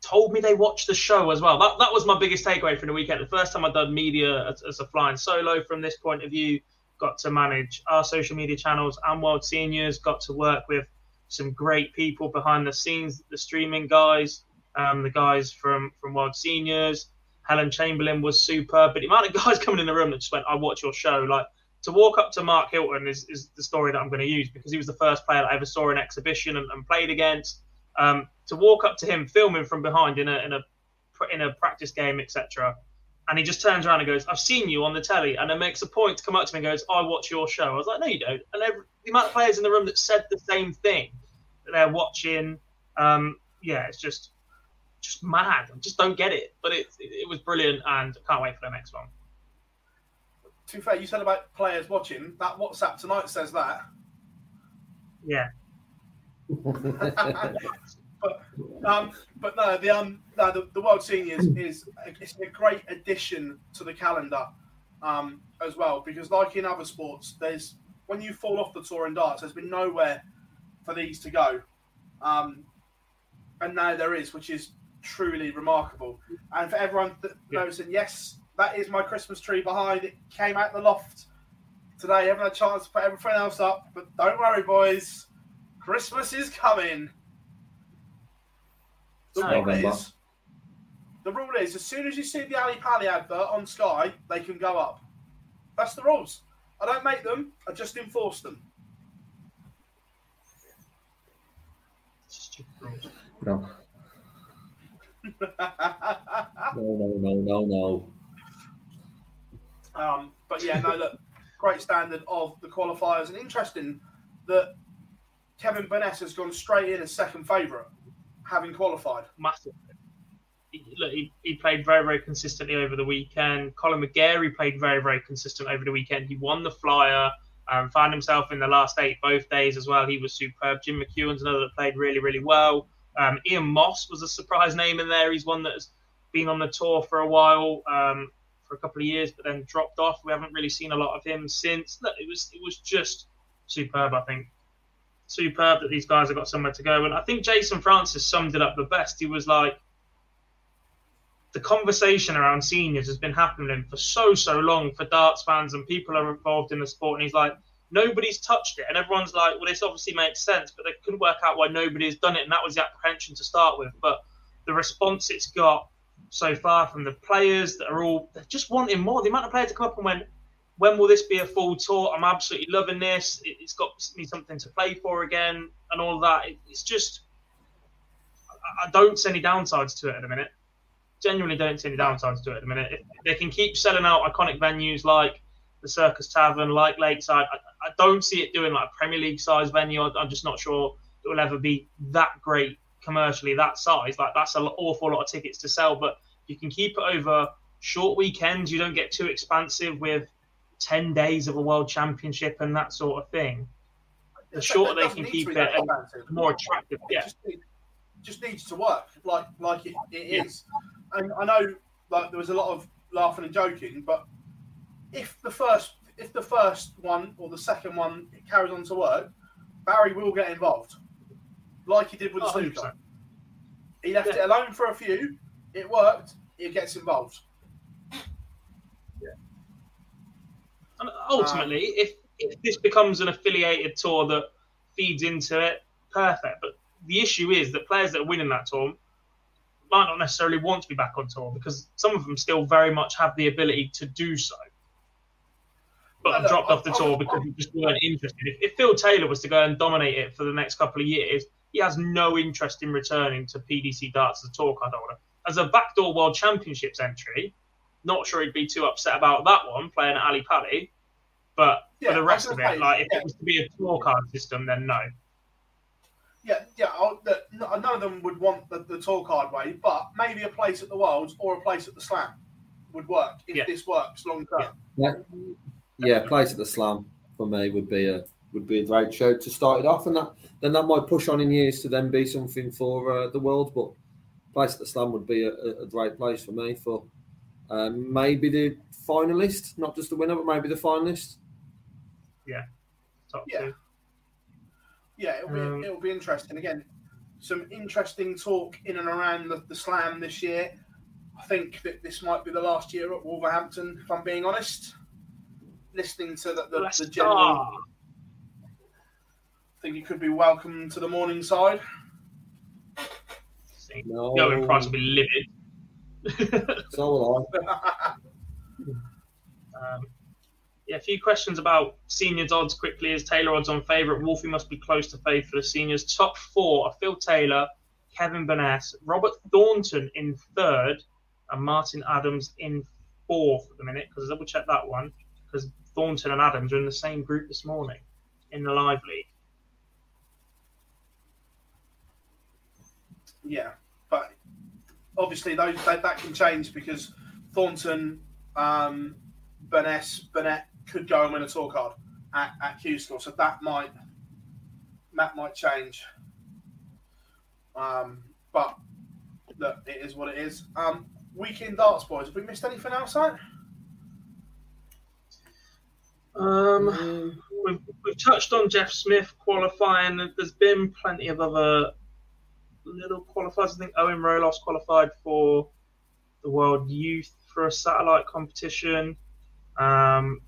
told me they watched the show as well. That that was my biggest takeaway from the weekend. The first time I'd done media as, as a flying solo from this point of view, got to manage our social media channels and World Seniors, got to work with some great people behind the scenes, the streaming guys, um, the guys from from World Seniors. Helen Chamberlain was superb, but the amount of guys coming in the room that just went, "I watch your show." Like to walk up to Mark Hilton is, is the story that I'm going to use because he was the first player I ever saw in exhibition and, and played against. Um, to walk up to him filming from behind in a in a in a practice game, etc. And he just turns around and goes, "I've seen you on the telly," and then makes a point to come up to me and goes, "I watch your show." I was like, "No, you don't." And every, the amount of players in the room that said the same thing they're watching, um, yeah, it's just just mad. I just don't get it. But it, it, it was brilliant, and I can't wait for the next one. To be fair, you said about players watching. That WhatsApp tonight says that. Yeah. but um, but no, the um, no, the, the World Seniors is it's a great addition to the calendar um, as well because like in other sports, there's when you fall off the tour in darts, there's been nowhere for these to go, um, and now there is, which is truly remarkable. And for everyone that knows, and yes, that is my Christmas tree behind. It came out the loft today. Haven't had a chance to put everything else up, but don't worry, boys. Christmas is coming. The rule is, the rule is, as soon as you see the Ali Pali advert on Sky, they can go up. That's the rules. I don't make them. I just enforce them. No. No, no, no, no, no. Um, but yeah, no, look, great standard of the qualifiers, and interesting that Kevin Burness has gone straight in as second favourite, having qualified. Massive. He, look, he, he played very, very consistently over the weekend. Colin McGarry played very, very consistent over the weekend. He won the flyer, um, found himself in the last eight both days as well. He was superb. Jim McEwen's another that played really, really well. Um, Ian Moss was a surprise name in there. He's one that's been on the tour for a while, um, for a couple of years, but then dropped off. We haven't really seen a lot of him since. Look, it was it was just superb. I think superb that these guys have got somewhere to go. And I think Jason Francis summed it up the best. He was like, the conversation around seniors has been happening for so so long for darts fans and people are involved in the sport. And he's like, nobody's touched it, and everyone's like, well, this obviously makes sense, but they couldn't work out why nobody has done it, and that was the apprehension to start with. But the response it's got so far from the players that are all just wanting more. The amount of players that come up and went, when will this be a full tour? I'm absolutely loving this. It, it's got me something to play for again, and all that. It's just, I don't see any downsides to it at the minute. Genuinely don't see any downsides to it at the minute. If they can keep selling out iconic venues like the Circus Tavern, like Lakeside, I, I don't see it doing like a Premier League size venue. I, I'm just not sure it will ever be that great commercially, that size. Like that's an awful lot of tickets to sell, but you can keep it over short weekends. You don't get too expansive with 10 days of a world championship and that sort of thing. The shorter they can keep it, be that and expensive. the more attractive. It Yeah. just, need- just needs to work like like it, it is. And I know like there was a lot of laughing and joking, but if the first if the first one or the second one carries on to work, Barry will get involved, like he did with the Oh, snooker. He left it alone for a few. It worked. He gets involved. Yeah. And ultimately, um, if, if this becomes an affiliated tour that feeds into it, perfect. But the issue is that players that are winning that tour might not necessarily want to be back on tour because some of them still very much have the ability to do so. But have dropped off the tour because they just weren't interested. If, if Phil Taylor was to go and dominate it for the next couple of years, he has no interest in returning to PDC darts as a tour card holder. As a backdoor World Championships entry, not sure he'd be too upset about that one playing at Ali Pali. But Yeah, for the rest of it, like if yeah. it was to be a tour card system, then no. Yeah, yeah. I'll, the, none of them would want the, the tour card way, but maybe a place at the Worlds or a place at the Slam would work if Yeah. this works long term. Yeah, yeah. Place at the Slam for me would be a would be a great show to start it off, and that then that might push on in years to then be something for uh, the world. But place at the Slam would be a, a- a great place for me for um, maybe the finalist, not just the winner, but maybe the finalist. Yeah. Top Yeah. two. Yeah, it'll be Um, it'll be interesting. Again, some interesting talk in and around the, the Slam this year. I think that this might be the last year at Wolverhampton, if I'm being honest. Listening to the, the, the general. I think it could be welcome to the Morningside. See, No. Going price will be livid. So will I. Um, yeah, a few questions about seniors odds quickly. Is Taylor odds on favourite? Wolfie must be close to favourite for the seniors. Top four are Phil Taylor, Kevin Burness, Robert Thornton in third, and Martin Adams in fourth at the minute. Because I double check that one because Thornton and Adams are in the same group this morning in the live league. Yeah, but obviously those that, that can change because Thornton, um, Burness, Burnett could go and win a tour card at, at Q School, so that might that might change. Um, but look, it is what it is. Um, weekend darts, boys. Have we missed anything else? Out? Um, we've, we've touched on Jeff Smith qualifying. There's been plenty of other little qualifiers. I think Owen Roelofs qualified for the World Youth for a satellite competition. Um,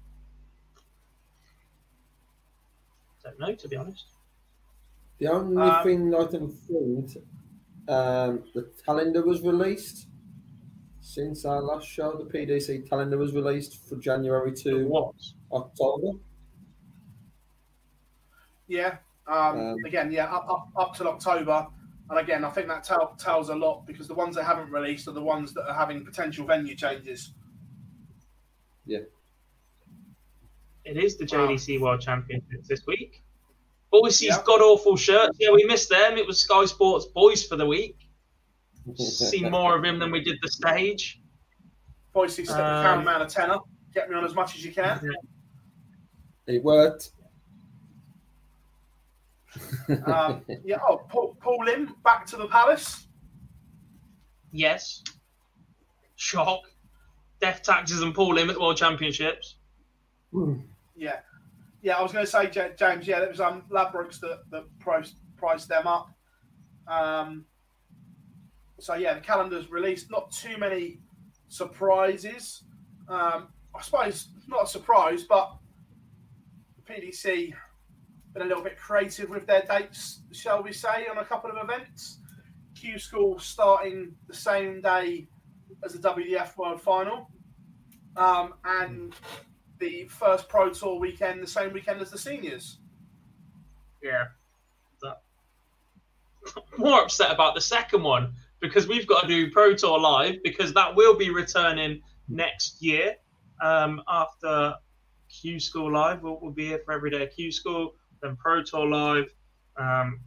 Don't know, to be honest. The only Um, thing I can think, um, the calendar was released since our last show. The PDC calendar was released for January to what? October. Yeah. Um, Um, again, yeah, up, up, up till October. And again, I think that tell, tells a lot because the ones they haven't released are the ones that are having potential venue changes. Yeah. It is the JDC World Championships this week. Boise's Yeah. god awful shirts. Yeah, we missed them. It was Sky Sports Boys for the week. See more of him than we did the stage. Boise step the Um, cameraman a tenner. Get me on as much as you can. It worked. Um, yeah. Oh, Paul, Paul Lim back to the palace. Yes. Shock. Death taxes and Paul Lim at the World Championships. Yeah. Yeah, I was going to say, James, yeah, it was um, Ladbrokes that, that priced, priced them up. Um, so, yeah, the calendar's released. Not too many surprises. Um, I suppose not a surprise, but the PDC been a little bit creative with their dates, shall we say, on a couple of events. Q School starting the same day as the WDF World Final, um, and the first Pro Tour weekend the same weekend as the seniors. Yeah. More upset about the second one because we've got to do Pro Tour Live because that will be returning next year um, after Q School Live. We'll, we'll be here for every day of Q School, then Pro Tour Live. Um,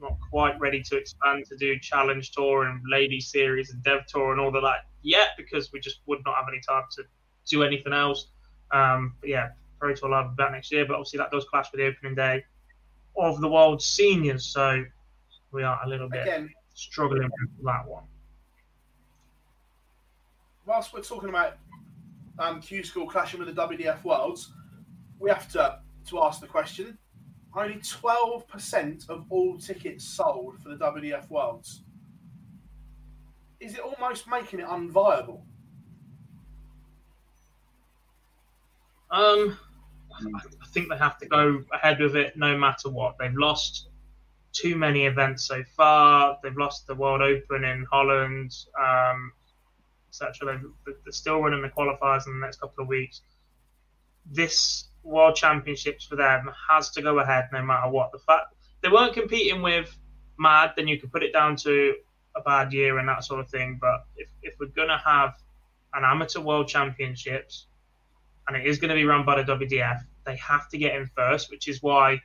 not quite ready to expand to do Challenge Tour and Ladies Series and Dev Tour and all of that yet because we just would not have any time to do anything else. Um, but yeah, Pro Tour Live about next year, but obviously that does clash with the opening day of the World Seniors, so we are a little bit Again, struggling with that one. whilst we're talking about um, Q School clashing with the WDF Worlds, we have to, to ask the question only 12% of all tickets sold for the WDF Worlds. Is it almost making it unviable? Um, I think they have to go ahead with it no matter what. They've lost too many events so far. They've lost the World Open in Holland, um, etc. They're still running the qualifiers in the next couple of weeks. This World Championships for them has to go ahead no matter what. The fact they weren't competing with Mad, then you could put it down to a bad year and that sort of thing. But if, if we're gonna have an amateur World Championships and it is going to be run by the WDF, they have to get in first, which is why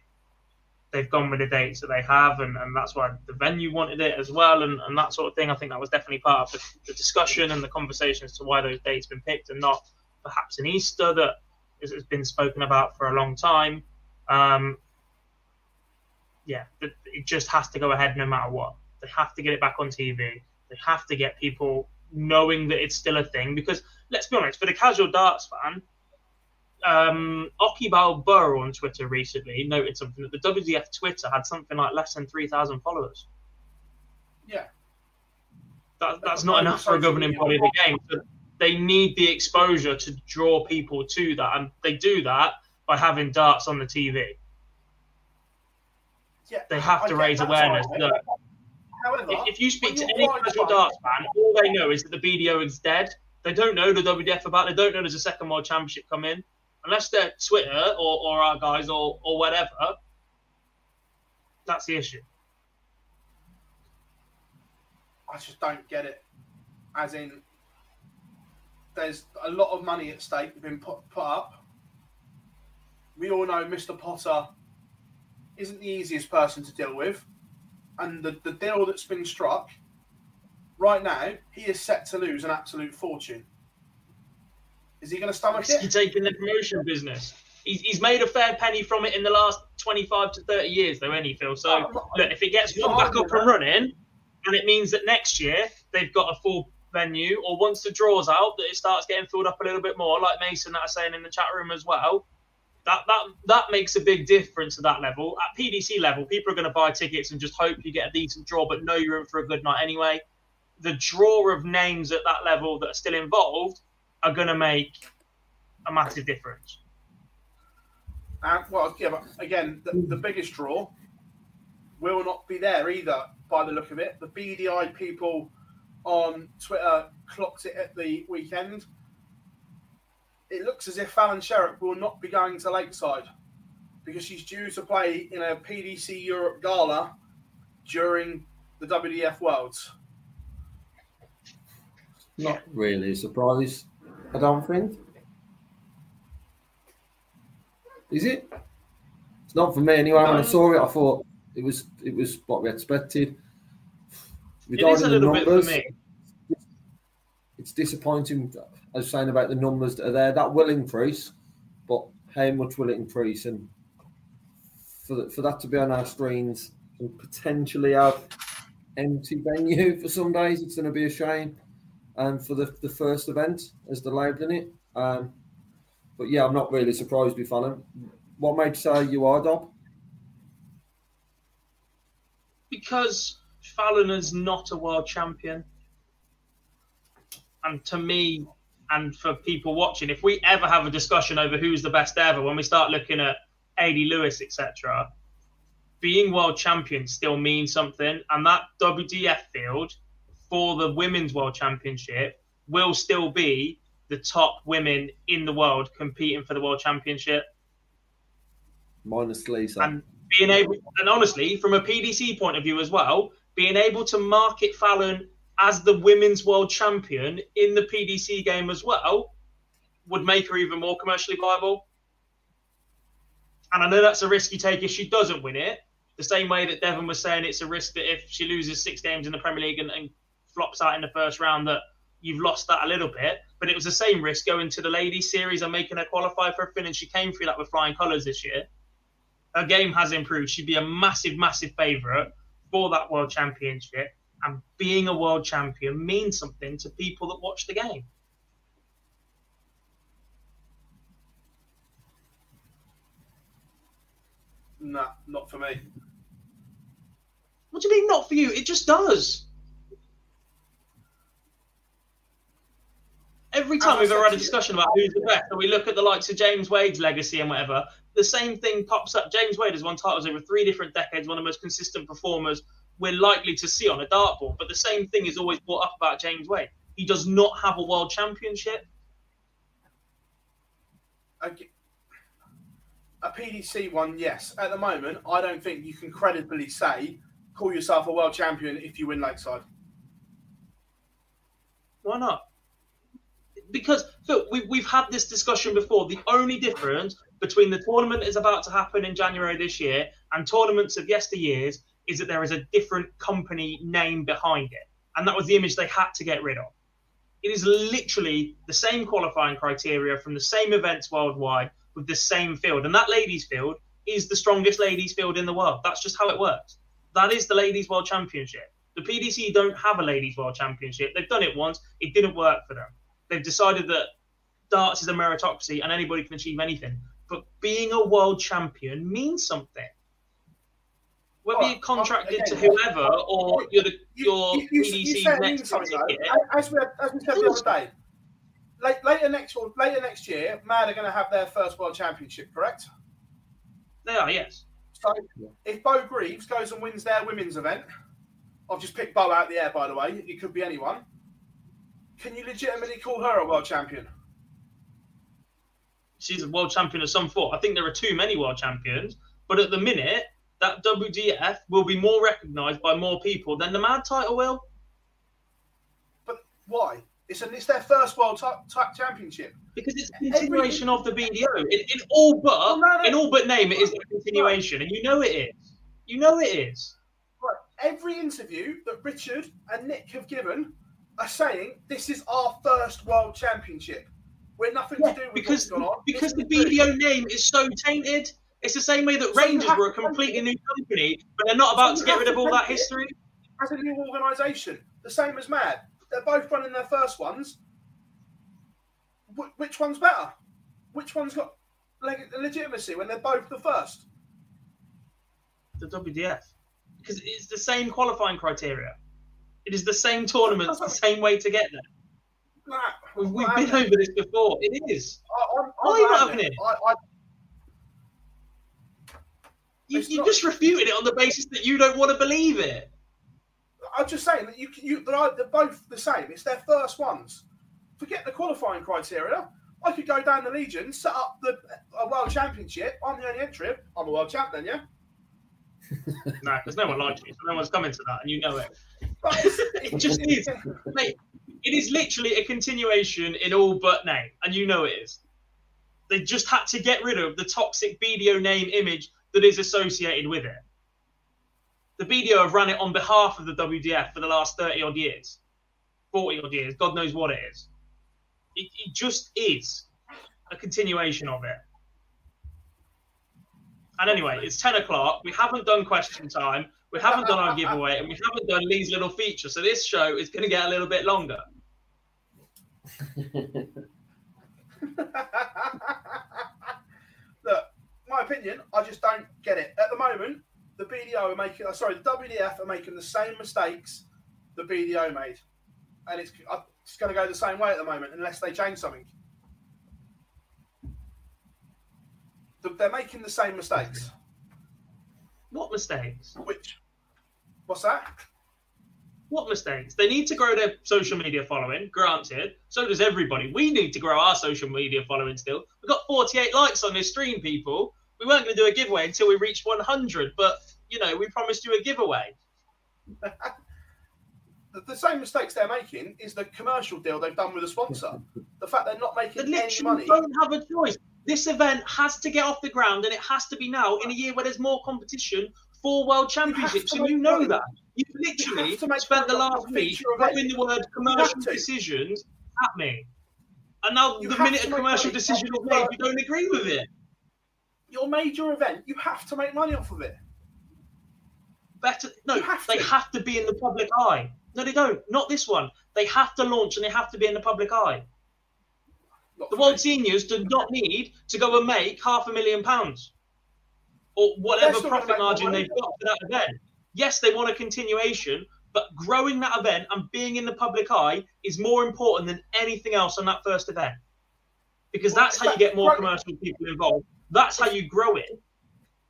they've gone with the dates that they have, and, and that's why the venue wanted it as well, and, and that sort of thing. I think that was definitely part of the, the discussion and the conversation as to why those dates been picked, and not perhaps an Easter that has been spoken about for a long time. Um, yeah, it just has to go ahead no matter what. They have to get it back on TV. They have to get people knowing that it's still a thing because let's be honest, for the casual darts fan, um, Oki Balboa on Twitter recently noted something that the WDF Twitter had something like less than 3,000 followers. Yeah. That, that's not enough for a governing body of the game. So they need the exposure to draw people to that, and they do that by having darts on the TV. Yeah, They have to raise awareness. side, Look, However, if, if you speak to any casual darts fan, all they know is that the BDO is dead. They don't know the WDF about. They don't know there's a second world championship coming, unless they're Twitter or, or our guys or or whatever. That's the issue. I just don't get it. As in, there's a lot of money at stake been put, put up. We all know Mr. Potter isn't the easiest person to deal with. And the, the deal that's been struck, right now, he is set to lose an absolute fortune. Is he going to stomach it? He's taking the promotion business. He's, he's made a fair penny from it in the last 25 to 30 years, though, any Phil. So, not- look, if it gets one back up and running, and it means that next year they've got a full venue, or once the draw's out, that it starts getting filled up a little bit more, like Mason that are saying in the chat room as well. That, that that makes a big difference at that level. At PDC level, people are going to buy tickets and just hope you get a decent draw, but know you're in for a good night anyway. The draw of names at that level that are still involved are going to make a massive difference. And well, yeah, but again, the, the biggest draw will not be there either. By the look of it, the BDI people on Twitter clocked it at the weekend. It looks as if Fallon Sherrock will not be going to Lakeside because she's due to play in a PDC Europe gala during the WDF Worlds. Not really a surprise, I don't think. Is it? It's not for me anyway. When I saw it, I thought it was it was what we expected. It is a little bit for me. it's disappointing. I was saying about the numbers that are there. That will increase, but how much will it increase? And for the, for that to be on our screens and potentially have empty venue for some days, it's going to be a shame. And for the, the first event, as they're labelling it. Um, but yeah, I'm not really surprised with Fallon. What made you say you are, Dob? because Fallon is not a world champion. And to me, and for people watching, if we ever have a discussion over who's the best ever, when we start looking at AD Lewis, etc., being world champion still means something. And that WDF field for the women's world championship will still be the top women in the world competing for the world championship. Minus Lisa. And being able, and honestly, from a PDC point of view as well, being able to market Fallon as the women's world champion in the PDC game as well would make her even more commercially viable. And I know that's a risk you take if she doesn't win it. The same way that Devon was saying it's a risk that if she loses six games in the Premier League and, and flops out in the first round, that you've lost that a little bit. But it was the same risk going to the ladies series and making her qualify for everything, and she came through that with flying colours this year her game has improved. She'd be a massive, massive favourite for that world championship. And being a world champion means something to people that watch the game. Nah, not for me. What do you mean not for you? It just does. Every time we've ever had a discussion about who's the best, and we look at the likes of James Wade's legacy and whatever, the same thing pops up. James Wade has won titles over three different decades, one of the most consistent performers we're likely to see on a dartboard. But the same thing is always brought up about James Wade. He does not have a world championship. A, a PDC one, yes. At the moment, I don't think you can credibly say call yourself a world champion if you win Lakeside. Why not? Because Phil, we, we've had this discussion before. The only difference between the tournament is about to happen in January this year and tournaments of yesteryears is that there is a different company name behind it. And that was the image they had to get rid of. It is literally the same qualifying criteria from the same events worldwide with the same field. And that ladies' field is the strongest ladies' field in the world. That's just how it works. That is the Ladies' World Championship. The PDC don't have a Ladies' World Championship. They've done it once, it didn't work for them. They've decided that darts is a meritocracy and anybody can achieve anything but being a world champion means something. Whether Well, you're contracted again, to whoever or you're the, your You, you, PDC you next something, though. As we, as we said the other day, late, later next or later next year, Mad are going to have their first world championship, correct? they are, yes. So if Beau Greaves goes and wins their women's event, I've just picked Beau out of the air, by the way. It could be anyone. Can you legitimately call her a world champion? She's a world champion of some sort. I think there are too many world champions, but at the minute, that WDF will be more recognised by more people than the Mad title will. But why? It's, an, it's their first world ti- championship. Because it's a continuation of the BDO. In, in all but Oh, no, no. in all but name, it is a continuation, and you know it is. You know it is. Right. Every interview that Richard and Nick have given are saying this is our first world championship. We're nothing to do with because what's gone on. because the BDO name is so tainted. It's the same way that So Rangers were a completely new company, but they're not about So to get rid of all that history. as a new organisation. The same as Mad. They're both running their first ones. Wh- which one's better? Which one's got leg- legitimacy when they're both the first? The WDF, because it's the same qualifying criteria. It is the same tournament, the same way to get there. Nah, We've, we've been over this before. It is. I, I'm, Why are you not having having it. it? I, I, You, you're just refuting it on the basis that you don't want to believe it. I'm just saying that you, you they're, they're both the same. It's their first ones. Forget the qualifying criteria. I could go down the Legion, set up the a world championship. I'm the only entry. I'm a world champ then, yeah. no, there's no one like you. So no one's coming to that, and you know it. It just is, mate. It is literally a continuation in all but name, and you know it is. They just had to get rid of the toxic BDO name image that is associated with it. The BDO have ran it on behalf of the WDF for the last 30 odd years, 40 odd years, God knows what it is. It, it just is a continuation of it. And anyway, it's 10 o'clock. We haven't done question time. We haven't done our giveaway, and we haven't done Lee's little feature. So this show is going to get a little bit longer. Look, my opinion, I just don't get it. At the moment, the BDO are making, uh, sorry, the WDF are making the same mistakes the BDO made. And it's, uh, it's going to go the same way at the moment unless they change something. They're making the same mistakes. What mistakes? Which? What's that? What mistakes? They need to grow their social media following, granted. So does everybody. We need to grow our social media following still. We've got 48 likes on this stream, people. We weren't going to do a giveaway until we reached 100, but, you know, we promised you a giveaway. the, same mistakes they're making is the commercial deal they've done with a sponsor. the fact they're not making they any money. don't have a choice. This event has to get off the ground, and it has to be now in a year where there's more competition for world championships, and you know money. that. You've literally you spent the last week throwing the word commercial decisions at me. And now you the minute a commercial decision is made, you don't agree with it. Your major event, you have to make money off of it. Better no, have they have to be in the public eye. No, they don't. Not this one. They have to launch and they have to be in the public eye. Not the World me. Seniors do not need to go and make half a million pounds or whatever profit margin they've got for that event. Yes, they want a continuation, but growing that event and being in the public eye is more important than anything else on that first event. Because well, that's how you get more commercial people involved. That's how you grow it.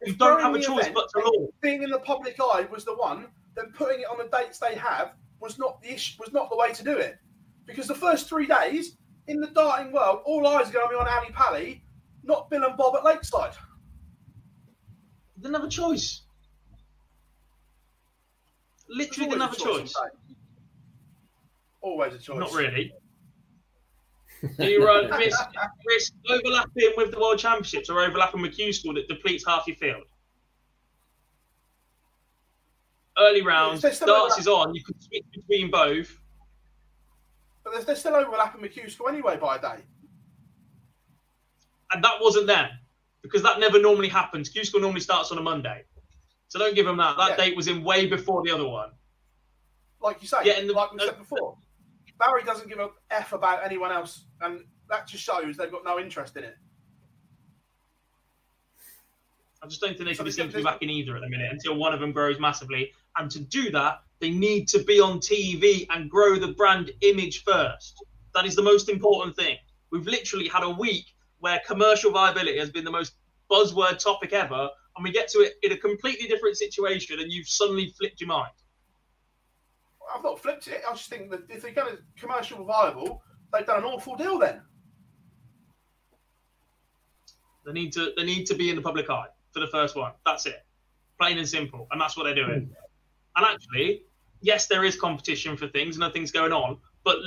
You don't have a choice event, but to launch. Being in the public eye was the one, then putting it on the dates they have was not the issue, was not the way to do it. Because the first three days in the darting world, all eyes are going to be on Ali Pally, not Bill and Bob at Lakeside. They didn't have a choice. Literally didn't have a choice. choice. Always a choice. Not really. Do you run risk, risk overlapping with the World Championships or overlapping with Q School that depletes half your field? Early rounds, darts is on. You can switch between both. But they're, they're still overlapping with Q School anyway by a day. And that wasn't them because that never normally happens. Q School normally starts on a Monday. So don't give them that. That yeah. date was in way before the other one. Like you say, yeah, the, like we said uh, before, Barry doesn't give a f about anyone else, and that just shows they've got no interest in it. I just don't think they can seem to be back in either at the minute until one of them grows massively. And to do that, they need to be on TV and grow the brand image first. That is the most important thing. We've literally had a week where commercial viability has been the most buzzword topic ever, and we get to it in a completely different situation, and you've suddenly flipped your mind. I've not flipped it. I just think that if they're going to commercial viable, they've done an awful deal then. They need to they need to be in the public eye for the first one. That's it. Plain and simple. And that's what they're doing. Hmm. And actually, yes, there is competition for things and nothing's going on, but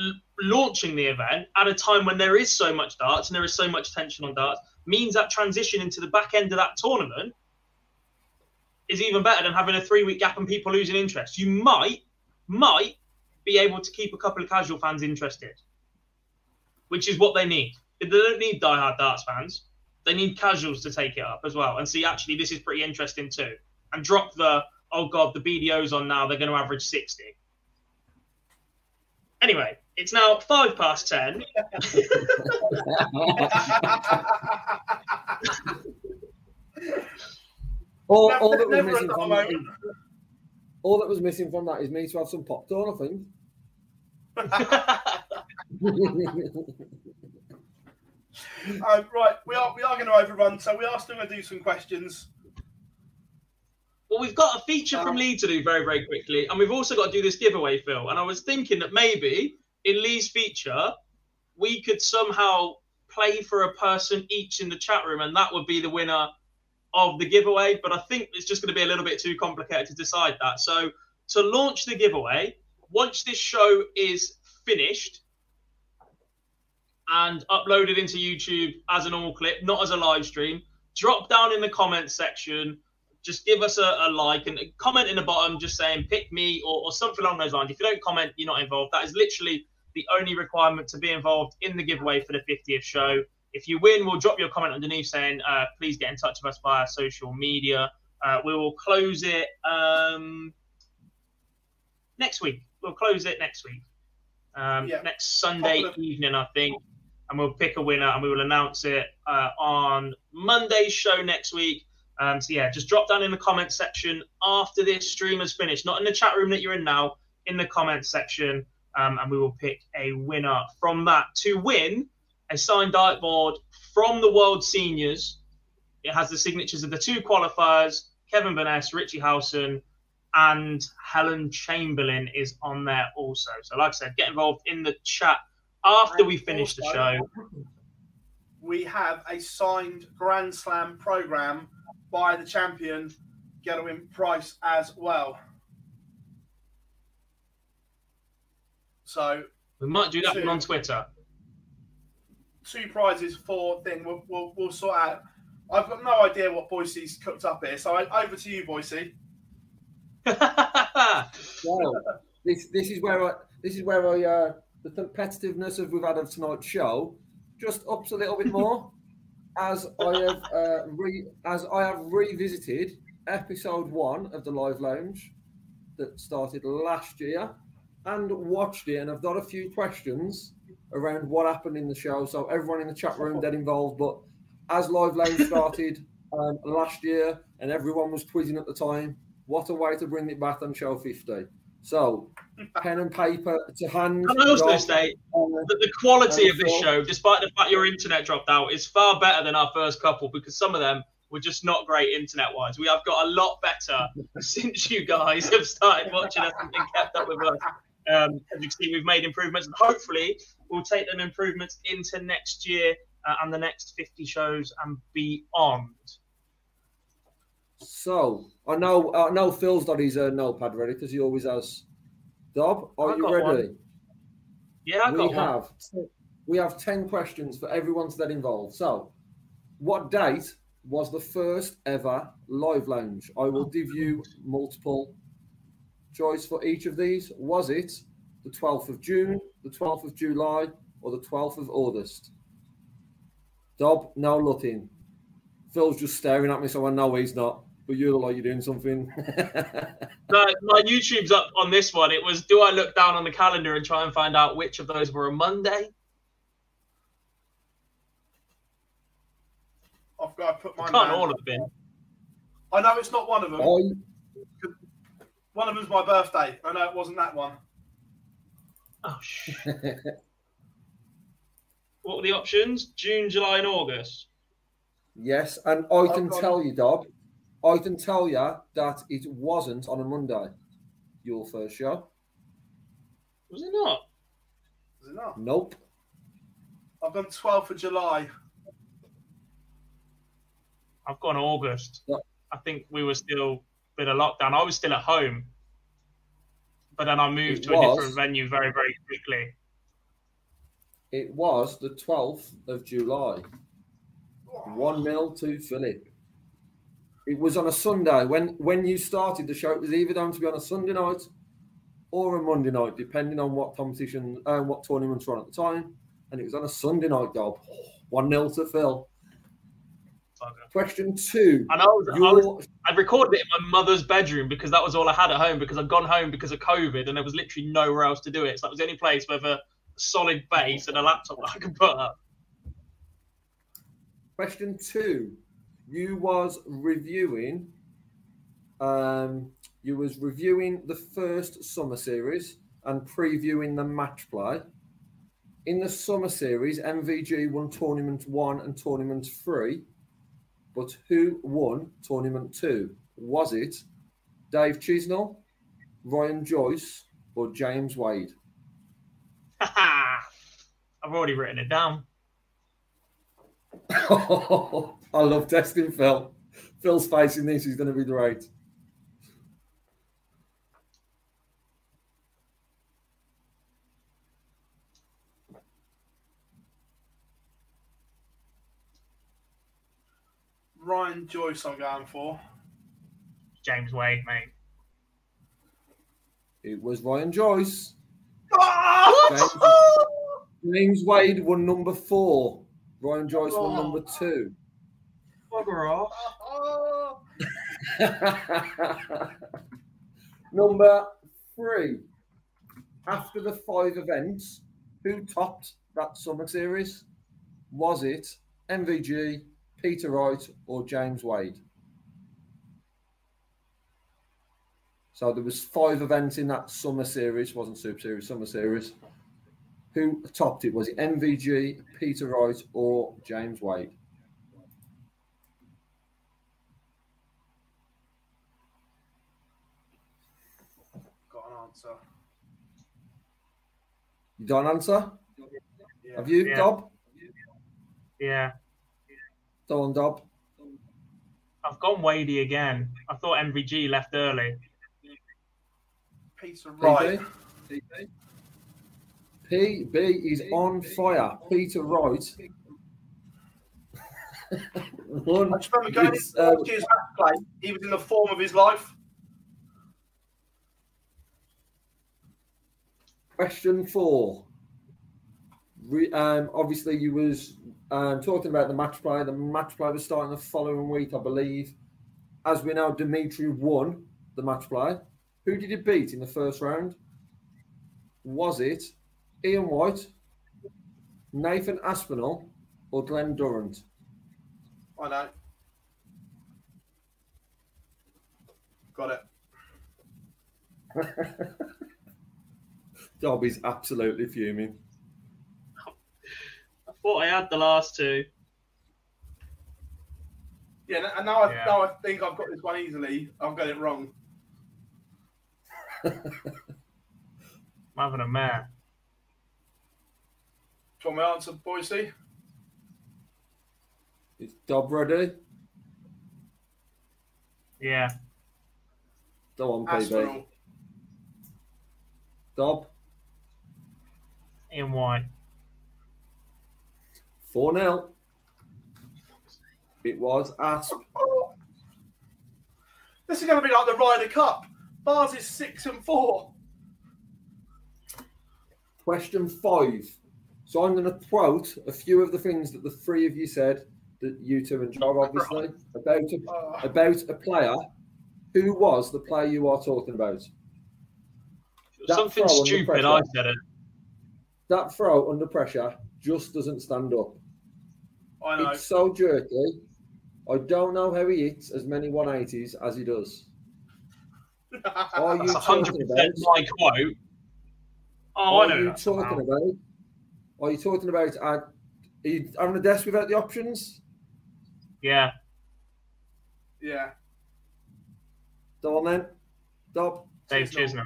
launching the event at a time when there is so much darts and there is so much tension on darts means that transition into the back end of that tournament is even better than having a three week gap and people losing interest. You might, might be able to keep a couple of casual fans interested, which is what they need. They don't need die-hard darts fans. They need casuals to take it up as well and see actually this is pretty interesting too. And drop the oh god the BDO's on now they're going to average sixty. Anyway, it's now five past ten. All, all that was missing from that is, all that was missing from that is me to have some popcorn, I think. um, right, we are we are going to overrun, so we are still going to do some questions. Well, we've got a feature from uh-huh. Lee to do very, very quickly, and we've also got to do this giveaway, Phil. And I was thinking that maybe in Lee's feature, we could somehow play for a person each in the chat room, and that would be the winner of the giveaway. But I think it's just going to be a little bit too complicated to decide that. So to launch the giveaway, once this show is finished and uploaded into YouTube as an all clip, not as a live stream, drop down in the comments section. Just give us a, a like and comment in the bottom, just saying pick me or, or something along those lines. If you don't comment, you're not involved. That is literally the only requirement to be involved in the giveaway for the 50th show. If you win, we'll drop you a comment underneath saying, uh, please get in touch with us via social media. Uh, we will close it um, next week. We'll close it next week. Um, Yeah. Next Sunday evening, I think. And we'll pick a winner and we will announce it uh, on Monday's show next week. Um, so, yeah, just drop down in the comment section after this stream has finished, not in the chat room that you're in now, in the comment section. Um, and we will pick a winner from that to win a signed dartboard from the World Seniors. It has the signatures of the two qualifiers, Kevin Burness, Richie Howson, and Helen Chamberlain is on there also. So, like I said, get involved in the chat after we finish the show. We have a signed Grand Slam program by the champion, Gerwyn Price, as well. So We might do that Two. one on Twitter. two prizes for thing. We'll, we'll, we'll sort out. I've got no idea what Boise's cooked up here, so I, over to you, Boise. Well, this this is where I this is where I uh, the competitiveness of we've had of tonight's show just ups a little bit more as I have uh, re, as I have revisited episode one of the live lounge that started last year and watched it and I've got a few questions around what happened in the show. So everyone in the chat room get involved, but as live lounge started um, last year and everyone was quizzing at the time, what a way to bring it back on show 50. So, pen and paper to hand. Can I also state uh, that the quality of this show, despite the fact your internet dropped out, is far better than our first couple because some of them were just not great internet wise. We have got a lot better since you guys have started watching us and kept up with us. Um, as you can see, we've made improvements and hopefully we'll take them improvements into next year uh, and the next 50 shows and beyond. So, I know I know Phil's got his uh, notepad ready because he always has. Dob, are I you ready? one. Yeah, I've we got one. have we have ten questions for everyone to get involved. So, what date was the first ever live lounge? I will give you multiple choice for each of these. Was it the twelfth of June, the twelfth of July, or the twelfth of August? Dob, no looking. Phil's just staring at me, so I know he's not. But you look like you're doing something. No, my YouTube's up on this one. It was do I look down on the calendar and try and find out which of those were a Monday? I've got to put I mine can't all have been. I know it's not one of them. I, One of them's my birthday. I know it wasn't that one. Oh shit. What were the options? June, July, and August. yes, and I can got- tell you, Dob, I can tell you that it wasn't on a Monday. Your first show? Was it not? Is it not? Nope. I've done 12th of July. I've gone August. Yeah. I think we were still a bit of lockdown. I was still at home, but then I moved It to a different venue very, very quickly. It was the 12th of July. 1 0 to Philip. It was on a Sunday. When when you started the show, it was either going to be on a Sunday night or a Monday night, depending on what competition and what tournaments were on at the time. And it was on a Sunday night, Dob. 1 0 to Phil. Question two. And I was, I was I recorded it in my mother's bedroom because that was all I had at home because I'd gone home because of COVID and there was literally nowhere else to do it. So that was the only place with a solid base and a laptop that I could put up. Question two, you was reviewing, um, you was reviewing the first summer series and previewing the match play. In the summer series, MVG won tournament one and tournament three, but who won tournament two? Was it Dave Chisnall, Ryan Joyce, or James Wade? I've already written it down. I love testing Phil. Phil's facing this. He's going to be great. Ryan Joyce, I'm going for. James Wade, mate. It was Ryan Joyce. Ah! James, James Wade won number four. Ryan Joyce won number two. Off. number three. After the five events, who topped that summer series? Was it MVG, Peter Wright, or James Wade? So there was five events in that summer series, wasn't Super Series, summer series. Who topped it? Was it MVG, Peter Wright, or James Wade? Got an answer. You don't answer? Yeah. Have you, Yeah. Dob? Yeah. Go on, Dob. I've gone Wadey again. I thought MVG left early. Peter Wright. PB? PB is on fire. Peter Wright. One, I just remember going it's, into uh, last play. He was in the form of his life. Question four. Re, um, obviously, you was um, talking about the match play. The match play was starting the following week, I believe. As we know, Dimitri won the match play. Who did he beat in the first round? Was it Ian White, Nathan Aspinall, or Glen Durrant? I know. Got it. Dobby's absolutely fuming. I thought I had the last two. Yeah, and now I, Yeah. now I think I've got this one easily. I've got it wrong. I'm having a mare. Do you want my answer, Boise? Is Dob ready? Yeah. Go on, PB. Dob, Ian White. 4 0. It was Asp. Oh. This is going to be like the Ryder Cup. Bars is six and four. Question five. So I'm going to quote a few of the things that the three of you said, that you two and Joe obviously, about a, ah. about a player. Who was the player you are talking about? That Something stupid, I said it. That throw under pressure just doesn't stand up. I know. It's so jerky. I don't know how he hits as many 180s as he does. Are you That's talking 100% about? my quote. Oh, I Are know you that talking somehow. about? Are you talking about? Uh, are you having a desk without the options? Yeah. Yeah. Go on then. Dob. Dave Chisnall.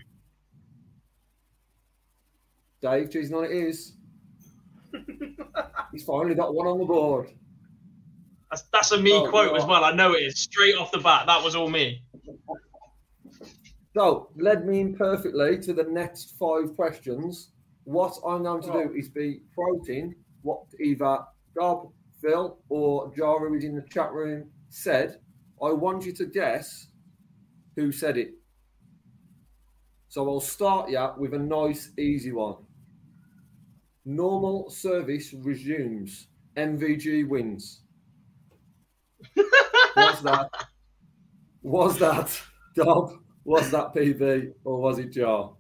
Dave, choosing on it is. He's finally got one on the board. That's, that's a me Oh, quote as well. I know it is. Straight off the bat, that was all me. So, led me in perfectly to the next five questions. What I'm going to do oh. is be quoting what either Dob, Phil, or Jara, who's in the chat room, said. I want you to guess who said it. So, I'll start you with a nice, easy one. Normal service resumes. MVG wins. was that? Was that Dob? Was that PB or was it Jar?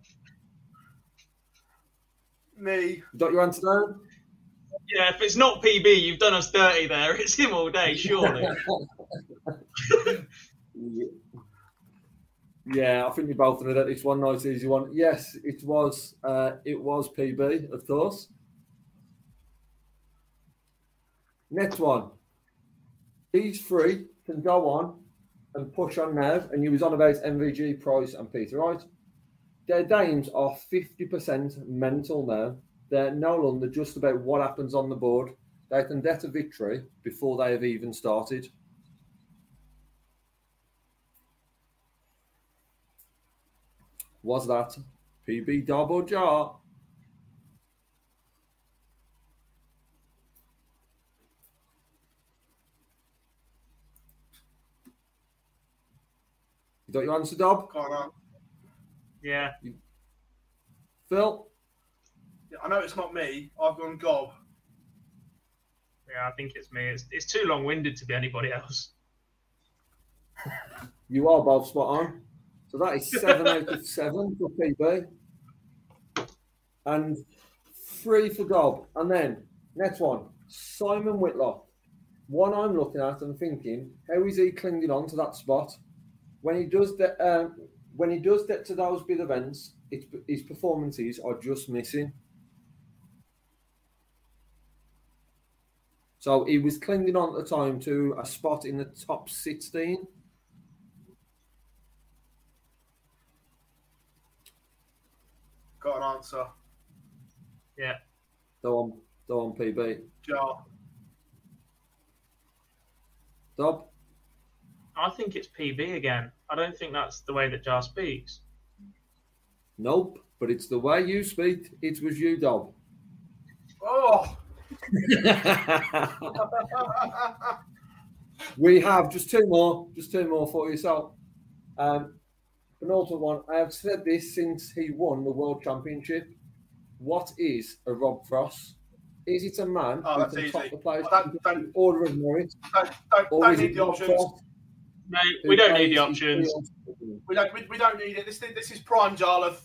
Me. You got your answer down? Yeah, if it's not PB, you've done us dirty there. It's him all day, surely. Yeah, I think we both know that it's one nice easy one. Yes, it was. Uh, it was PB, of course. Next one. These three can go on and push on now, and you was on about MVG, Price, and Peter Wright. Their dames are 50% mental now. They're no longer just about what happens on the board. They can get a victory before they have even started. Was that PB double jar? Got your answer, Dob? Yeah. Phil? Yeah, I know it's not me. I've gone gob. Yeah, I think it's me. It's, it's too long winded to be anybody else. You are both spot on. So that is seven out of seven for PB. And three for Dob. And then next one, Simon Whitlock. One I'm looking at and thinking, how is he clinging on to that spot? When he does that, um, when he does get to those big events, it's, his performances are just missing. So he was clinging on at the time to a spot in the top 16. Got an answer. Yeah. Go on, go on, PB. Jar. Dob? I think it's PB again. I don't think that's the way that Jar speaks. Nope, but it's the way you speak. It was you, Dob. Oh. We have just two more, just two more for yourself. Um, penultimate one. I have said this since he won the world championship. What is a Rob Cross? Is it a man Oh, who that's can top easy. the players Don't- don't- order of merit? Don't, don't, don't need the options. Cross Mate, we don't need the options. We don't. We, we don't need it. This this is prime Jarlath.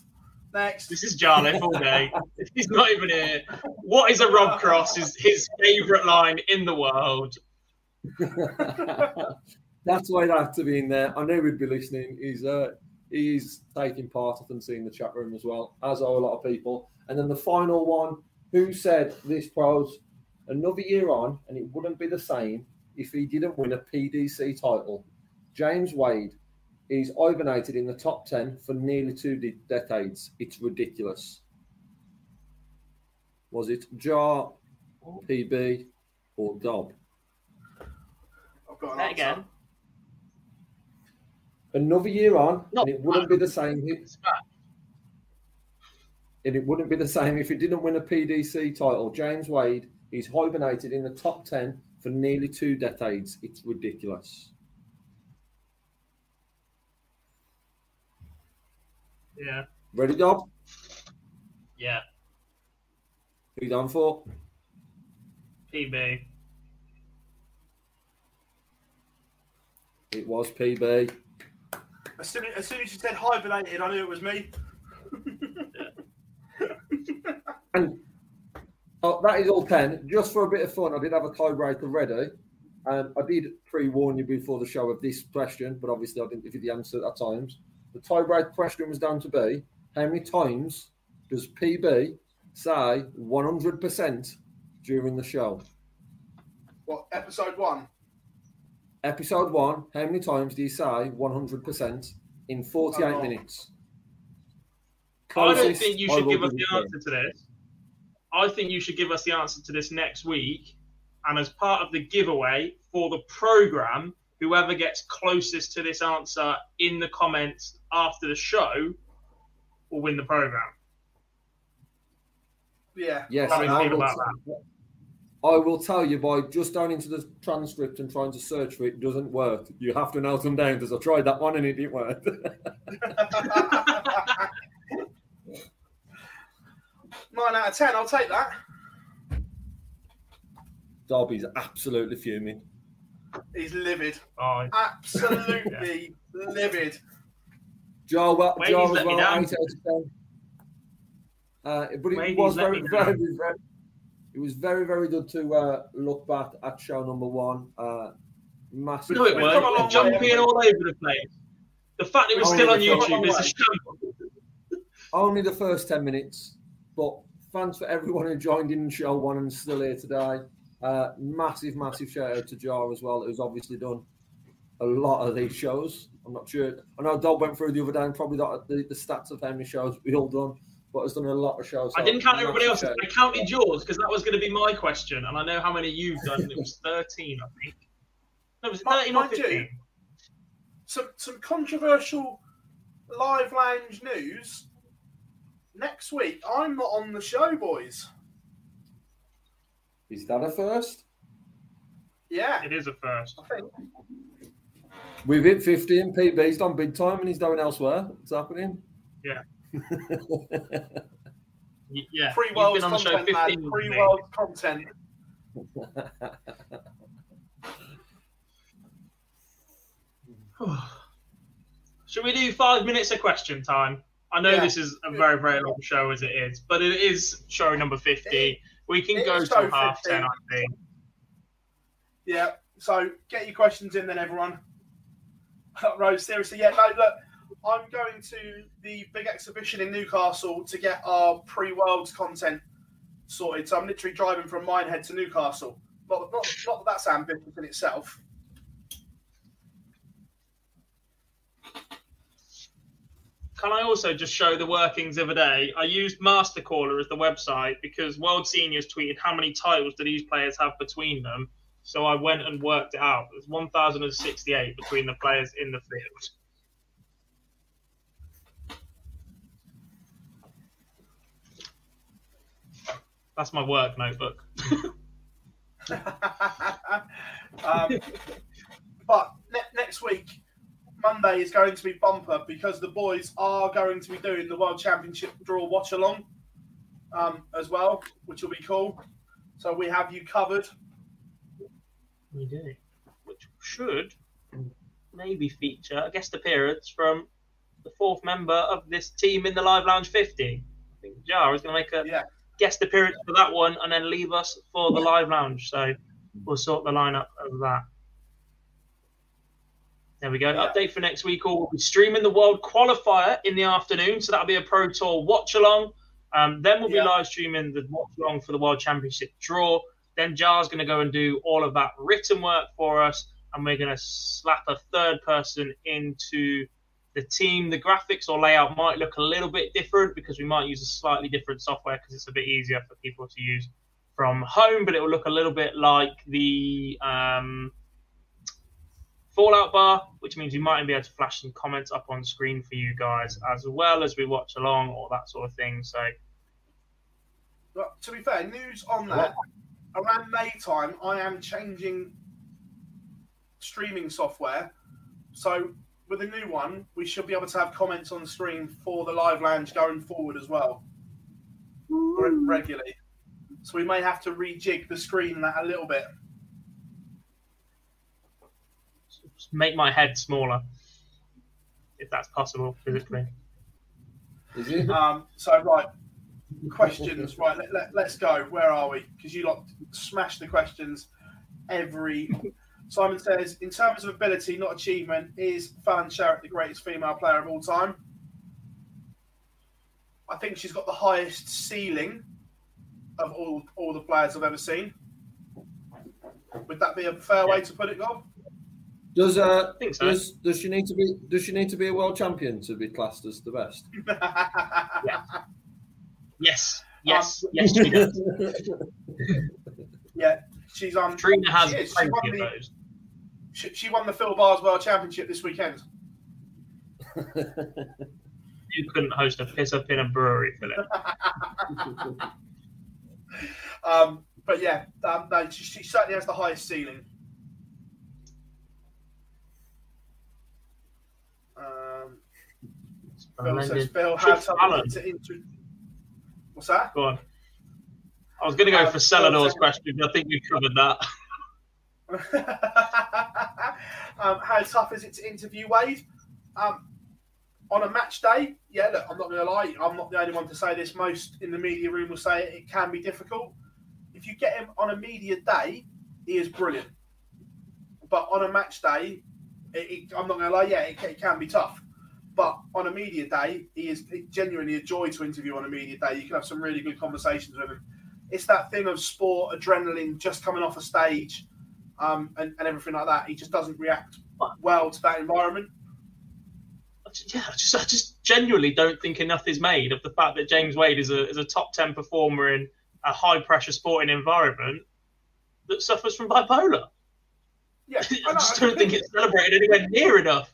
Next. This is Jarlath all day. He's not even here. What is a Rob Cross? Is his favourite line in the world. That's why that had to be in there. I know we'd be listening. He's uh, he's taking part and seeing the chat room as well, as are a lot of people. And then the final one, who said this pros another year on, and it wouldn't be the same if he didn't win a PDC title. James Wade is hibernated in the top ten for nearly two de- decades. It's ridiculous. Was it Jar, PB, or Dob? I've got an That again. another year on, Not and it wouldn't be the same. If, and it wouldn't be the same if he didn't win a PDC title. James Wade is hibernated in the top ten for nearly two decades. It's ridiculous. Yeah. Ready, Dob? Yeah. Who you done for? PB. It was PB. As soon as, as soon as you said hibernated, I knew it was me. And oh, that is all 10. Just for a bit of fun, I did have a tiebreaker ready. Um, I did pre warn you before the show of this question, but obviously I didn't give you the answer at times. The tiebreaker question was down to be how many times does PB say 100% during the show? What episode one? Episode one, how many times do you say 100% in 48 Oh. minutes? I don't think you should give us the the answer to this. I think you should give us the answer to this next week. And as part of the giveaway for the program, whoever gets closest to this answer in the comments after the show will win the program. Yeah. Yes, How do and you I will, about I will tell you by just going into the transcript and trying to search for it doesn't work. You have to note them down because I tried that one and it didn't work. Nine out of ten. I'll take that. Derby's absolutely fuming. He's livid. Oh, Absolutely livid. Joe, well, Wade, Joe as well, down. eight out of ten. Uh, but it Wade, was he's very, very, very, it was very, very good to uh, look back at show number one. Uh, massive. No, it weren't. Jumping all over the place. The fact it was Only still on YouTube is a one. shambles. Only the first 10 minutes, but thanks for everyone who joined in show one and is still here today. Uh, massive, massive shout out to Jar as well, who's obviously done a lot of these shows. I'm not sure. I know Doug went through the other day and probably got the, the stats of how many shows we all done, but has done a lot of shows. I didn't count everybody else's. sure. I counted yours because that was going to be my question, and I know how many you've done. and It was thirteen, I think. No, it was it thirteen or Mind fifteen? some some controversial live lounge news. Next week, I'm not on the show, boys. Is that a first? Yeah, It is a first. I think. We've hit 50 and PB's done big time and he's going elsewhere. What's happening? Yeah. Yeah. Pre You've world been on the show content, man. 15 Pre world content. Should we do five minutes of question time? I know Yeah. this is a very, very long show as it is, but it is show number 50. We can it go is to half 10, I think. Yeah. So get your questions in then, everyone. Rose, seriously, yeah. No, look, I'm going to the big exhibition in Newcastle to get our pre-worlds content sorted. So I'm literally driving from Minehead to Newcastle. Not, not, not that that's ambitious in itself. Can I also just show the workings of a day? I used Mastercaller as the website because World Seniors tweeted how many titles do these players have between them. So I went and worked it out. There's 1,068 between the players in the field. That's my work notebook. um, but ne- next week, Monday is going to be bumper because the boys are going to be doing the World Championship draw watch along um, as well, which will be cool. So we have you covered. We do. Which should maybe feature a guest appearance from the fourth member of this team in the Live Lounge 50. I think Jar is going to make a guest appearance for that one and then leave us for the Live Lounge. So we'll sort the lineup of that. There we go. Update for next week. All we'll be streaming the World Qualifier in the afternoon, so that'll be a Pro Tour watch along. Um, then we'll be live streaming the watch along for the World Championship draw. Then Jar's going to go and do all of that written work for us, and we're going to slap a third person into the team. The graphics or layout might look a little bit different because we might use a slightly different software because it's a bit easier for people to use from home, but it will look a little bit like the um, Fallout bar, which means we might be able to flash some comments up on screen for you guys as well as we watch along or that sort of thing. So But to be fair, news on that around May time, I am changing streaming software. So with the new one, we should be able to have comments on screen for the live lounge going forward as well, re- regularly. So we may have to rejig the screen that a little bit. just make my head smaller if that's possible physically. Is it? Um, so right, questions. Right, let, let, let's go. Where are we? Because you lot smash the questions every. Simon says, in terms of ability, not achievement, is Fallon Sherrock the greatest female player of all time? I think she's got the highest ceiling of all all the players I've ever seen. Would that be a fair way to put it, Gob? Does uh think so. does does she need to be does she need to be a world champion to be classed as the best? Yes, yes, yes, she does. Yeah, she's um. Trina has she, is. she, won the, she, she won the Phil Bars World Championship this weekend. You couldn't host a piss up in a brewery, Philip. Um, but yeah, um, no, she, she certainly has the highest ceiling. Um, Phil says, Phil, how Trish tough Allen. is it to inter- What's that? Go on. I was going to go Uh, for Celador's Phil question, I think we covered that. um, how tough is it to interview Wade? Um, on a match day, yeah, look, I'm not going to lie. I'm not the only one to say this. Most in the media room will say it, it can be difficult. If you get him on a media day, he is brilliant. But on a match day, it, it, I'm not going to lie, yeah, it, it can be tough. But on a media day, he is genuinely a joy to interview on a media day. You can have some really good conversations with him. It's that thing of sport, adrenaline, just coming off a stage, um, and, and everything like that. He just doesn't react well to that environment. Yeah, I just, I just genuinely don't think enough is made of the fact that James Wade is a, is a top 10 performer in a high pressure sporting environment that suffers from bipolar. Yeah, I just don't think it's celebrated anywhere near enough.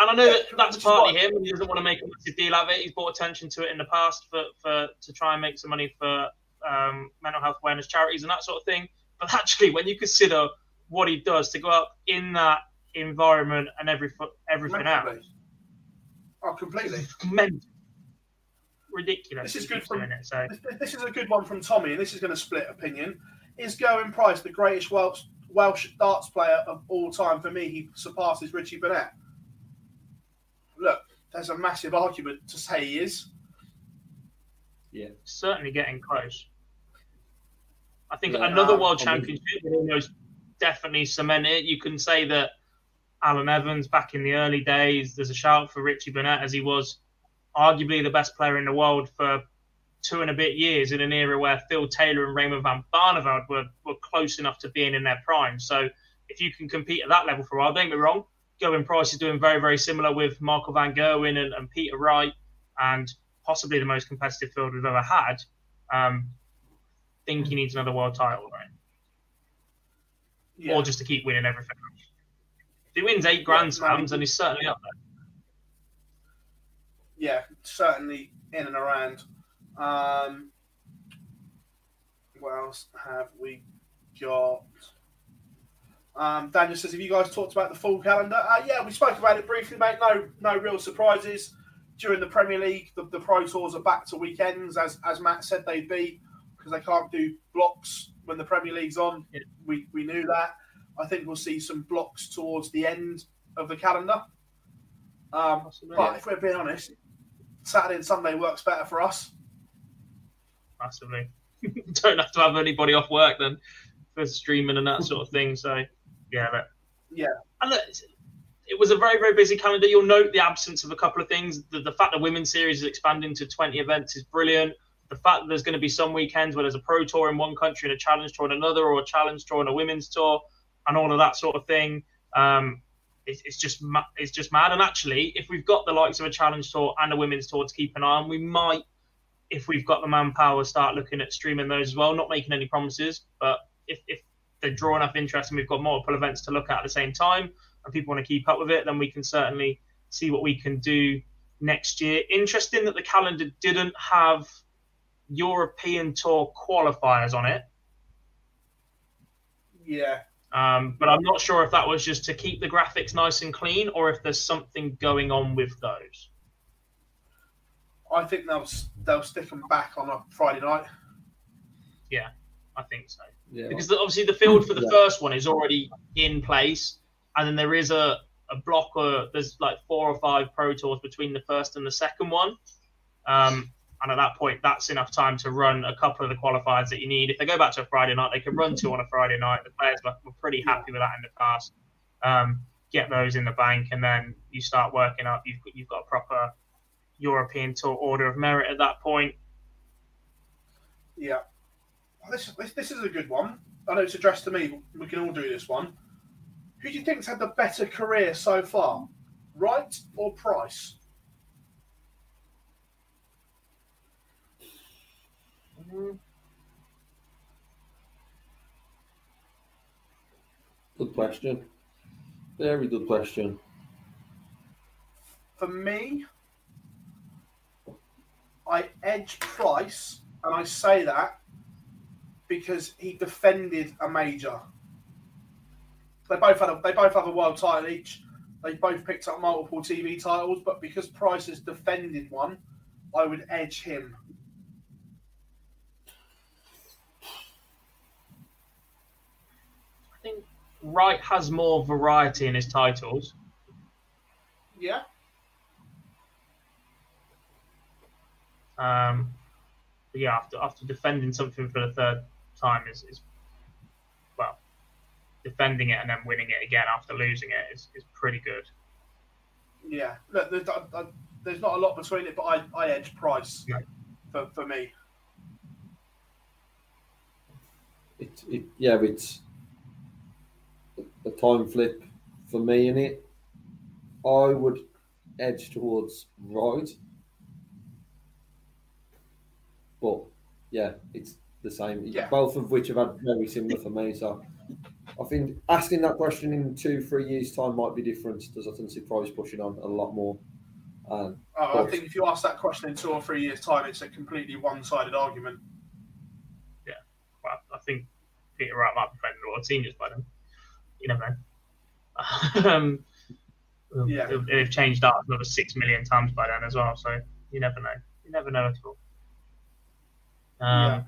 And I know that that's partly him. He doesn't want to make a massive deal out of it. He's brought attention to it in the past for, for to try and make some money for um, mental health awareness charities and that sort of thing. But actually, when you consider what he does to go up in that environment and every everything else, Oh, completely. mental, ridiculous. This is good from it. So this, this is a good one from Tommy, and this is going to split opinion. Is Gerwyn Price the greatest Welsh Welsh darts player of all time? For me, he surpasses Richie Burnett. Look, there's a massive argument to say he is. Yeah, certainly getting close. I think Yeah, another um, world I mean- championship would almost definitely cement it. You can say that Alan Evans back in the early days, there's a shout for Richie Burnett as he was arguably the best player in the world for two and a bit years in an era where Phil Taylor and Raymond van Barneveld were, were close enough to being in their prime. So if you can compete at that level for a while, don't get me wrong, Gerwyn Price is doing very, very similar with Michael Van Gerwen and, and Peter Wright and possibly the most competitive field we've ever had. Um, think he needs another world title, right? Or just to keep winning everything. If he wins eight Grand Slams, then he's certainly up there. Yeah, certainly in and around. Um, what else have we got? Um, Daniel says, "Have you guys talked about the full calendar?" Uh, yeah, we spoke about it briefly, mate. No, no real surprises during the Premier League. The, the Pro Tours are back to weekends, as as Matt said they'd be, because they can't do blocks when the Premier League's on. We we knew that. I think we'll see some blocks towards the end of the calendar. Um, but if we're being honest, Saturday and Sunday works better for us. massively. Don't have to have anybody off work then for streaming and that sort of thing. So, yeah, but Yeah. And look, it was a very, very busy calendar. You'll note the absence of a couple of things. The, the fact that women's series is expanding to 20 events is brilliant. The fact that there's going to be some weekends where there's a pro tour in one country and a challenge tour in another, or a challenge tour and a women's tour, and all of that sort of thing. Um, it's, it's just it's just mad. And actually, if we've got the likes of a challenge tour and a women's tour to keep an eye on, we might, if we've got the manpower, start looking at streaming those as well. Not making any promises, but if, if they draw enough interest and we've got multiple events to look at at the same time, and people want to keep up with it, then we can certainly see what we can do next year. Interesting that the calendar didn't have European Tour qualifiers on it. Yeah. Um, but I'm not sure if that was just to keep the graphics nice and clean or if there's something going on with those. I think they'll they'll stick them back on a Friday night. Yeah, I think so. Yeah. Because the, obviously the field for the Yeah. first one is already in place, and then there is a, a block or there's like four or five pro tours between the first and the second one. Um, and at that point, that's enough time to run a couple of the qualifiers that you need. If they go back to a Friday night, they can run two on a Friday night. The players were, were pretty happy with that in the past. Um, get those in the bank, and then you start working up. You've got, you've got a proper European Tour order of merit at that point. Yeah. Well, This, this this is a good one. I know it's addressed to me. We can all do this one. Who do you think's had the better career so far, Wright or Price? Good question. Very good question. For me, I edge Price, and I say that because he defended a major. They both had a, they both have a world title each. They both picked up multiple TV titles, but because Price has defended one, I would edge him. I think Wright has more variety in his titles. Yeah. Um, but yeah, after after defending something for the third time is, is well, defending it and then winning it again after losing it is, is pretty good. Yeah, look, there's, I, I, uh, there's not a lot between it, but I, I edge Price for, for me. It, it, yeah, it's a time flip for me in it. I would edge towards right. But yeah, it's the same. Yeah. Both of which have had very similar for me. So I think asking that question in two, three years' time might be different. Does I think see price pushing on a lot more. Um, Oh, I think if you ask that question in two or three years' time, it's a completely one-sided argument. Yeah, well, I think Peter Wright might be playing a lot of seniors by then. You never know. um, Yeah. they've- they've changed that another six million times by then as well. So you never know. You never know at all. Um, Yeah.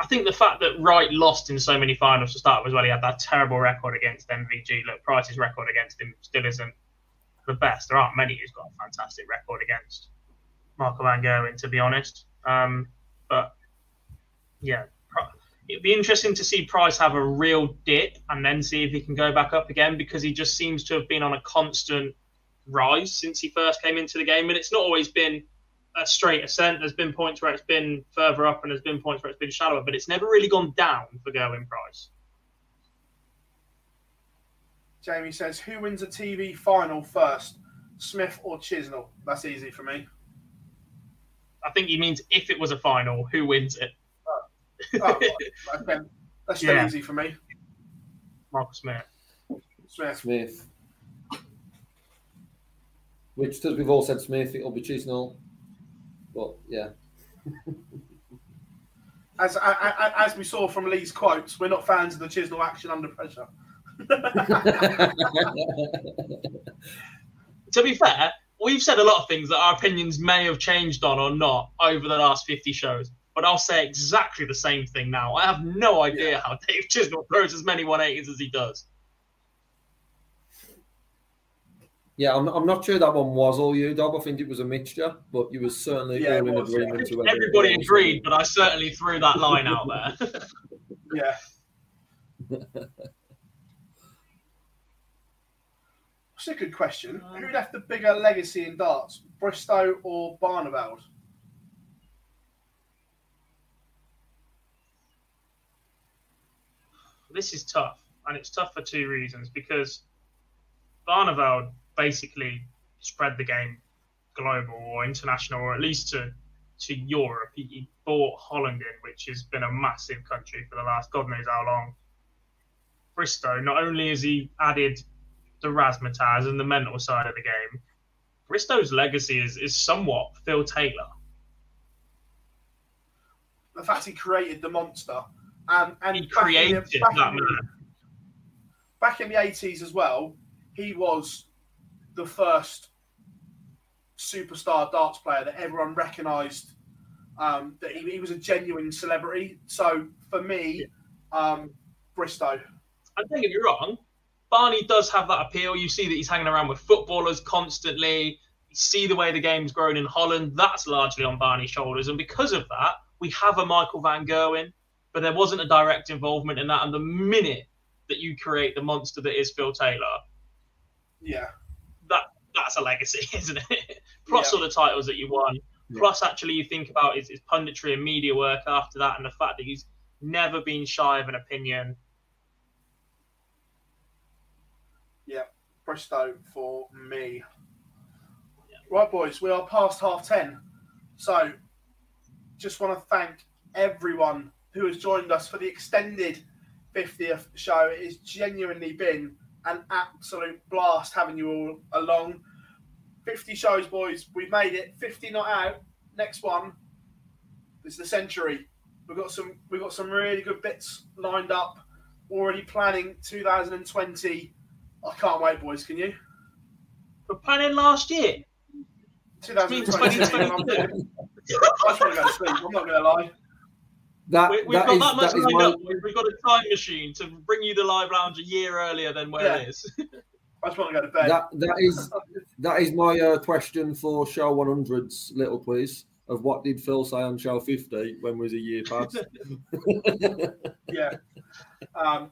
I think the fact that Wright lost in so many finals to start as well, he had that terrible record against MVG. Look, Price's record against him still isn't the best. There aren't many who's got a fantastic record against Marco Van Gerwen, to be honest. Um, but yeah, it'd be interesting to see Price have a real dip and then see if he can go back up again because he just seems to have been on a constant rise since he first came into the game, and it's not always been a straight ascent. There's been points where it's been further up, and there's been points where it's been shallower, but it's never really gone down for Gerwyn Price. Jamie says, "Who wins a TV final first, Smith or Chisnall?" That's easy for me. I think he means if it was a final, who wins it? Oh, oh okay. That's still Yeah. easy for me. Marcus Smith. Smith. Smith. Which, as we've all said, Smith, it'll be Chisnall. But yeah. As I, I, as we saw from Lee's quotes, we're not fans of the Chisnall action under pressure. To be fair, we've said a lot of things that our opinions may have changed on or not over the last 50 shows, but I'll say exactly the same thing now. I have no idea how Dave Chisnall throws as many 180s as he does. Yeah, I'm, I'm not sure that one was all you, Dob. I think it was a mixture, but you were certainly Yeah, all in was. agreement. to whether Everybody agreed, but I certainly threw that line out there. Yeah. That's a good question. Uh, Who left the bigger legacy in darts, Bristow or Barneveld? this is tough, and it's tough for two reasons. Because Barneveld basically spread the game global or international, or at least to to Europe. He, he bought Holland in, which has been a massive country for the last God knows how long. Bristow, not only has he added the razzmatazz and the mental side of the game, Bristow's legacy is, is somewhat Phil Taylor. The fact he created the monster. Um, and He back in created that in man. back in the 80s as well, he was the first superstar darts player that everyone recognised um, that he, he was a genuine celebrity. So for me, um, Bristow. And don't get me wrong, Barney does have that appeal. You see that he's hanging around with footballers constantly. You see the way the game's grown in Holland. That's largely on Barney's shoulders. And because of that, we have a Michael Van Gerwen, but there wasn't a direct involvement in that. And the minute that you create the monster that is Phil Taylor, Yeah. That that's a legacy, isn't it? Plus Yeah. all the titles that you won. Plus, actually, you think about his, his punditry and media work after that, and the fact that he's never been shy of an opinion. Yeah, Bristow for me. Right, boys, we are past half ten. So, just want to thank everyone who has joined us for the extended 50th show. It has genuinely been an absolute blast having you all along. 50 shows, boys. We've made it. 50 not out. Next one is the century. We've got some. We've got some really good bits lined up. Already planning 2020. I can't wait, boys. Can you? We're planning last year. 2020. I just want to go to sleep. I'm not going to lie. That, We, we've that got is- that much that is lined my- up. We've we've got a time machine to bring you the live lounge a year earlier than where it is. I just want to go to bed. That that is that is my uh, question for show 100's little quiz of what did Phil say on show 50 when was a year past? yeah. Um,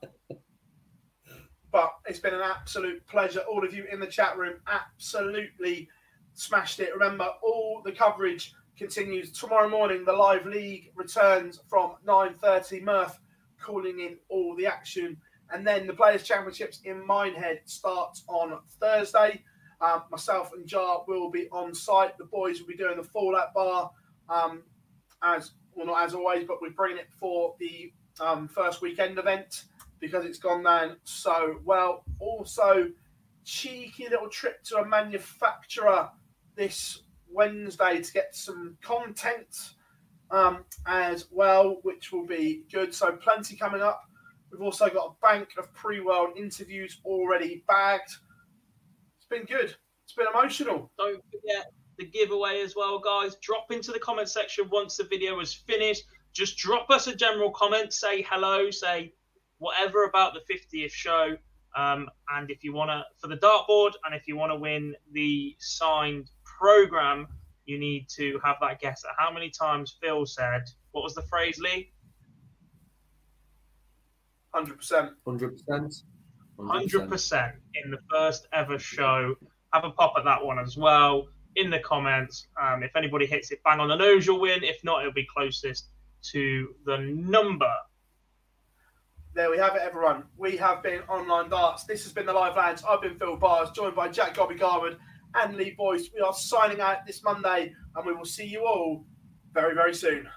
but it's been an absolute pleasure. All of you in the chat room absolutely smashed it. Remember, all the coverage continues tomorrow morning. The live league returns from 9:30. Murph calling in all the action. And then the Players' Championships in Minehead starts on Thursday. Um, myself and Jar will be on site. The boys will be doing the Fallout Bar um, as well, not as always, but we're bringing it for the um, first weekend event because it's gone down so well. Also, cheeky little trip to a manufacturer this Wednesday to get some content um, as well, which will be good. So, plenty coming up. We've also got a bank of pre world interviews already bagged. It's been good. It's been emotional. Don't forget the giveaway as well, guys. Drop into the comment section once the video is finished. Just drop us a general comment, say hello, say whatever about the 50th show. Um, and if you want to, for the dartboard, and if you want to win the signed program, you need to have that guess at how many times Phil said, what was the phrase, Lee? 100%. 100%. 100% in the first ever show. Have a pop at that one as well in the comments. Um, if anybody hits it bang on the nose, you'll win. If not, it'll be closest to the number. There we have it, everyone. We have been online darts. This has been the Live Lounge. I've been Phil Bars, joined by Jack Gobby Garwood and Lee Boyce. We are signing out this Monday, and we will see you all very, very soon.